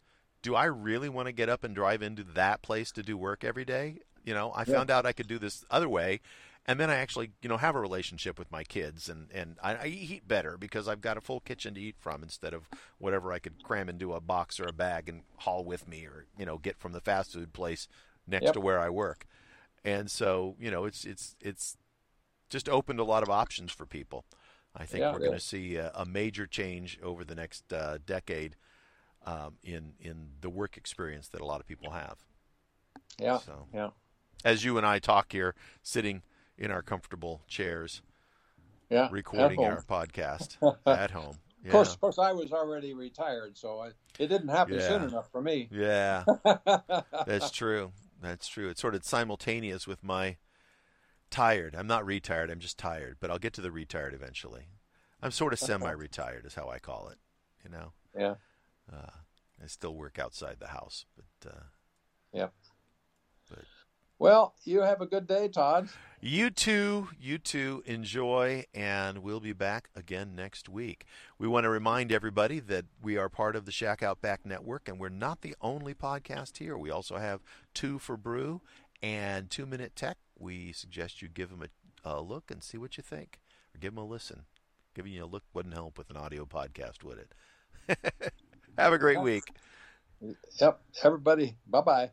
Do I really want to get up and drive into that place to do work every day? You know, I Yeah. found out I could do this other way. And then I actually, you know, have a relationship with my kids, and and I, I eat better because I've got a full kitchen to eat from instead of whatever I could cram into a box or a bag and haul with me, or you know, get from the fast food place next Yep. to where I work. And so, you know, it's it's it's just opened a lot of options for people. I think Yeah, we're going to see a, a major change over the next uh, decade um, in in the work experience that a lot of people have. yeah. So, Yeah. as you and I talk here, sitting in our comfortable chairs, Yeah. recording our podcast at home. Yeah. Of course, of course, I was already retired, so I, it didn't happen Yeah. soon enough for me. Yeah, that's true. That's true. It's sort of simultaneous with my tired. I'm not retired. I'm just tired, but I'll get to the retired eventually. I'm sort of semi-retired, is how I call it. You know, yeah. uh, I still work outside the house, but uh, Well, you have a good day, Todd. You too, you too, enjoy, and we'll be back again next week. We want to remind everybody that we are part of the Shack Out Back Network, and we're not the only podcast here. We also have Two for Brew and Two Minute Tech. We suggest you give them a, a look and see what you think, or give them a listen. Giving you a look wouldn't help with an audio podcast, would it? have a great week. Yep. Everybody, bye bye.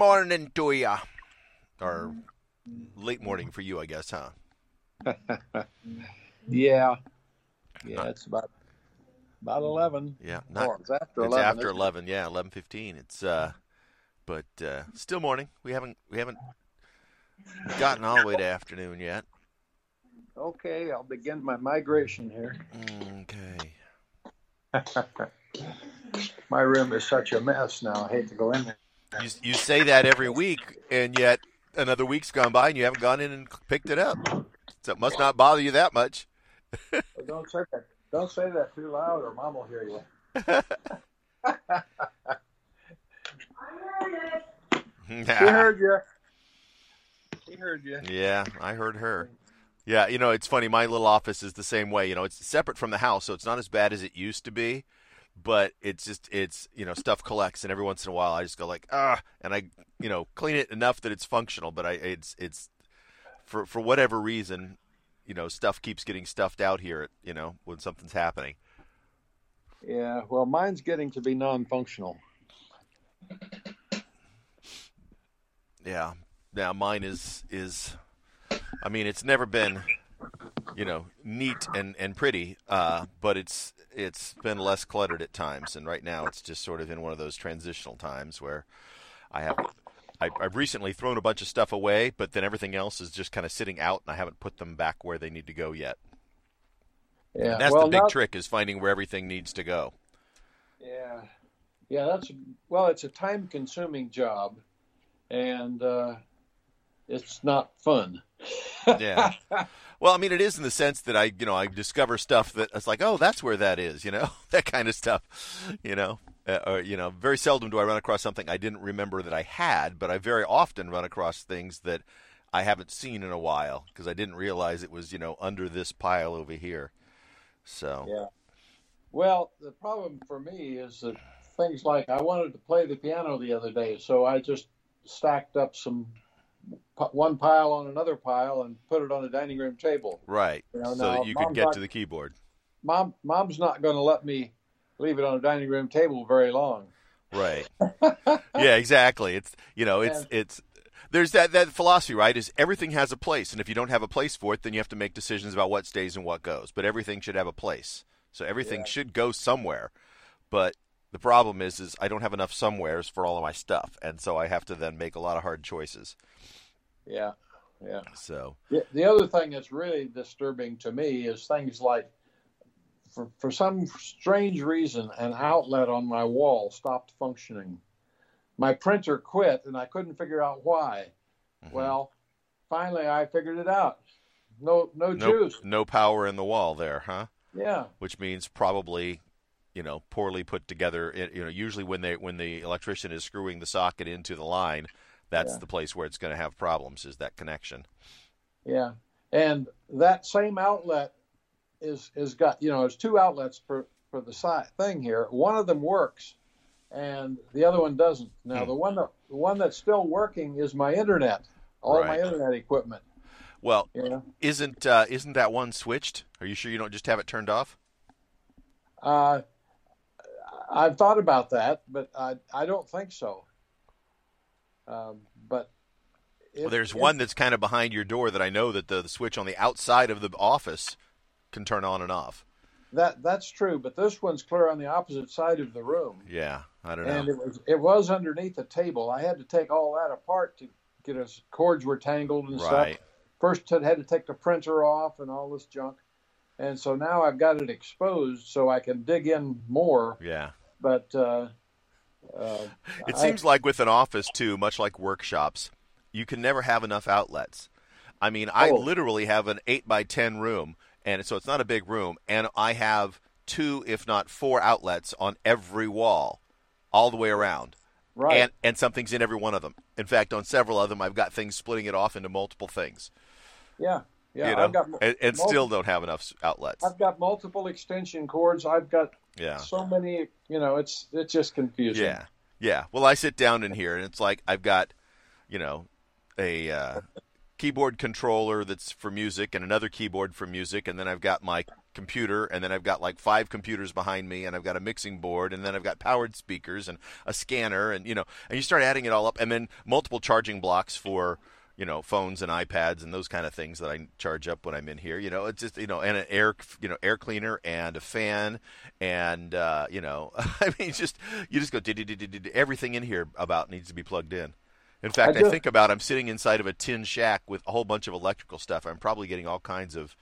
Morning to ya, or late morning for you, I guess, huh? Yeah. Yeah, it's about about eleven. Yeah, not Or it's after it's eleven. after isn't it? eleven. Yeah, eleven fifteen. It's uh, but uh, still morning. We haven't we haven't gotten all the way to afternoon yet. Okay, I'll begin my migration here. Okay. My room is such a mess now. I hate to go in there. You you say that every week, and yet another week's gone by, and you haven't gone in and picked it up. So it must not bother you that much. Don't say that. Don't say that too loud, or Mom will hear you. She heard you. She heard you. Yeah, I heard her. Yeah, you know, it's funny. My little office is the same way. You know, it's separate from the house, so it's not as bad as it used to be. But it's just, it's you know, stuff collects, and every once in a while, I just go like, ah, and I, you know, clean it enough that it's functional. But I, it's, it's for for whatever reason, you know, stuff keeps getting stuffed out here. You know, when something's happening. Yeah. Well, mine's getting to be non-functional. Yeah. Now mine is is I mean it's never been you know neat and and pretty uh but it's it's been less cluttered at times and right now it's just sort of in one of those transitional times where I have I, I've recently thrown a bunch of stuff away, but then everything else is just kind of sitting out, and I haven't put them back where they need to go yet. Yeah. And that's well, the big trick is finding where everything needs to go. Yeah, yeah. That's well, it's a time-consuming job, and uh, it's not fun. Yeah. Well, I mean, it is in the sense that I, you know, I discover stuff that it's like, oh, that's where that is, you know, that kind of stuff, you know. Uh, or, you know, very seldom do I run across something I didn't remember that I had, but I very often run across things that I haven't seen in a while because I didn't realize it was, you know, under this pile over here. So Yeah. Well, the problem for me is that things like I wanted to play the piano the other day, so I just stacked up some one pile on another pile and put it on a dining room table. right, You know, so that you could get not- to the keyboard. Mom, mom's not going to let me leave it on a dining room table very long. Right. yeah, exactly. It's you know, it's And- it's there's that that philosophy, right? Is everything has a place, and if you don't have a place for it, then you have to make decisions about what stays and what goes. But everything should have a place, so everything Yeah. should go somewhere. But the problem is, is I don't have enough somewheres for all of my stuff, and so I have to then make a lot of hard choices. Yeah, yeah. So The, the other thing that's really disturbing to me is things like, for, for some strange reason, an outlet on my wall stopped functioning. My printer quit, and I couldn't figure out why. mhm. Well, finally, I figured it out. No, no, no juice. no power in the wall there, huh? Yeah, which means probably you know poorly put together It- you know usually when they when the electrician is screwing the socket into the line that's Yeah. the place where it's going to have problems is that connection yeah. And that same outlet is is got you know there's two outlets for for the side thing here. One of them works, and the other one doesn't. Now Hmm. the one that the one that's still working is my internet, all my internet equipment. well know, isn't uh, isn't that one switched are you sure you don't just have it turned off uh, I've thought about that, but I I don't think so. Um, but if, well, there's if- one that's kind of behind your door that I know that the, the switch on the outside of the office can turn on and off that that's true, but this one's clear on the opposite side of the room. yeah I don't and know And it was it was underneath the table. I had to take all that apart to get us cords were tangled and right stuff. First, I had to take the printer off and all this junk, and so now I've got it exposed so I can dig in more. yeah But uh, uh, It I- seems like with an office too, much like workshops, you can never have enough outlets. I mean, I Oh. literally have an eight by ten room, and so it's not a big room, and I have two, if not four, outlets on every wall, all the way around, right. and and something's in every one of them. In fact, on several of them, I've got things splitting it off into multiple things. yeah, yeah. you know, I've got and, and mul- still don't have enough outlets. I've got multiple extension cords. I've got Yeah. so many. You know, it's it's just confusing. Yeah, yeah. Well, I sit down in here, and it's like I've got, you know, a uh, keyboard controller that's for music, and another keyboard for music, and then I've got my computer, and then I've got like five computers behind me, and I've got a mixing board, and then I've got powered speakers and a scanner, and you know, and you start adding it all up, and then multiple charging blocks for. You know, phones and iPads and those kind of things that I charge up when I'm in here. You know, it's just you know, and an air, you know, air cleaner and a fan, and uh, you know, I mean, just you just go everything in here about needs to be plugged in. In fact, I, just- think about I'm sitting inside of a tin shack with a whole bunch of electrical stuff. I'm probably getting all kinds of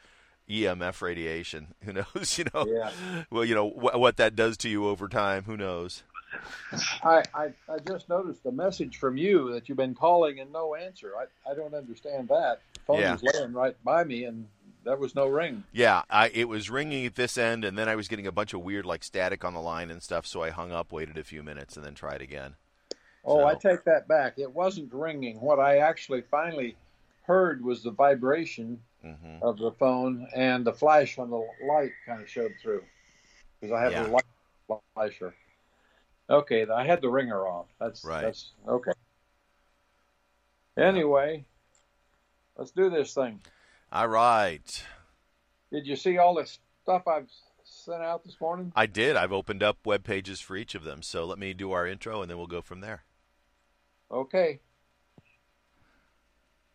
EMF radiation. Who knows? You know, Yeah. well, you know wh- what that does to you over time. Who knows? I, I I just noticed a message from you that you've been calling and no answer. I, I don't understand that. The phone Yeah. was laying right by me and there was no ring. Yeah, I it was ringing at this end, and then I was getting a bunch of weird like static on the line and stuff. So I hung up, waited a few minutes, and then tried again. Oh, I take that back. It wasn't ringing. What I actually finally heard was the vibration hmm of the phone and the flash on the light kind of showed through because I have Yeah. the light flasher. Okay, I had the ringer off. That's Right. That's okay. Anyway, let's do this thing. All right. Did you see all the stuff I've sent out this morning? I did. I've opened up web pages for each of them. So let me do our intro and then we'll go from there. Okay.